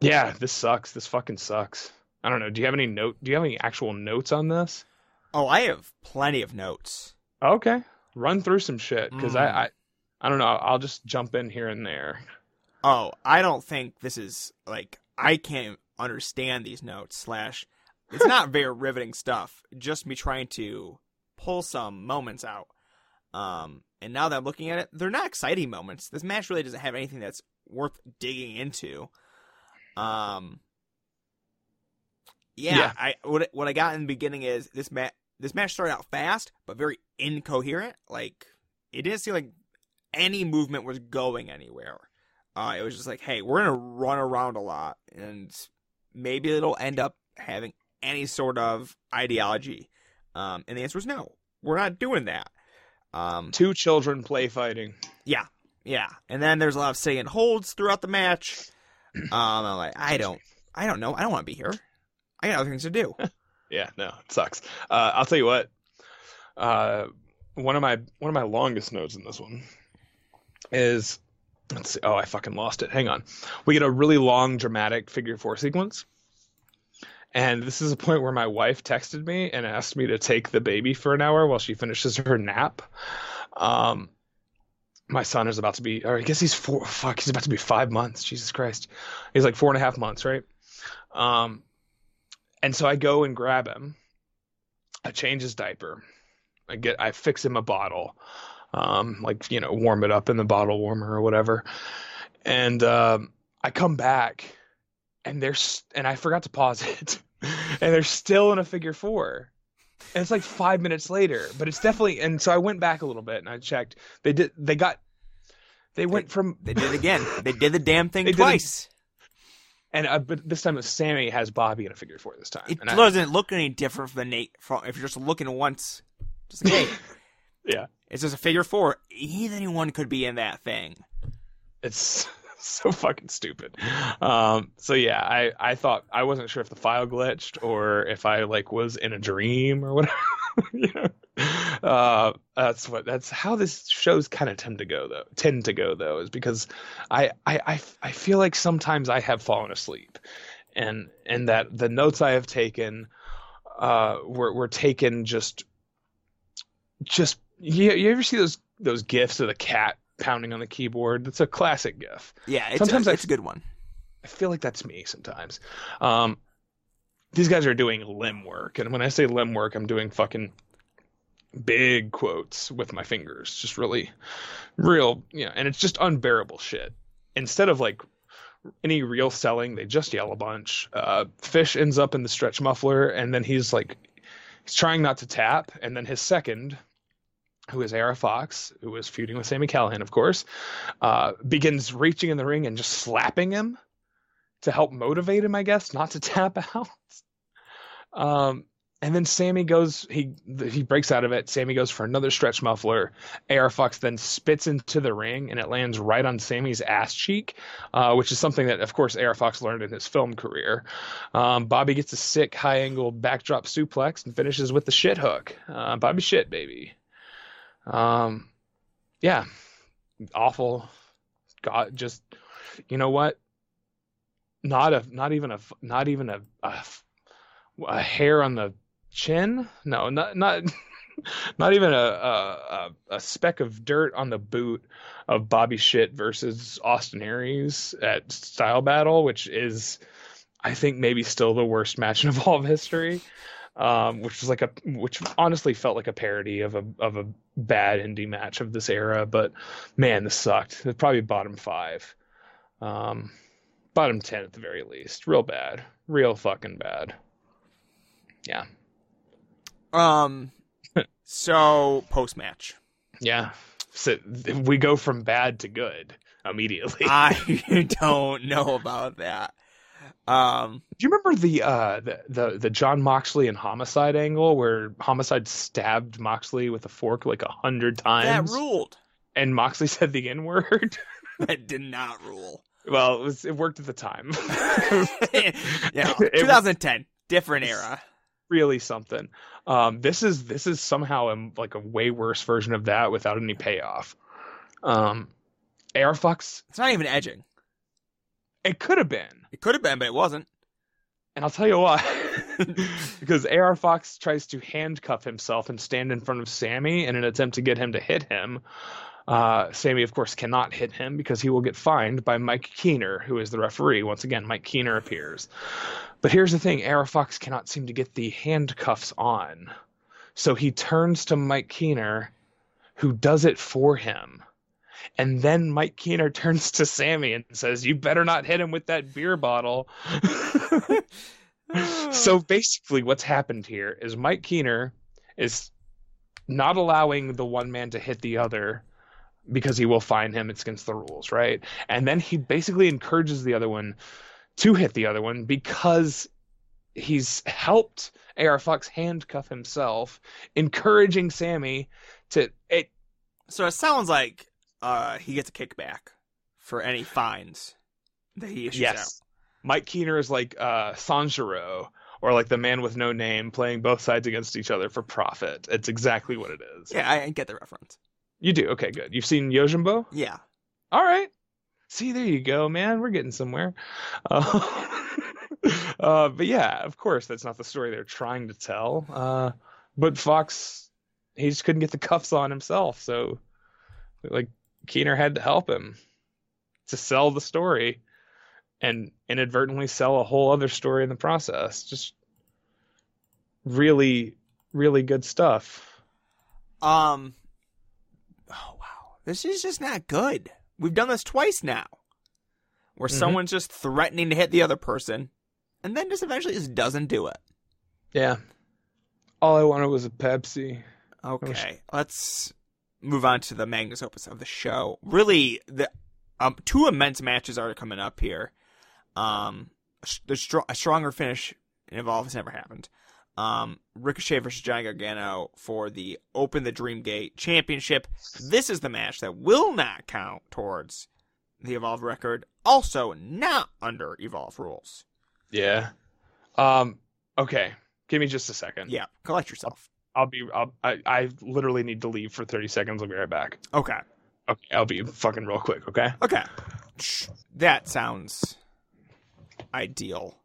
yeah, this sucks. This fucking sucks. I don't know. Do you have any note? Do you have any actual notes on this? Oh, I have plenty of notes. Okay, run through some shit because Mm. I, I, I don't know. I'll just jump in here and there. Oh, I don't think this is like I can't understand these notes. Slash, it's not very riveting stuff. Just me trying to pull some moments out. Um, and now that I'm looking at it, they're not exciting moments. This match really doesn't have anything that's worth digging into. Um, yeah, Yeah. I what what I got in the beginning is this match. This match started out fast, but very incoherent. Like it didn't seem like any movement was going anywhere. Uh, it was just like, hey, we're gonna run around a lot, and maybe it'll end up having any sort of ideology. Um, and the answer is no, we're not doing that. Um, Two children play fighting. yeah, yeah. and then there's a lot of sitting and holds throughout the match. Um, I'm like, I don't, I don't know, I don't want to be here. I got other things to do. Yeah, no, it sucks. Uh, I'll tell you what. Uh, one of my one of my longest notes in this one is let's see. Oh, I fucking lost it. Hang on. We get a really long dramatic figure four sequence. And this is a point where my wife texted me and asked me to take the baby for an hour while she finishes her nap. Um, my son is about to be, or I guess he's four. Fuck, he's about to be five months. Jesus Christ, he's like four and a half months, right? Um, and so I go and grab him. I change his diaper. I get I fix him a bottle. Um, like, you know, warm it up in the bottle warmer or whatever. And um, I come back and there's and I forgot to pause it. and they're still in a figure four. And it's like five minutes later, but it's definitely and so I went back a little bit and I checked. They did they got they went from They did it again. They did the damn thing They twice. And uh, but this time Sammy has Bobby in a figure four this time. It and doesn't look any different from Nate. From if you're just looking once, just like, hey, yeah. it's just a figure four. Anyone could be in that thing. It's so fucking stupid. Um, so yeah, I, I thought I wasn't sure if the file glitched or if I like was in a dream or whatever. you know? uh, that's what that's how this shows kind of tend to go though. Tend to go though is because I, I I I feel like sometimes I have fallen asleep, and and that the notes I have taken uh, were were taken just just you, you ever see those those gifs of the cat pounding on the keyboard? That's a classic gif. Yeah, it's, Sometimes a, I- it's a good one. I feel like that's me sometimes. Um, these guys are doing limb work, and when I say limb work, I'm doing fucking big quotes with my fingers, just really, real, you know, and it's just unbearable shit. Instead of like any real selling, they just yell a bunch. Uh, Fish ends up in the stretch muffler, and then he's like, he's trying not to tap, and then his second, who is AR Fox, who was feuding with Sammy Callahan, of course, uh, begins reaching in the ring and just slapping him to help motivate him, I guess, not to tap out. Um, and then Sammy goes, he he breaks out of it. Sammy goes for another stretch muffler. AR Fox then spits into the ring, and it lands right on Sammy's ass cheek, uh, which is something that, of course, AR Fox learned in his film career. Um, Bobby gets a sick high angle backdrop suplex and finishes with the shit hook. Uh, Bobby shit, baby. Um, yeah, awful. God, just you know what? Not a, not even a, not even a, a, a hair on the chin. No, not not not even a, a a speck of dirt on the boot of Bobby Shit versus Austin Aries at Style Battle, which is, I think, maybe still the worst match in Evolve history. Um, which was like a, which honestly felt like a parody of a of a bad indie match of this era. But man, this sucked. It's probably bottom five, um, bottom ten at the very least. Real bad, real fucking bad. Yeah. Um. so post match, Yeah. So we go from bad to good immediately. I don't know about that. Um. Do you remember the uh the, the the John Moxley and Homicide angle where Homicide stabbed Moxley with a fork like a hundred times? That ruled. and Moxley said the N word? That did not rule. well, it was it worked at the time. yeah, It 2010, different era. Really something. Um, this is this is somehow a, like a way worse version of that without any payoff. Um, AR Fox, It's not even edging. it could have been. It could have been, but it wasn't. And I'll tell you why. because AR Fox tries to handcuff himself and stand in front of Sammy in an attempt to get him to hit him. Uh, Sammy, of course, cannot hit him because he will get fined by Mike Keener, who is the referee. Once again, Mike Keener appears. But here's the thing AR Fox cannot seem to get the handcuffs on. So he turns to Mike Keener, who does it for him. And then Mike Keener turns to Sammy and says, You better not hit him with that beer bottle. so basically, what's happened here is Mike Keener is not allowing the one man to hit the other because he will fine him. It's against the rules, right? And then he basically encourages the other one to hit the other one because he's helped AR Fox handcuff himself, encouraging Sammy to it So it sounds like uh, he gets a kickback for any fines that he issues Yes. Mike Keener is like uh, Sanjuro or like the man with no name playing both sides against each other for profit. It's exactly what it is. Yeah, I get the reference. You do? Okay, good. You've seen Yojimbo? Yeah. All right. See, there you go, man. We're getting somewhere. Uh, uh, but yeah, of course, that's not the story they're trying to tell. Uh, but Fox, he just couldn't get the cuffs on himself. So, like, Keener had to help him to sell the story and inadvertently sell a whole other story in the process. Just really, really good stuff. Um. This is just not good. We've done this twice now, where Mhm. someone's just threatening to hit the other person, and then just eventually just doesn't do it. Yeah. All I wanted was a Pepsi. Okay, let's move on to the magnus opus of the show. Really, the um, two immense matches are coming up here. Um, the str- a stronger finish in Evolve has never happened. Um, Ricochet versus Johnny Gargano for the Open the Dream Gate Championship. This is the match that will not count towards the Evolve record. Also, not under Evolve rules. Yeah. Um. Okay. Give me just a second. Yeah, collect yourself. I'll be. I'll, I. I literally need to leave for thirty seconds. I'll be right back. Okay. Okay. I'll be fucking real quick. Okay. Okay. That sounds ideal.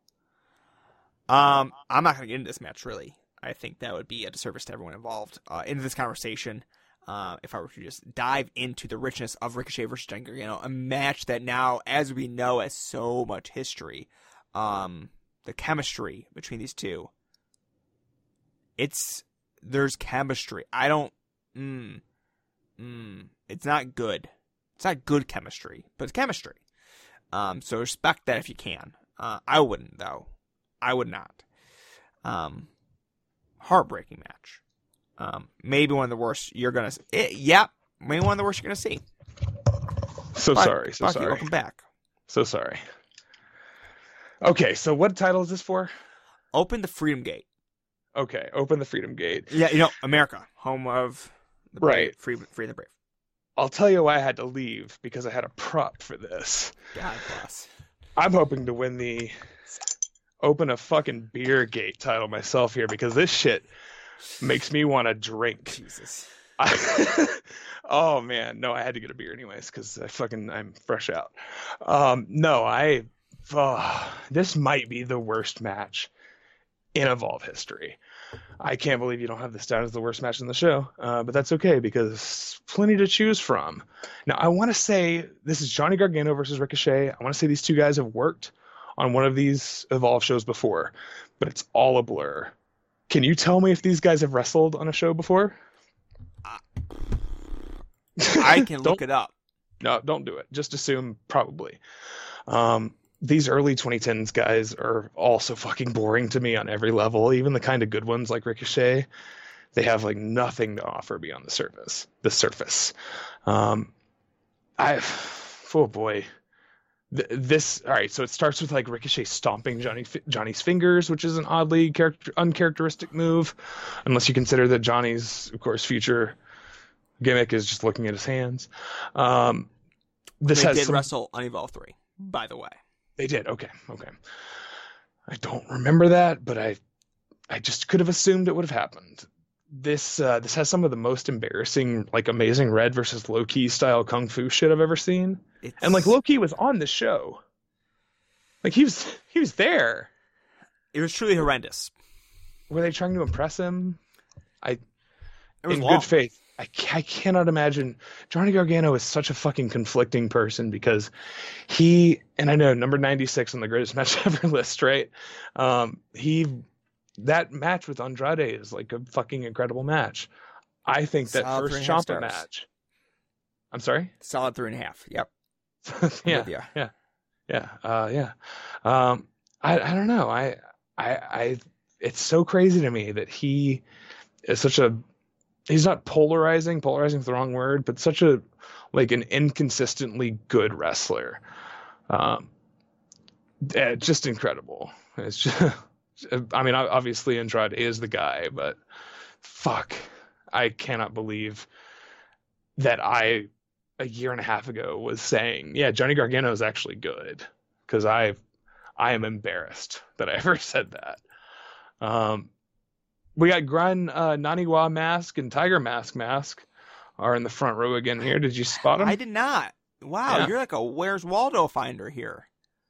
Um, I'm not going to get into this match really. I think that would be a disservice to everyone involved uh, in this conversation. Uh, if I were to just dive into the richness of Ricochet versus Johnny Gargano, a match that now, as we know, has so much history. Um, the chemistry between these two. It's there's chemistry. I don't. Mm, mm, it's not good. It's not good chemistry, but it's chemistry. Um, so respect that if you can. Uh, I wouldn't though. I would not. Um, heartbreaking match. Um, maybe one of the worst you're gonna. It, yeah, maybe one of the worst you're gonna see. So But, sorry. So Bucky, sorry. welcome back. So sorry. Okay, so what title is this for? Open the Freedom Gate. Okay, open the Freedom Gate. Yeah, you know, America, home of the brave, Right. free, free the brave. I'll tell you why I had to leave because I had a prop for this. God bless. I'm hoping to win the open a fucking beer gate title myself here because this shit makes me want to drink. Jesus. oh man, no, I had to get a beer anyways because I fucking I'm fresh out. Um, no, I oh, this might be the worst match in Evolve history. I can't believe you don't have this down as the worst match in the show, uh, but that's okay because plenty to choose from. Now, I want to say this is Johnny Gargano versus Ricochet. I want to say these two guys have worked on one of these Evolve shows before, but it's all a blur. Can you tell me if these guys have wrestled on a show before? I can look it up. No, don't do it. Just assume probably. Um, these early 2010s guys are also fucking boring to me on every level. Even the kind of good ones like Ricochet, they have like nothing to offer beyond the surface. The surface. Um, I, oh boy, Th- this all right. So it starts with like Ricochet stomping Johnny Johnny's fingers, which is an oddly character, uncharacteristic move, unless you consider that Johnny's, of course, future gimmick is just looking at his hands. Um, this they has did some, wrestle on Evolve 3, by the way. they did. Okay. Okay. I don't remember that, but I I just could have assumed it would have happened. This uh, this has some of the most embarrassing, like amazing red versus Low Ki style kung fu shit I've ever seen. It's, And like Low Ki was on the show. Like he was he was there. it was truly horrendous. Were they trying to impress him? I it was in long. good faith. I, I cannot imagine. Johnny Gargano is such a fucking conflicting person because he, and I know number 96 on the greatest match ever list, right? Um, he, that match with Andrade is like a fucking incredible match. I think that Solid first three and a half Champa match. I'm sorry? Solid three and a half. Yep. yeah. yeah. Yeah, uh, yeah. Um, I I don't know. I I I it's so crazy to me that he is such a he's not polarizing. Polarizing is the wrong word, but such a like an inconsistently good wrestler. Um, eh, just incredible. It's just. I mean, obviously Andrade is the guy, but fuck, I cannot believe that I a year and a half ago was saying, yeah, Johnny Gargano is actually good because I I am embarrassed that I ever said that. Um, we got Grun uh, Naniwa Mask and Tiger Mask Mask are in the front row again here. Did you spot them? I did not. Wow, Yeah. you're like a Where's Waldo finder here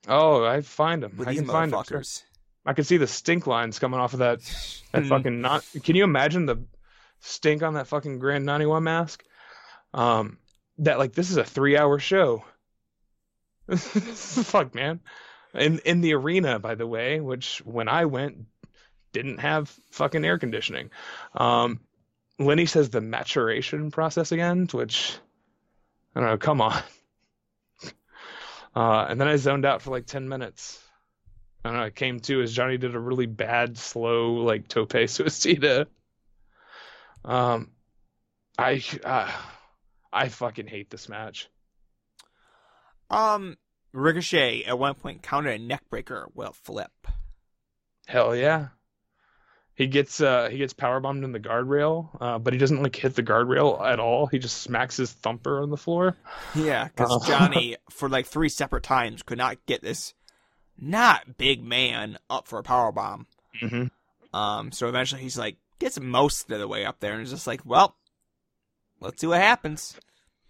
Oh, I find them. with I these can find them. I can see the stink lines coming off of that that Hmm. fucking not. Can you imagine the stink on that fucking Gran Naniwa mask? Um, that like this is a three hour show. Fuck man, in in the arena by the way, which when I went didn't have fucking air conditioning. Um, Lenny says the maturation process again, which I don't know. Come on. Uh, and then I zoned out for like ten minutes. I don't know. I came to as Johnny did a really bad, slow, like tope suicida. Um, I uh, I fucking hate this match. Um, Ricochet at one point countered a neckbreaker a flip. Hell yeah. He gets uh he gets power bombed in the guardrail, uh, but he doesn't like hit the guardrail at all. He just smacks his thumper on the floor. Yeah, because Uh. Johnny, for like three separate times, could not get this not big man up for a power bomb. Mm-hmm. Um, so eventually he's like gets most of the way up there and is just like, well, let's see what happens.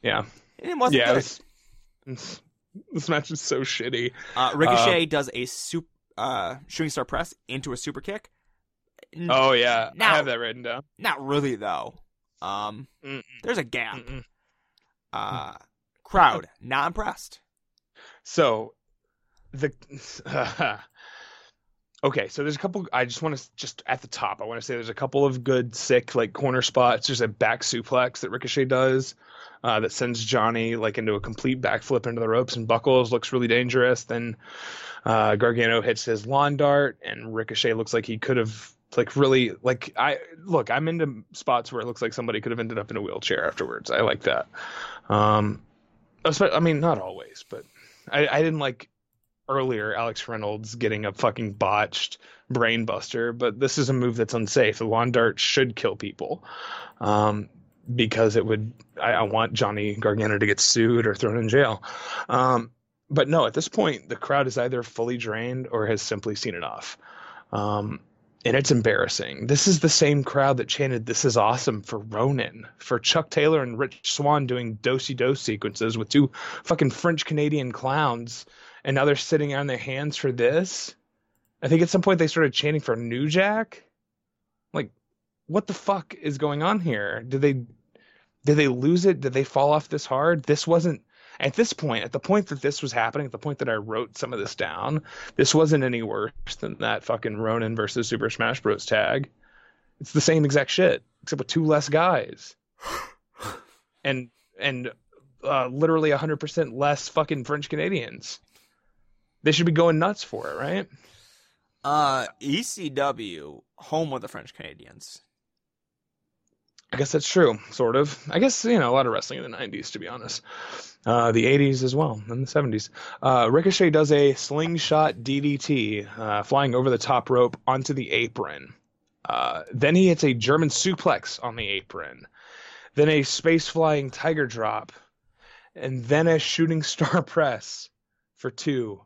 Yeah, And it wasn't yeah. good. This, match is so shitty. Uh, Ricochet does a super uh, shooting star press into a super kick. Oh yeah, Now- I have that written down. Not really though. Um, Mm-mm. there's a gap. Mm-mm. Uh, crowd not impressed. So the okay, so there's a couple. I just want to just at the top. I want to say there's a couple of good, sick like corner spots. There's a back suplex that Ricochet does uh, that sends Johnny like into a complete backflip into the ropes and buckles. Looks really dangerous. Then uh, Gargano hits his lawn dart, and Ricochet looks like he could have like really like I look. I'm into spots where it looks like somebody could have ended up in a wheelchair afterwards. I like that. Um, I mean, not always, but I, I didn't like earlier Alex Reynolds getting a fucking botched brainbuster, but this is a move that's unsafe. The lawn dart should kill people. Um, because it would I, I want Johnny Gargano to get sued or thrown in jail. Um, but no, at this point the crowd is either fully drained or has simply seen enough. Um, and it's embarrassing. This is the same crowd that chanted "This is awesome" for Ronin, for Chuck Taylor and Rich Swann doing dosey dose sequences with two fucking French Canadian clowns, and now they're sitting on their hands for this. I think at some point they started chanting for New Jack. Like, what the fuck is going on here? Did they did they lose it? Did they fall off this hard? This wasn't at this point, at the point that this was happening, at the point that I wrote some of this down, this wasn't any worse than that fucking Ronin versus Super Smash Bros. tag. It's the same exact shit, except with two less guys, and and uh, literally hundred percent less fucking French Canadians. They should be going nuts for it, right? Uh, ECW, home of the French Canadians. I guess that's true, sort of. I guess you know a lot of wrestling in the '90s, to be honest. Uh, the 80s as well, and the 70s. Uh, Ricochet does a slingshot DDT, uh, flying over the top rope onto the apron. Uh, then he hits a German suplex on the apron. Then a space flying tiger drop, and then a shooting star press for two.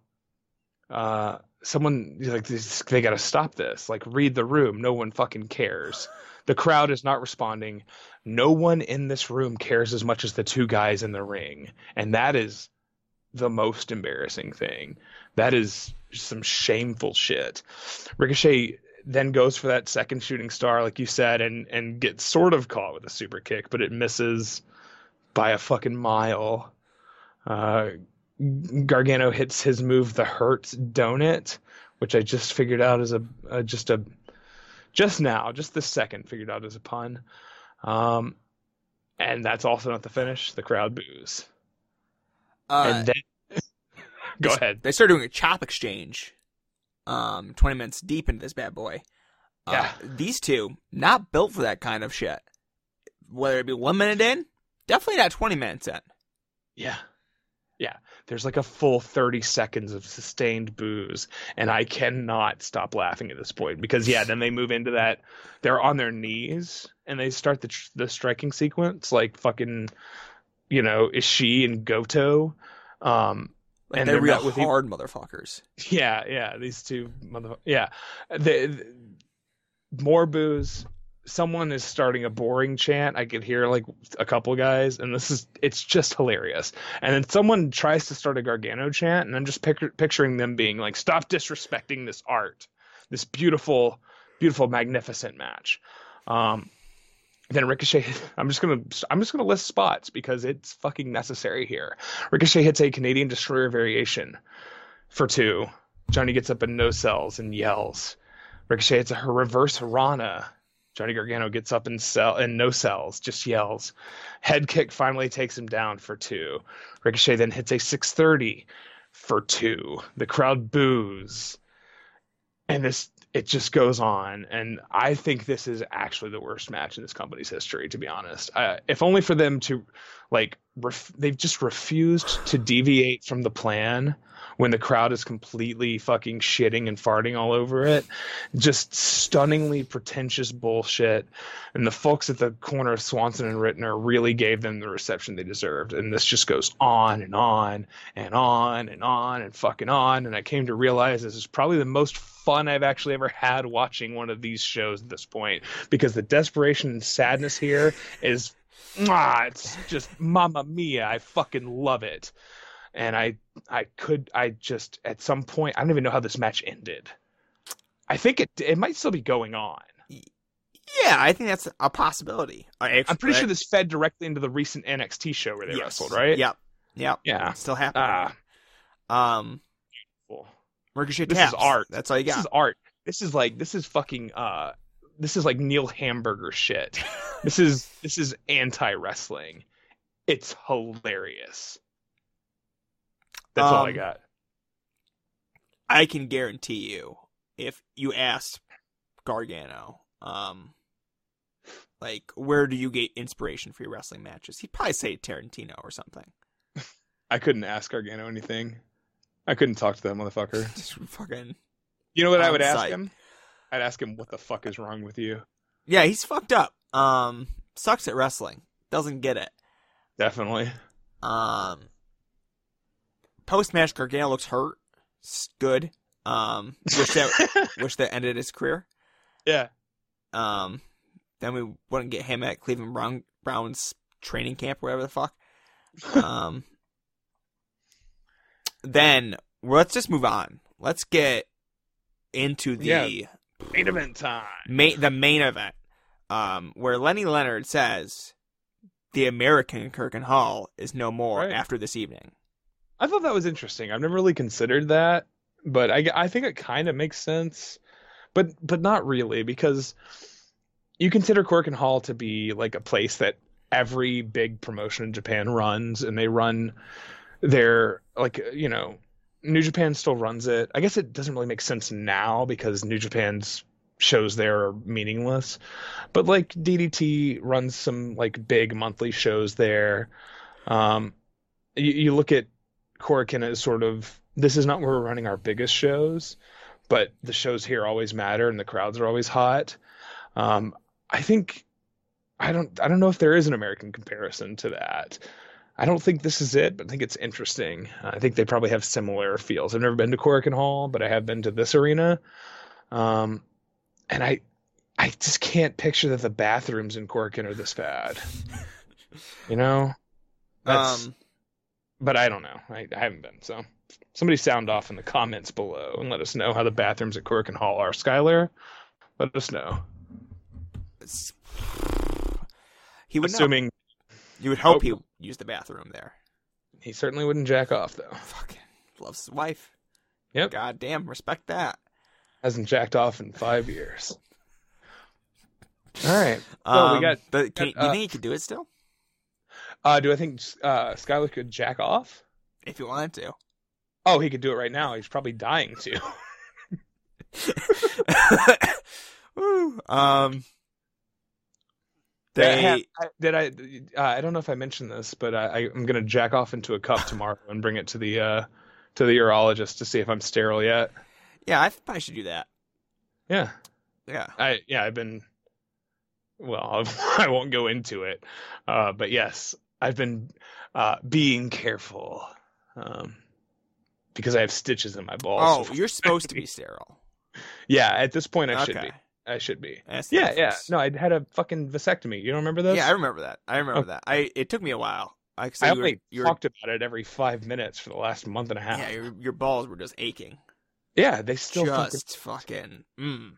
Uh, someone like they got to stop this. Like read the room. No one fucking cares. The crowd is not responding. No one in this room cares as much as the two guys in the ring. And that is the most embarrassing thing. That is some shameful shit. Ricochet then goes for that second shooting star, like you said, and, and gets sort of caught with a super kick, but it misses by a fucking mile. Uh, Gargano hits his move, the Hurts Donut, which I just figured out as a, a just a just now, just this second, figured out as a pun. Um, and that's also not the finish. The crowd boos. Uh, and then, go ahead. They start doing a chop exchange. Um, twenty minutes deep into this bad boy. Uh, Yeah. These two not built for that kind of shit. Whether it be one minute in, definitely not twenty minutes in. Yeah. Yeah. There's like a full 30 seconds of sustained booze. And I cannot stop laughing at this point because, yeah, then they move into that. They're on their knees and they start the, the striking sequence like fucking, you know, Ishii and Goto. Um, Like And they're real with e- hard motherfuckers. Yeah, yeah, these two mother yeah. The, the- more booze. Someone is starting a boring chant. I could hear like a couple guys, and this is it's just hilarious. And then someone tries to start a Gargano chant, and I'm just picture, picturing them being like, "Stop disrespecting this art, this beautiful, beautiful, magnificent match." Um, then Ricochet. I'm just gonna I'm just gonna list spots because it's fucking necessary here. Ricochet hits a Canadian Destroyer variation for two. Johnny gets up and no cells and yells. Ricochet hits a reverse Rana. Johnny Gargano gets up and cell and no cells, just yells. Head kick finally takes him down for two. Ricochet then hits a 630 for two. The crowd boos. And this it just goes on and I think this is actually the worst match in this company's history to be honest. Uh, if only for them to like ref- they've just refused to deviate from the plan when the crowd is completely fucking shitting and farting all over it. Just stunningly pretentious bullshit. And the folks at the corner of Swanson and Ritner really gave them the reception they deserved. And this just goes on and on and on and on and fucking on. And I came to realize this is probably the most fun I've actually ever had watching one of these shows at this point because the desperation and sadness here is mwah, it's just mamma mia. I fucking love it and I I could I just at some point I don't even know how this match ended. I think it it might still be going on. Yeah, I think that's a possibility. I- I'm pretty sure this fed directly into the recent NXT show where they yes. wrestled, right? Yep. Yep. Yeah. Still happening. Ah, um, cool. Ricochet This taps. is art. That's all you got. This is art. This is like this is fucking uh this is like Neil Hamburger shit. this is this is anti wrestling. It's hilarious. That's all I Um, got. I can guarantee you, if you ask Gargano, um, like where do you get inspiration for your wrestling matches? He'd probably say Tarantino or something. I couldn't ask Gargano anything. I couldn't talk to that motherfucker. Just fucking You know what I would ask him? I'd ask him what the fuck is wrong with you. yeah, he's fucked up. Um, sucks at wrestling. Doesn't get it. Definitely. Um, post match Gargano looks hurt. It's good. Um, wish that wish that ended his career. Yeah. Um, then we wouldn't get him at Cleveland Brown Browns training camp, or whatever the fuck. Um, then let's just move on. Let's get into the Yeah. Main event time. main the main event, um, where Lenny Leonard says the American Korakuen Hall is no more Right. after this evening. I thought that was interesting. I've never really considered that, but I, I think it kind of makes sense, but but not really because you consider Korakuen Hall to be like a place that every big promotion in Japan runs, and they run their like you know New Japan still runs it. I guess it doesn't really make sense now because New Japan's shows there are meaningless, but like DDT runs some like big monthly shows there. Um, you, you look at Korakuen as sort of this is not where we're running our biggest shows, but the shows here always matter and the crowds are always hot. Um, I think I don't I don't know if there is an American comparison to that. I don't think this is it, but I think it's interesting. I think they probably have similar feels. I've never been to Korakuen Hall, but I have been to this arena. Um, and I I just can't picture that the bathrooms in Korakuen are this bad. You know? That's Um, but I don't know. I, I haven't been. So somebody sound off in the comments below and let us know how the bathrooms at Korakuen Hall are. Skylar, let us know. he would. Assuming You would hope Oh. he used the bathroom there. he certainly wouldn't jack off though. Fucking loves his wife. Yep. God damn, respect that. Hasn't jacked off in five years. All right. We Um, got- But can, got, you uh, think he could do it still Uh, do I think uh, Skylar could jack off? if he wanted to? Oh, he could do it right now. He's probably dying to. Woo. Um. They. have- I- Did I? Uh, I don't know if I mentioned this, but I, I, I'm gonna jack off into a cup tomorrow and bring it to the uh, to the urologist to see if I'm sterile yet. Yeah, I probably should do that. Yeah. Yeah. I yeah, I've been. Well, I won't go into it, uh, but yes, I've been uh, being careful um, because I have stitches in my balls. Oh, you're supposed to be sterile. yeah. At this point, I should be. I should be. Yeah, yeah. No, I had a fucking vasectomy. You don't remember this? Yeah, I remember that. I remember Okay. that. I it took me a while. I, I you only were, you were, talked about it every five minutes for the last month and a half. yeah, your, your balls were just aching. Yeah, they still fucking, just fucking. Mm.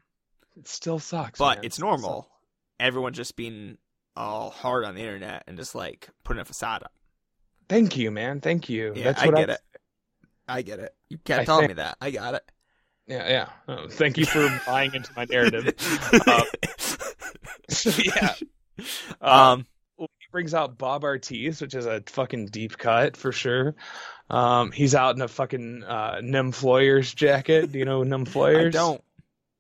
it still sucks. But man. it's It normal. Everyone just being all hard on the internet and just like putting a facade up. Thank you, man. Thank you. Yeah, That's I what get I, it. I get it. You can't I tell think- me that. I got it. Yeah, yeah. Oh, thank you for buying into my narrative. Uh, yeah. Uh, um. he brings out Bob Artese, which is a fucking deep cut for sure. Um, he's out in a fucking uh, jacket. Do you know Nem I don't.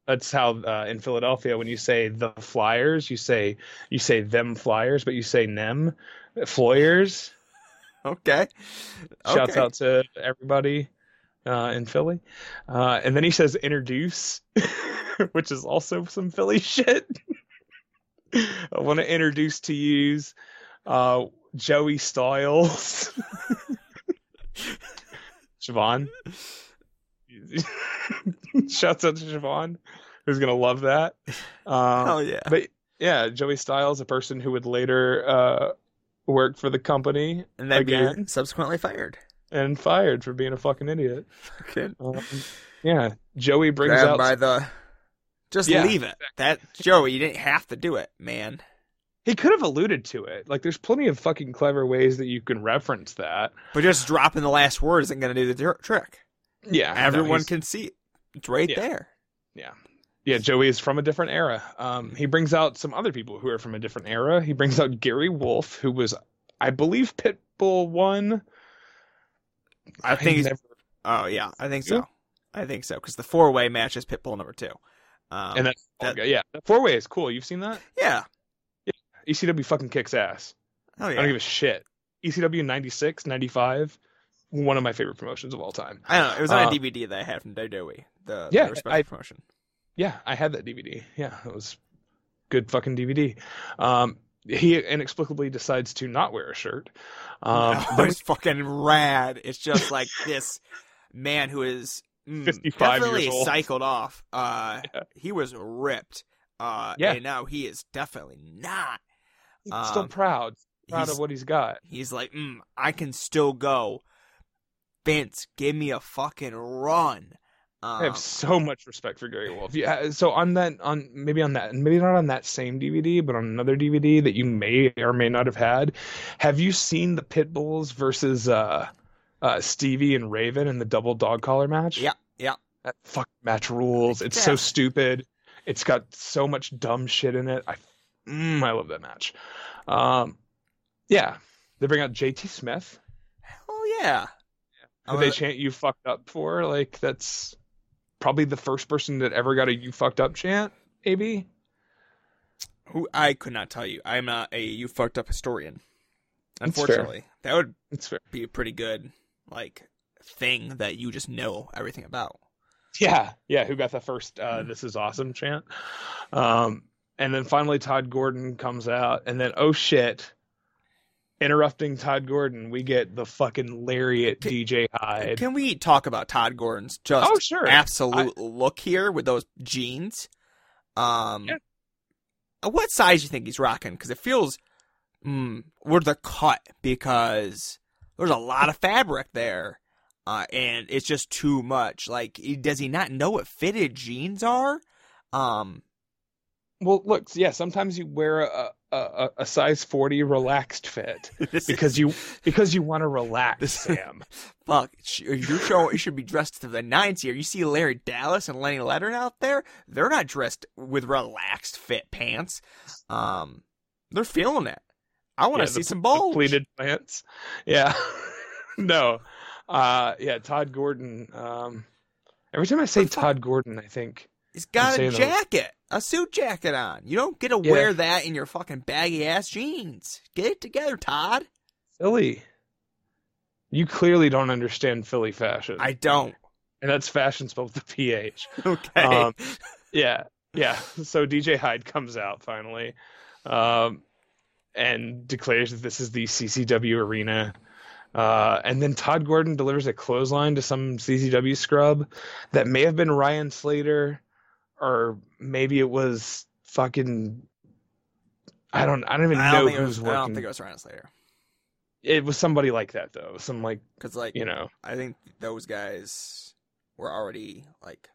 That's how uh, in Philadelphia, when you say the Flyers, you say you say them Flyers, but you say Nem Floyers. Okay. Shouts Okay. out to everybody uh, in Philly. Uh, and then he says introduce, which is also some Philly shit. I want to introduce to you uh, Joey Styles. Siobhan. Shouts out to Siobhan, who's going to love that. Um, Oh yeah. but yeah, Joey Styles, a person who would later uh, work for the company and then be again. subsequently fired. And fired for being a fucking idiot. Okay. Um, yeah, Joey brings out. by the. Just Yeah, leave it. That Joey, you didn't have to do it, man. He could have alluded to it. Like, there's plenty of fucking clever ways that you can reference that. But just dropping the last word isn't going to do the tr- trick. Yeah, Everyone he's- can see it. It's right Yeah. there. Yeah, yeah, Joey is from a different era. Um, he brings out some other people who are from a different era. He brings out Gary Wolfe, who was, I believe, Pitbull one. I think he's- never- Oh yeah, I think so. I think so because the four way matches Pitbull number two. Um, and that's that- yeah, that four way is cool. You've seen that? yeah. ECW fucking kicks ass. Oh I don't give a shit. ECW 96, 95, one of my favorite promotions of all time. I don't know. It was on Uh, a DVD that I had from WWE. The Yeah, the respective I- promotion. Yeah, I had that DVD. Yeah, it was good fucking DVD. Um, he inexplicably decides to not wear a shirt. Um, then- it's fucking rad. It's just like this man who is mm, 55 definitely years old. cycled off. Uh, Yeah. he was ripped. Uh, Yeah. and now he is definitely not. he's still um, proud, proud he's- of what he's got. He's like, mm, I can still go. Vince, give me a fucking run. Um, I have so much respect for Gary Wolfe. Yeah, so on that, on maybe on that, maybe not on that same DVD, but on another DVD that you may or may not have had. Have you seen the Pitbulls versus uh, uh, Stevie and Raven in the double dog collar match? Yeah, yeah. that fuck match rules. It's so stupid. It's got so much dumb shit in it. I, mm, I love that match. Um, yeah, they bring out JT Smith. Oh yeah. who they chant "You fucked up" for. Like that's probably the first person that ever got a "You fucked up" chant. Maybe. Who I could not tell you. I'm not a you fucked up historian. Unfortunately, that would be a pretty good like thing that you just know everything about. Yeah, yeah. Who got the first uh, "This is awesome" chant? Um, and then finally Todd Gordon comes out, and then oh shit. Interrupting Todd Gordon, we get the fucking lariat DJ Hyde. Can we talk about Todd Gordon's just Oh, sure. absolute look here with those jeans? Um, Yeah. uh, what size do you think he's rocking? Because it feels, mm, where's the cut? Because there's a lot of fabric there, uh, and it's just too much. Like, does he not know what fitted jeans are? Um, Well, look, yeah. Sometimes you wear a a, a, size forty relaxed fit because you because you want to relax, This- Sam. Fuck, sh- you're you should be dressed to the nines here. You see Larry Dallas and Lenny Leonard out there; they're not dressed with relaxed fit pants. Um, they're feeling it. I want to Yeah, see the- some bulge. pleated pants. Yeah. no. Uh yeah, Todd Gordon. Um every time I say Todd Gordon, I think He's got a jacket, a suit jacket on. You don't get to Yeah. wear that in your fucking baggy ass jeans. Get it together, Todd. Philly. You clearly don't understand Philly fashion. I don't. and that's fashion spelled with the PH. Okay. Um, yeah, yeah. So DJ Hyde comes out finally, um, and declares that this is the CZW arena. Uh, and then Todd Gordon delivers a clothesline to some CZW scrub that may have been Ryan Slater, or maybe it was fucking. I don't. I don't even I know don't, it who's was, I don't think it was Ryan Slater. it was somebody like that though. Some like Because, like, you know. I think those guys were already like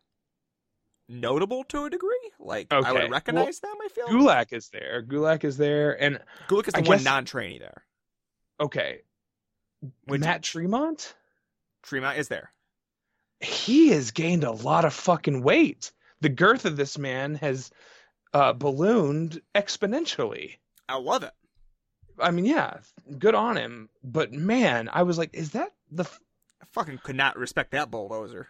notable to a degree. Like I would recognize them. I feel Gulak is there. Gulak is there, and Gulak is the I one guess- non-trainee there. okay, Which- Matt Tremont. Tremont is there. he has gained a lot of fucking weight. The girth of this man has uh, ballooned exponentially. I love it. I mean, yeah, good on him. But man, I was like, is that the? F-? I fucking could not respect that bulldozer.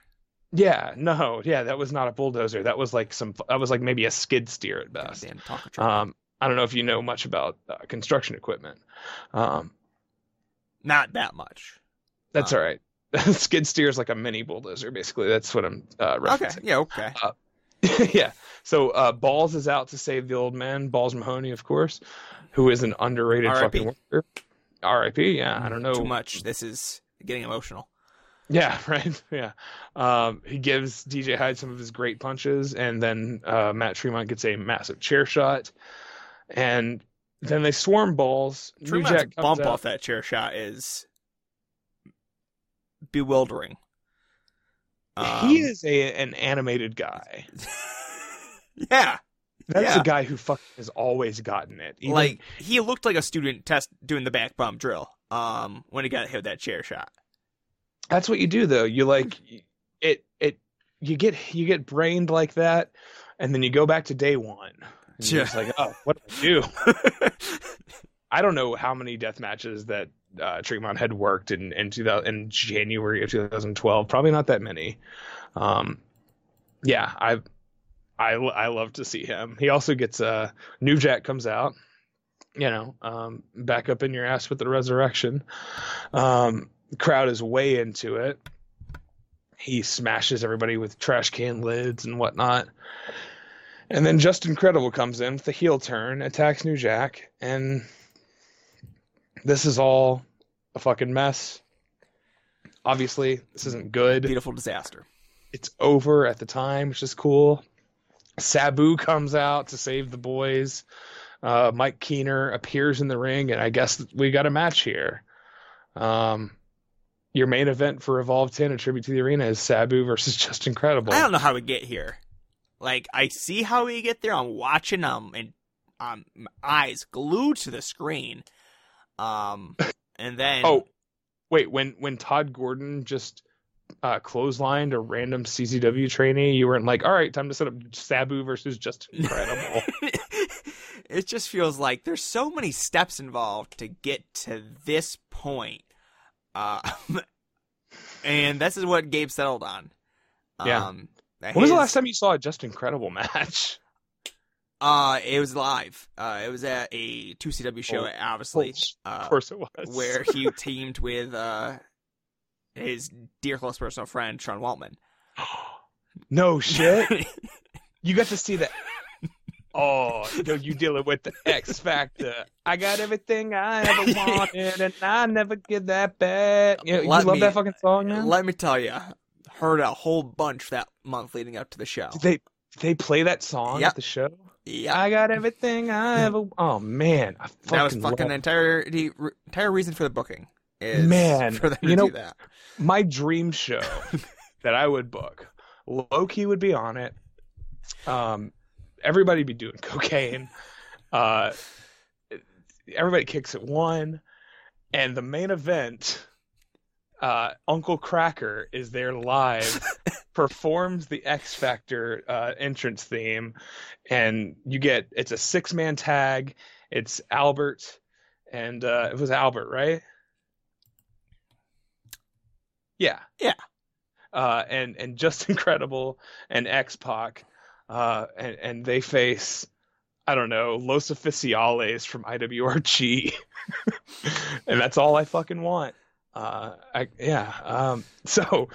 Yeah, no, yeah, that was not a bulldozer. That was like some. That was like maybe a skid steer at best. Goddamn truck. Um, I don't know if you know much about uh, construction equipment. Um, not that much. that's Uh, all right. skid steer is like a mini bulldozer, basically. That's what I'm uh, Okay. referencing. Yeah. Okay. yeah. So uh, Balls is out to save the old man, Balls Mahoney, of course, who is an underrated R.I.P.. fucking worker. R.I.P. Yeah, I don't know. Too much. This is getting emotional. Yeah, right. Yeah. Um, he gives DJ Hyde some of his great punches, and then uh, Matt Tremont gets a massive chair shot, and then they swarm Balls. Tremont's bump out. off that chair shot is bewildering. Um, he is a an animated guy. Yeah. That's Yeah. a guy who fucking has always gotten it. Even- like he looked like a student test doing the back bump drill. Um, when he got hit with that chair shot. that's what you do though you like it it you get you get brained like that and then you go back to day one and you're just like oh what did i do i don't know how many death matches that uh had worked in in, 2000, in january of 2012 probably not that many um yeah i I I love to see him. He also gets uh New Jack comes out, you know, um, back up in your ass with the resurrection. Um, crowd is way into it. He smashes everybody with trash can lids and whatnot. And then Justin Credible comes in with the heel turn, attacks New Jack, and this is all a fucking mess. Obviously, this isn't good. Beautiful disaster. It's over at the time, which is cool. Sabu comes out to save the boys. Uh, Mike Keener appears in the ring, and I guess we got a match here. Um, your main event for Evolve 10, a tribute to the arena, is Sabu versus Justin Credible. I don't know how we get here. Like I see how we get there. I'm watching them, and um my eyes glued to the screen. Um and then Oh, wait, when when Todd Gordon just uh, clotheslined a random CZW trainee, you weren't like, all right, time to set up Sabu versus Justin Credible. it just feels like there's so many steps involved to get to this point. Uh, and this is what Gabe settled on. Yeah. Um, when was the last time you saw a Justin Credible match? Uh, it was live. Uh, it was at a 2CW show, Oh, obviously, of uh, course it was. where he teamed with uh his dear close personal friend Sean Waltman. no shit. You got to see that. Oh, yo, you dealing with the X Factor. I got everything I ever wanted, and I never get that back. You, you Let love me- that fucking song, man? Let me tell you, heard a whole bunch that month leading up to the show. Did they did they play that song Yep. at the show? Yeah, I got everything I ever. Oh man, that was fucking the entire the entire reason for the booking. Is Man, for them to you know- do that. my dream show that I would book. Low Ki would be on it. Um, everybody be doing cocaine. Uh, everybody kicks at one, and the main event. Uh, Uncle Kracker is there live, performs the X Factor uh, entrance theme, and you get it's a six man tag. It's Albert, and uh, it was Albert, right? Yeah. Yeah. Uh, and and just incredible and X Pac, uh, and and they face I don't know Los Oficiales from IWRG, and that's all I fucking want. Uh, I yeah. Um, so.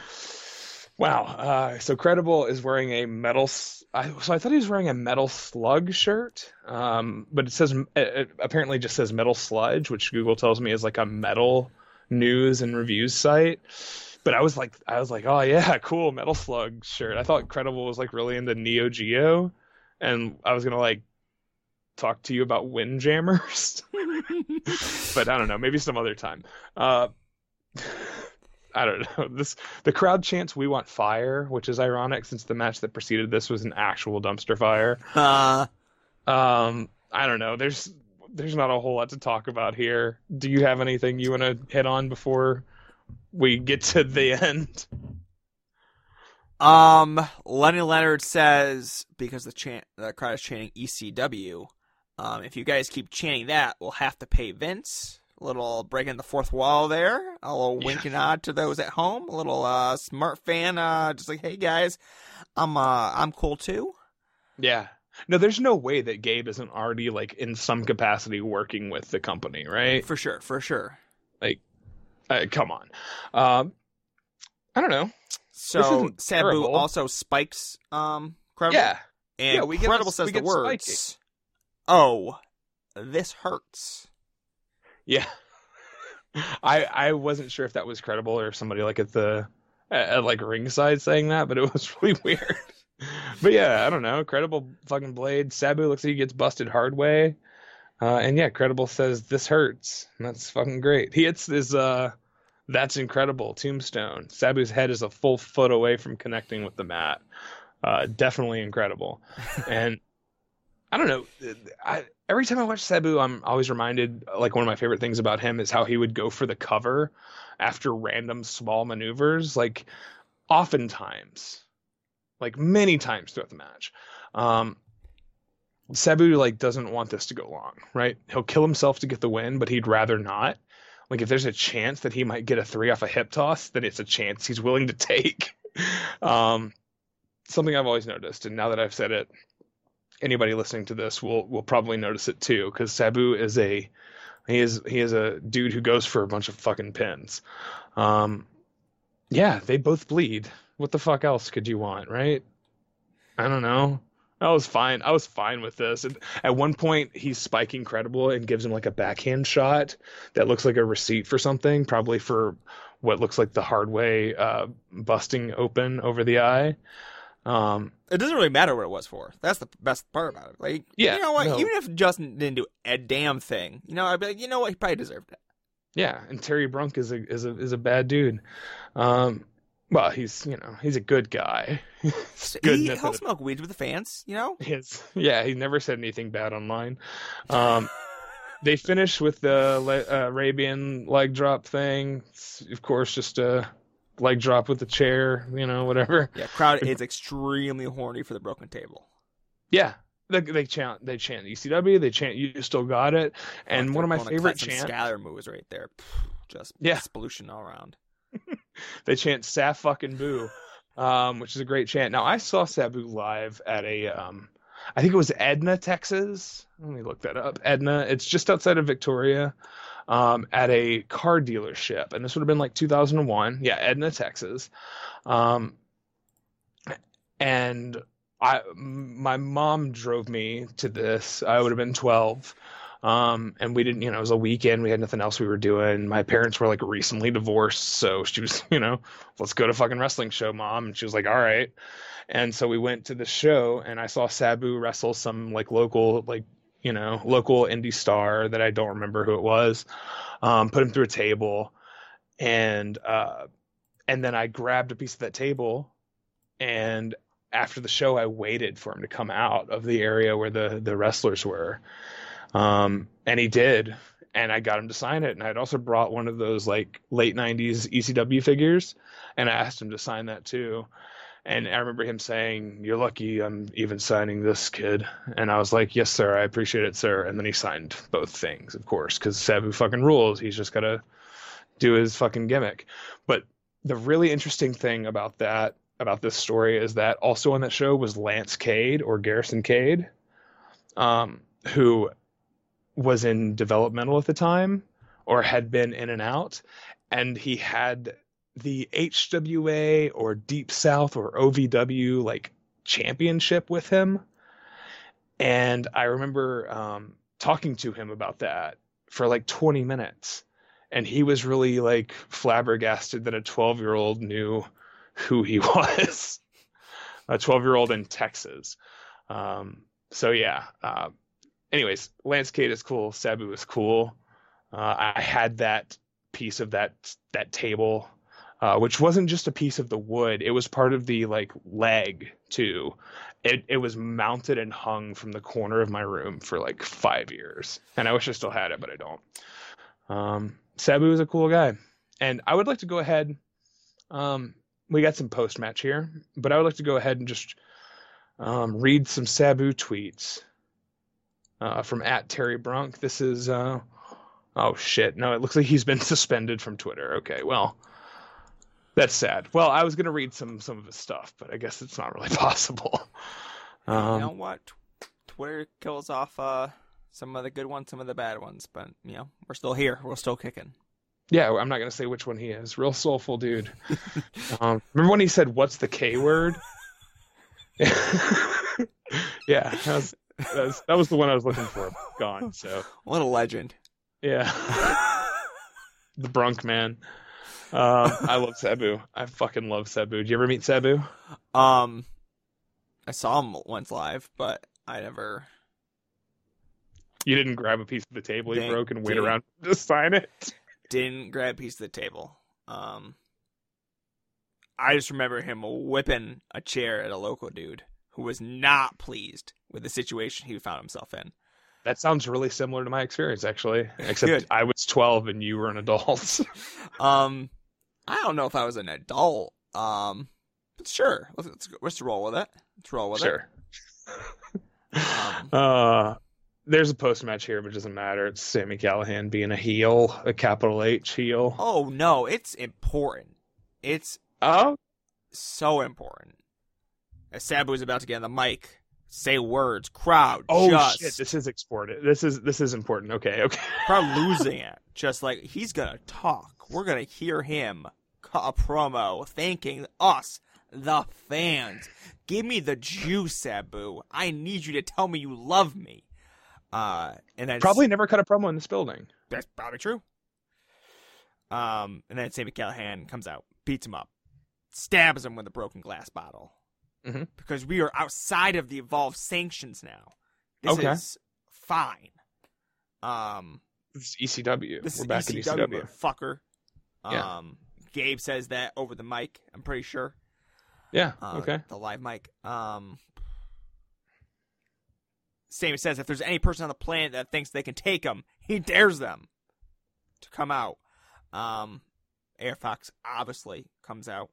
Wow. Uh, so Credible is wearing a metal. I, so I thought he was wearing a metal slug shirt, um, but it says it apparently just says metal sludge, which Google tells me is like a metal news and reviews site. But I was like, I was like, oh yeah, cool metal slug shirt. I thought Credible was like really into Neo Geo, and I was gonna like talk to you about Windjammers, but I don't know, maybe some other time. Uh, I don't know. This the crowd chants "We want fire," which is ironic since the match that preceded this was an actual dumpster fire. Uh, Um, I don't know. There's there's not a whole lot to talk about here. Do you have anything you want to hit on before we get to the end? um, Lenny Leonard says because the chant the crowd is chanting ECW. Um, if you guys keep chanting that, we'll have to pay Vince. Little breaking the fourth wall there. A little wink and nod to those at home. A little uh, smart fan, uh, just like, hey guys, I'm uh, I'm cool too. Yeah. No, there's no way that Gabe isn't already like in some capacity working with the company, right? For sure, for sure. Uh, come on. Um, I don't know. So Sabu terrible. also spikes um Credible. Yeah. And Yeah, we get Credible says we the words. Oh, this hurts. Yeah. I I wasn't sure if that was credible or somebody like at the at, at, like ringside saying that, but it was really weird. but yeah, I don't know. Credible fucking blade. Sabu looks like he gets busted hard way. Uh, and yeah, credible says this hurts. And that's fucking great. He hits his uh that's incredible tombstone. Sabu's head is a full foot away from connecting with the mat. Uh, definitely incredible. and I don't know. I, every time I watch Sabu, I'm always reminded like one of my favorite things about him is how he would go for the cover after random small maneuvers. Like oftentimes, like many times throughout the match, um, Sabu like doesn't want this to go long, right? He'll kill himself to get the win, but he'd rather not. Like if there's a chance that he might get a three off a hip toss, then it's a chance he's willing to take. um, something I've always noticed, and now that I've said it, anybody listening to this will will probably notice it too, because Sabu is a he is he is a dude who goes for a bunch of fucking pins. Um, yeah, they both bleed. What the fuck else could you want, right? I don't know. I was fine. I was fine with this. At one point, he's spiking credible and gives him like a backhand shot that looks like a receipt for something, probably for what looks like the hard way uh, busting open over the eye. Um, It doesn't really matter what it was for. That's the best part about it. Like, Yeah, you know what? no. Even if Justin didn't do a damn thing, you know, I'd be like, you know what? He probably deserved it. yeah, and Terry Brunk is a is a is a bad dude. Um, well, he's you know he's a good guy. Good he, he'll smoke weed with the fans, you know? His, yeah, he never said anything bad online. Um, they finished with the uh, Arabian leg drop thing. It's, of course, just a leg drop with the chair, you know, whatever. Yeah, crowd is extremely horny for the broken table. Yeah, they, they chant, they chant ECW, they chant "You still got it," and Fuck, one of my favorite chants, Scalar moves right there. Just Yeah. pollution all around. they chant "Saf fucking boo," um, which is a great chant. Now I saw Sabu live at a, um, I think it was Edna, Texas. Let me look that up. Edna, it's just outside of Victoria, um, at a car dealership, and this would have been like 2001. Yeah, Edna, Texas. Um, and I, my mom drove me to this. I would have been 12. Um, and we didn't, you know, it was a weekend. We had nothing else we were doing. My parents were like recently divorced. So she was, you know, let's go to fucking wrestling show, mom. And she was like, all right. And so we went to the show and I saw Sabu wrestle some like local, like, you know, local indie star that I don't remember who it was. Um, put him through a table and, uh, and then I grabbed a piece of that table and after the show, I waited for him to come out of the area where the, the wrestlers were. Um, and he did. And I got him to sign it. And I'd also brought one of those like late 90s ECW figures. And I asked him to sign that too. And I remember him saying, You're lucky I'm even signing this kid. And I was like, Yes, sir. I appreciate it, sir. And then he signed both things, of course, because Sabu fucking rules. He's just got to do his fucking gimmick. But the really interesting thing about that, about this story, is that also on that show was Lance Cade or Garrison Cade, um, who was in developmental at the time or had been in and out. And he had the HWA or Deep South or OVW like championship with him. And I remember um, talking to him about that for like 20 minutes. And he was really like flabbergasted that a 12 year old knew who he was. a 12 year old in Texas. Um, so yeah. Uh, anyways, Lance Cade is cool. Sabu is cool. Uh, I had that piece of that that table, uh, which wasn't just a piece of the wood. It was part of the like leg too. It it was mounted and hung from the corner of my room for like five years, and I wish I still had it, but I don't. Um, Sabu was a cool guy, and I would like to go ahead. Um, we got some post match here, but I would like to go ahead and just um, read some Sabu tweets uh, from at Terry Brunk. This is uh, oh shit, no, it looks like he's been suspended from Twitter. Okay, well, that's sad. Well, I was gonna read some some of his stuff, but I guess it's not really possible. you know Um, what? Twitter kills off uh, some of the good ones, some of the bad ones, but you know we're still here. We're still kicking. yeah, I'm not gonna say which one he is. Real soulful dude. um, remember when he said, "What's the K word"? yeah, that was, that was that was the one I was looking for. Gone. So What a legend. yeah. the Brunk man. Um, I love Sabu. I fucking love Sabu. Did you ever meet Sabu? Um, I saw him once live, but I never. You didn't grab a piece of the table he broke and wait around to sign it. didn't grab a piece of the table. Um, I just remember him whipping a chair at a local dude who was not pleased with the situation he found himself in. That sounds really similar to my experience, actually. Except I was 12 and you were an adult. Um, I don't know if I was an adult. Um, but sure, let's let's, let's roll with it. Let's roll with sure. it. Um, Uh, there's a post match here, but it doesn't matter. It's Sami Callihan being a heel, a capital H heel. oh no, it's important. It's Oh, so important. as Sabu is about to get on the mic, say words, crowd Oh just shit! This is exported. This is this is important. Okay, okay. crowd losing it. Just like he's gonna talk. We're gonna hear him cut a promo thanking us, the fans. Give me the juice, Sabu. I need you to tell me you love me. Uh, and then Probably never cut a promo in this building. that's probably true. Um, and then Sami Callihan comes out, beats him up, stabs him with a broken glass bottle. Mhm. Because we are outside of the evolved sanctions now. This Okay. is fine. Um, This is ECW. this We're is back ECW, at ECW. fucker. Yeah. Um, Gabe says that over the mic. I'm pretty sure. Yeah. Uh, okay. The live mic. Um, Sami says if there's any person on the planet that thinks they can take him, he dares them to come out. Um, AR Fox obviously comes out.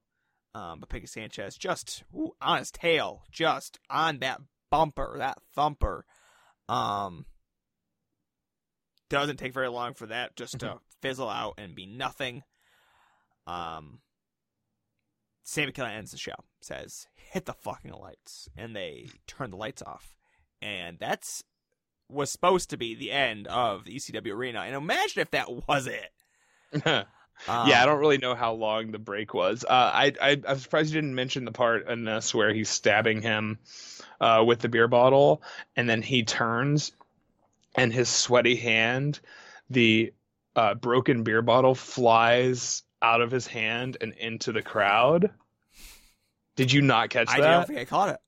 Um, but Peggy Sanchez just ooh, on his tail, just on that bumper, that thumper. Um, doesn't take very long for that just to fizzle out and be nothing. Um, Sami ends the show, says, hit the fucking lights. And they turn the lights off. And that's was supposed to be the end of the ECW arena. And imagine if that was it. Um, yeah, I don't really know how long the break was. Uh, I, I I'm surprised you didn't mention the part in this where he's stabbing him uh, with the beer bottle, and then he turns, and his sweaty hand, the uh, broken beer bottle flies out of his hand and into the crowd. Did you not catch I that? I don't think I caught it.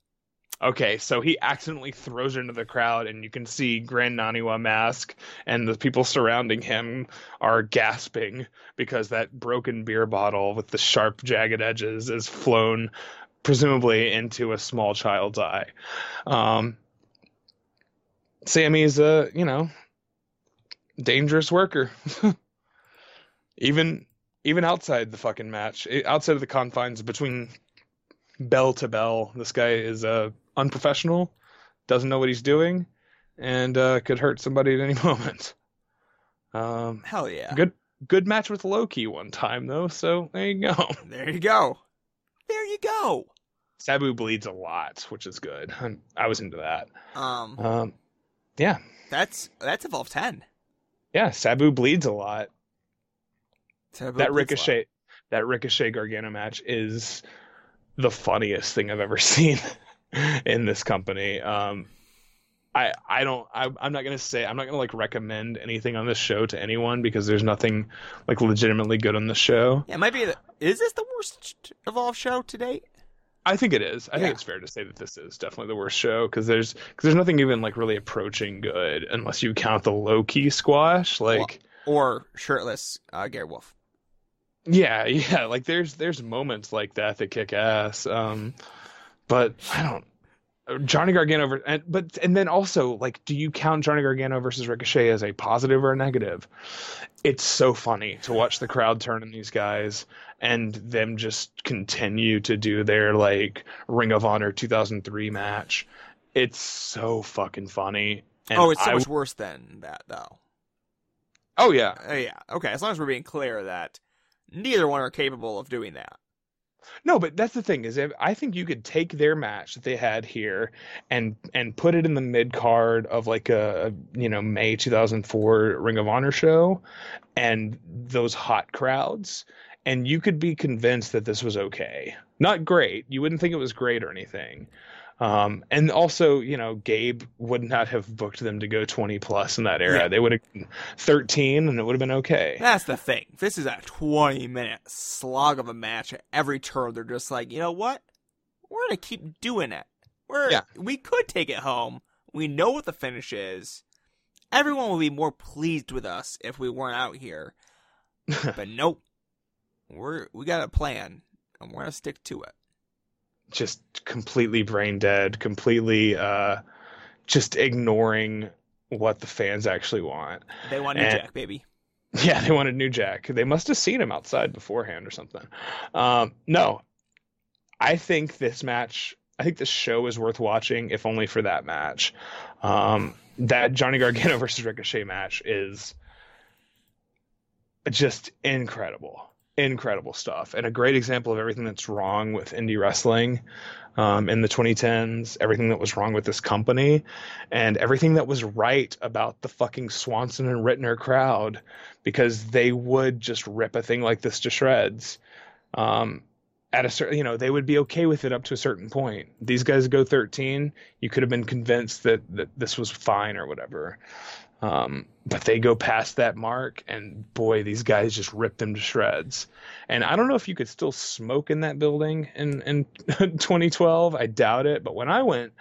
Okay, so he accidentally throws her into the crowd, and you can see Gran Naniwa mask, and the people surrounding him are gasping because that broken beer bottle with the sharp, jagged edges is flown, presumably into a small child's eye. Um, Sami's a you know dangerous worker, even even outside the fucking match, eh, outside of the confines between bell to bell. This guy is uh, unprofessional, doesn't know what he's doing, and uh, could hurt somebody at any moment. Um, Hell yeah. good good match with Low Ki one time though, so there you go. There you go. There you go. Sabu bleeds a lot, which is good. i I was into that. Um, Um, yeah, that's that's Evolve Ten. yeah. Sabu bleeds a lot. Taboo that Ricochet, that Ricochet Gargano match is the funniest thing I've ever seen in this company. Um, I I don't I, I'm not gonna say I'm not gonna like recommend anything on this show to anyone because there's nothing like legitimately good on the show. Yeah, it might be. The, is this the worst Evolve show to date? I think it is. I Yeah. think it's fair to say that this is definitely the worst show because there's because there's nothing even like really approaching good unless you count the Low Ki squash. Like Or shirtless uh, Gary Wolfe? yeah, yeah, like there's there's moments like that that kick ass. Um, but I don't. Johnny Gargano, and but and then also like, do you count Johnny Gargano versus Ricochet as a positive or a negative? It's so funny to watch the crowd turn on these guys and them just continue to do their like Ring of Honor 2003 match. It's so fucking funny. And oh, it's so I- much worse than that, though. oh yeah, Uh, yeah. Okay. As long as we're being clear that neither one are capable of doing that. No, but that's the thing is, if, I think you could take their match that they had here and and put it in the mid card of like a you know May 2004 Ring of Honor show, and those hot crowds, and you could be convinced that this was okay. Not great. You wouldn't think it was great or anything. Um, and also, you know, Gabe would not have booked them to go 20 plus in that era. Yeah. They would have been 13, and it would have been okay. That's the thing. This is a 20 minute slog of a match. At every turn, they're just like, you know what? We're gonna keep doing it. We're Yeah. we could take it home. We know what the finish is. Everyone would be more pleased with us if we weren't out here. but nope. We're we got a plan, and we're gonna stick to it. Just completely brain dead, completely uh, just ignoring what the fans actually want. They want New And- Jack, baby. Yeah, they wanted New Jack. They must have seen him outside beforehand or something. Um, no, I think this match, I think this show is worth watching, if only for that match. Um, that Johnny Gargano versus Ricochet match is just incredible. Incredible stuff, and a great example of everything that's wrong with indie wrestling. um, in the 2010s, everything that was wrong with this company, and everything that was right about the fucking Swanson and Ritner crowd, because they would just rip a thing like this to shreds. Um, at a certain, you know, they would be okay with it up to a certain point. These guys go 13. You could have been convinced that that this was fine or whatever. Um, but they go past that mark, and boy, these guys just rip them to shreds. And I don't know if you could still smoke in that building in in 2012. I doubt it. But when I went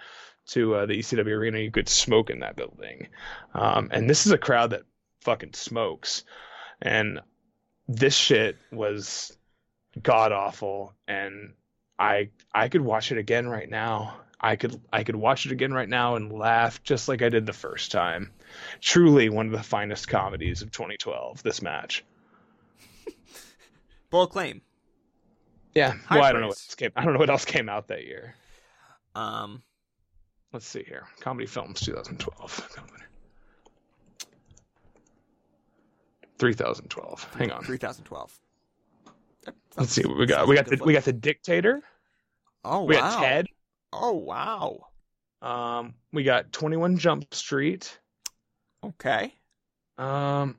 to uh, the ECW arena, you could smoke in that building. Um, and this is a crowd that fucking smokes. And this shit was god awful. And I I could watch it again right now. I could I could watch it again right now and laugh just like I did the first time. Truly one of the finest comedies of 2012. This match. Bold claim. Yeah. High well, I don't know what else came. I don't know what else came out that year. Um, Let's see here. Comedy films 2012. Comedy. 3012. Hang on. 3012. Let's see what we got. We got the we got the dictator. Oh We wow. got Ted. Oh wow. Um, we got 21 Jump Street. Okay. Um,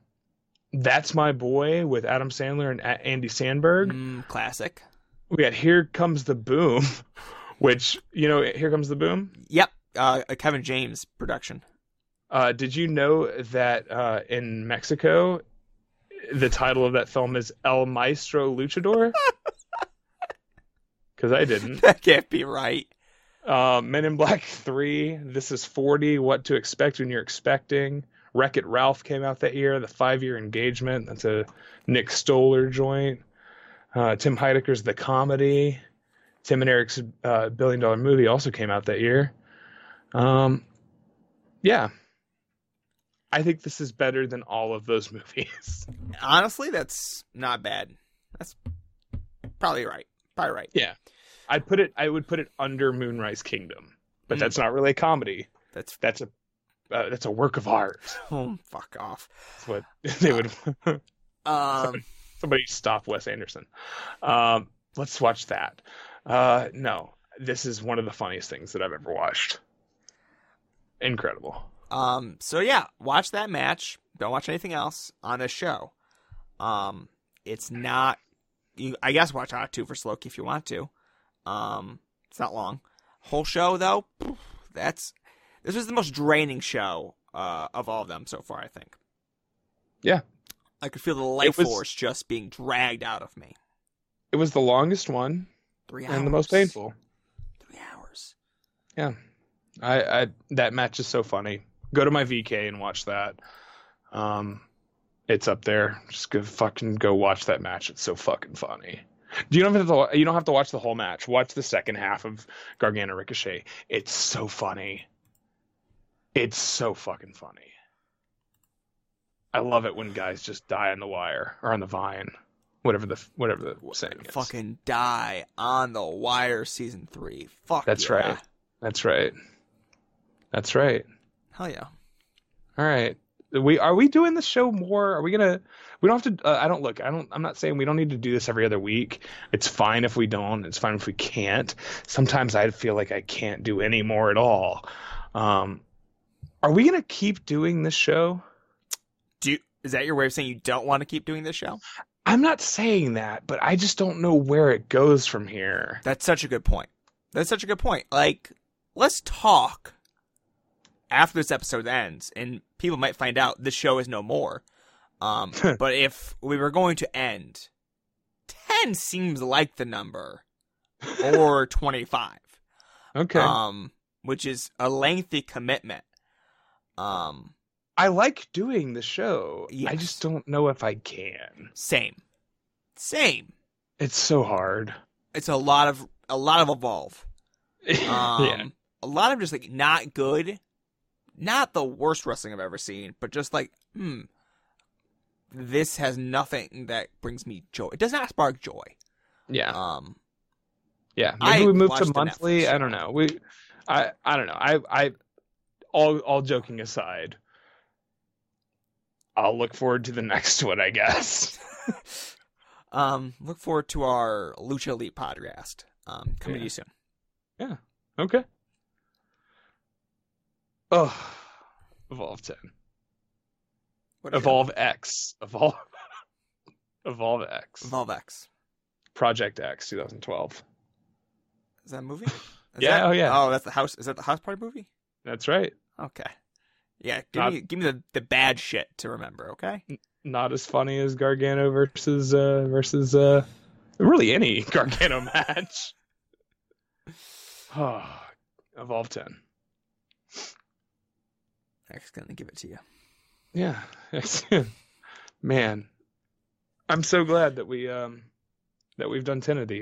that's my boy with Adam Sandler and A- Andy Samberg. Mm, classic. We got Here Comes the Boom, which you know Here Comes the Boom. Yep. Uh, a Kevin James production. Uh, did you know that uh, in Mexico, the title of that film is El Maestro Luchador? Because I didn't. That can't be right. Uh, Men in Black 3, This is 40, What to Expect When You're Expecting. Wreck It Ralph came out that year, The Five Year Engagement. That's a Nick Stoller joint. Uh, Tim Heidecker's The Comedy. Tim and Eric's uh, Billion Dollar Movie also came out that year. Um, yeah. I think this is better than all of those movies. Honestly, that's not bad. That's probably right. Probably right. yeah. I'd put it I would put it under Moonrise Kingdom. But Mm. that's not really a comedy. That's That's a uh, that's a work of art. oh, fuck off. That's what they would. Um, somebody stop Wes Anderson. Um, let's watch that. Uh, no, this is one of the funniest things that I've ever watched. Incredible. um. So yeah, watch that match. Don't watch anything else on this show. Um, it's not. You, I guess watch out too for Sloki if you want to. Um, it's not long. Whole show though, that's this was the most draining show uh, of all of them so far. I think. Yeah. I could feel the life was- force just being dragged out of me. It was the longest one Three hours. and the most painful. Three hours. Yeah, I, I that match is so funny. Go to my VK and watch that. Um, it's up there. Just go fucking go watch that match. It's so fucking funny. Do you don't have to? You don't have to watch the whole match. Watch the second half of Gargano Ricochet. It's so funny. It's so fucking funny. I love it when guys just die on the wire or on the vine, whatever the whatever the saying is. Fucking die on the wire season three. Fuck. That's yeah. right. That's right. That's right. Hell yeah. All right. We are we doing the show more? Are we gonna? We don't have to. Uh, I don't look. I don't. I'm not saying we don't need to do this every other week. It's fine if we don't. It's fine if we can't. Sometimes I feel like I can't do any more at all. Um, are we gonna keep doing this show? Do you, is that your way of saying you don't want to keep doing this show? I'm not saying that, but I just don't know where it goes from here. That's such a good point. That's such a good point. Like, let's talk after this episode ends, and people might find out this show is no more. Um, but if we were going to end, ten seems like the number, or twenty-five. Okay. Um, which is a lengthy commitment. Um, I like doing the show. I just don't know if I can. same, same. It's so hard. It's a lot of a lot of evolve. Um, yeah. a lot of just like not good, not the worst wrestling I've ever seen, but just like, hmm, this has nothing that brings me joy. It does not spark joy. Yeah. Um, Yeah, maybe I we move to monthly. I don't know. We, I, I don't know. I, I, all, all joking aside, I'll look forward to the next one. I guess. um, look forward to our Lucha Elite podcast. Um, coming to you soon. Yeah. Okay. Oh, Evolve 10. What it? Evolve X. Evolve. Evolve X. Evolve X. Project X 2012. Is that a movie? Is Yeah, that- oh, yeah. Oh, that's the house. Is that the house party movie? That's right. Okay. Yeah, give Not- me give me the, the bad shit to remember, okay? Not as funny as Gargano versus uh versus uh really any Gargano match. Oh, Evolve 10. X gonna give it to you. Yeah. Man. I'm so glad that we um that we've done 10 of these.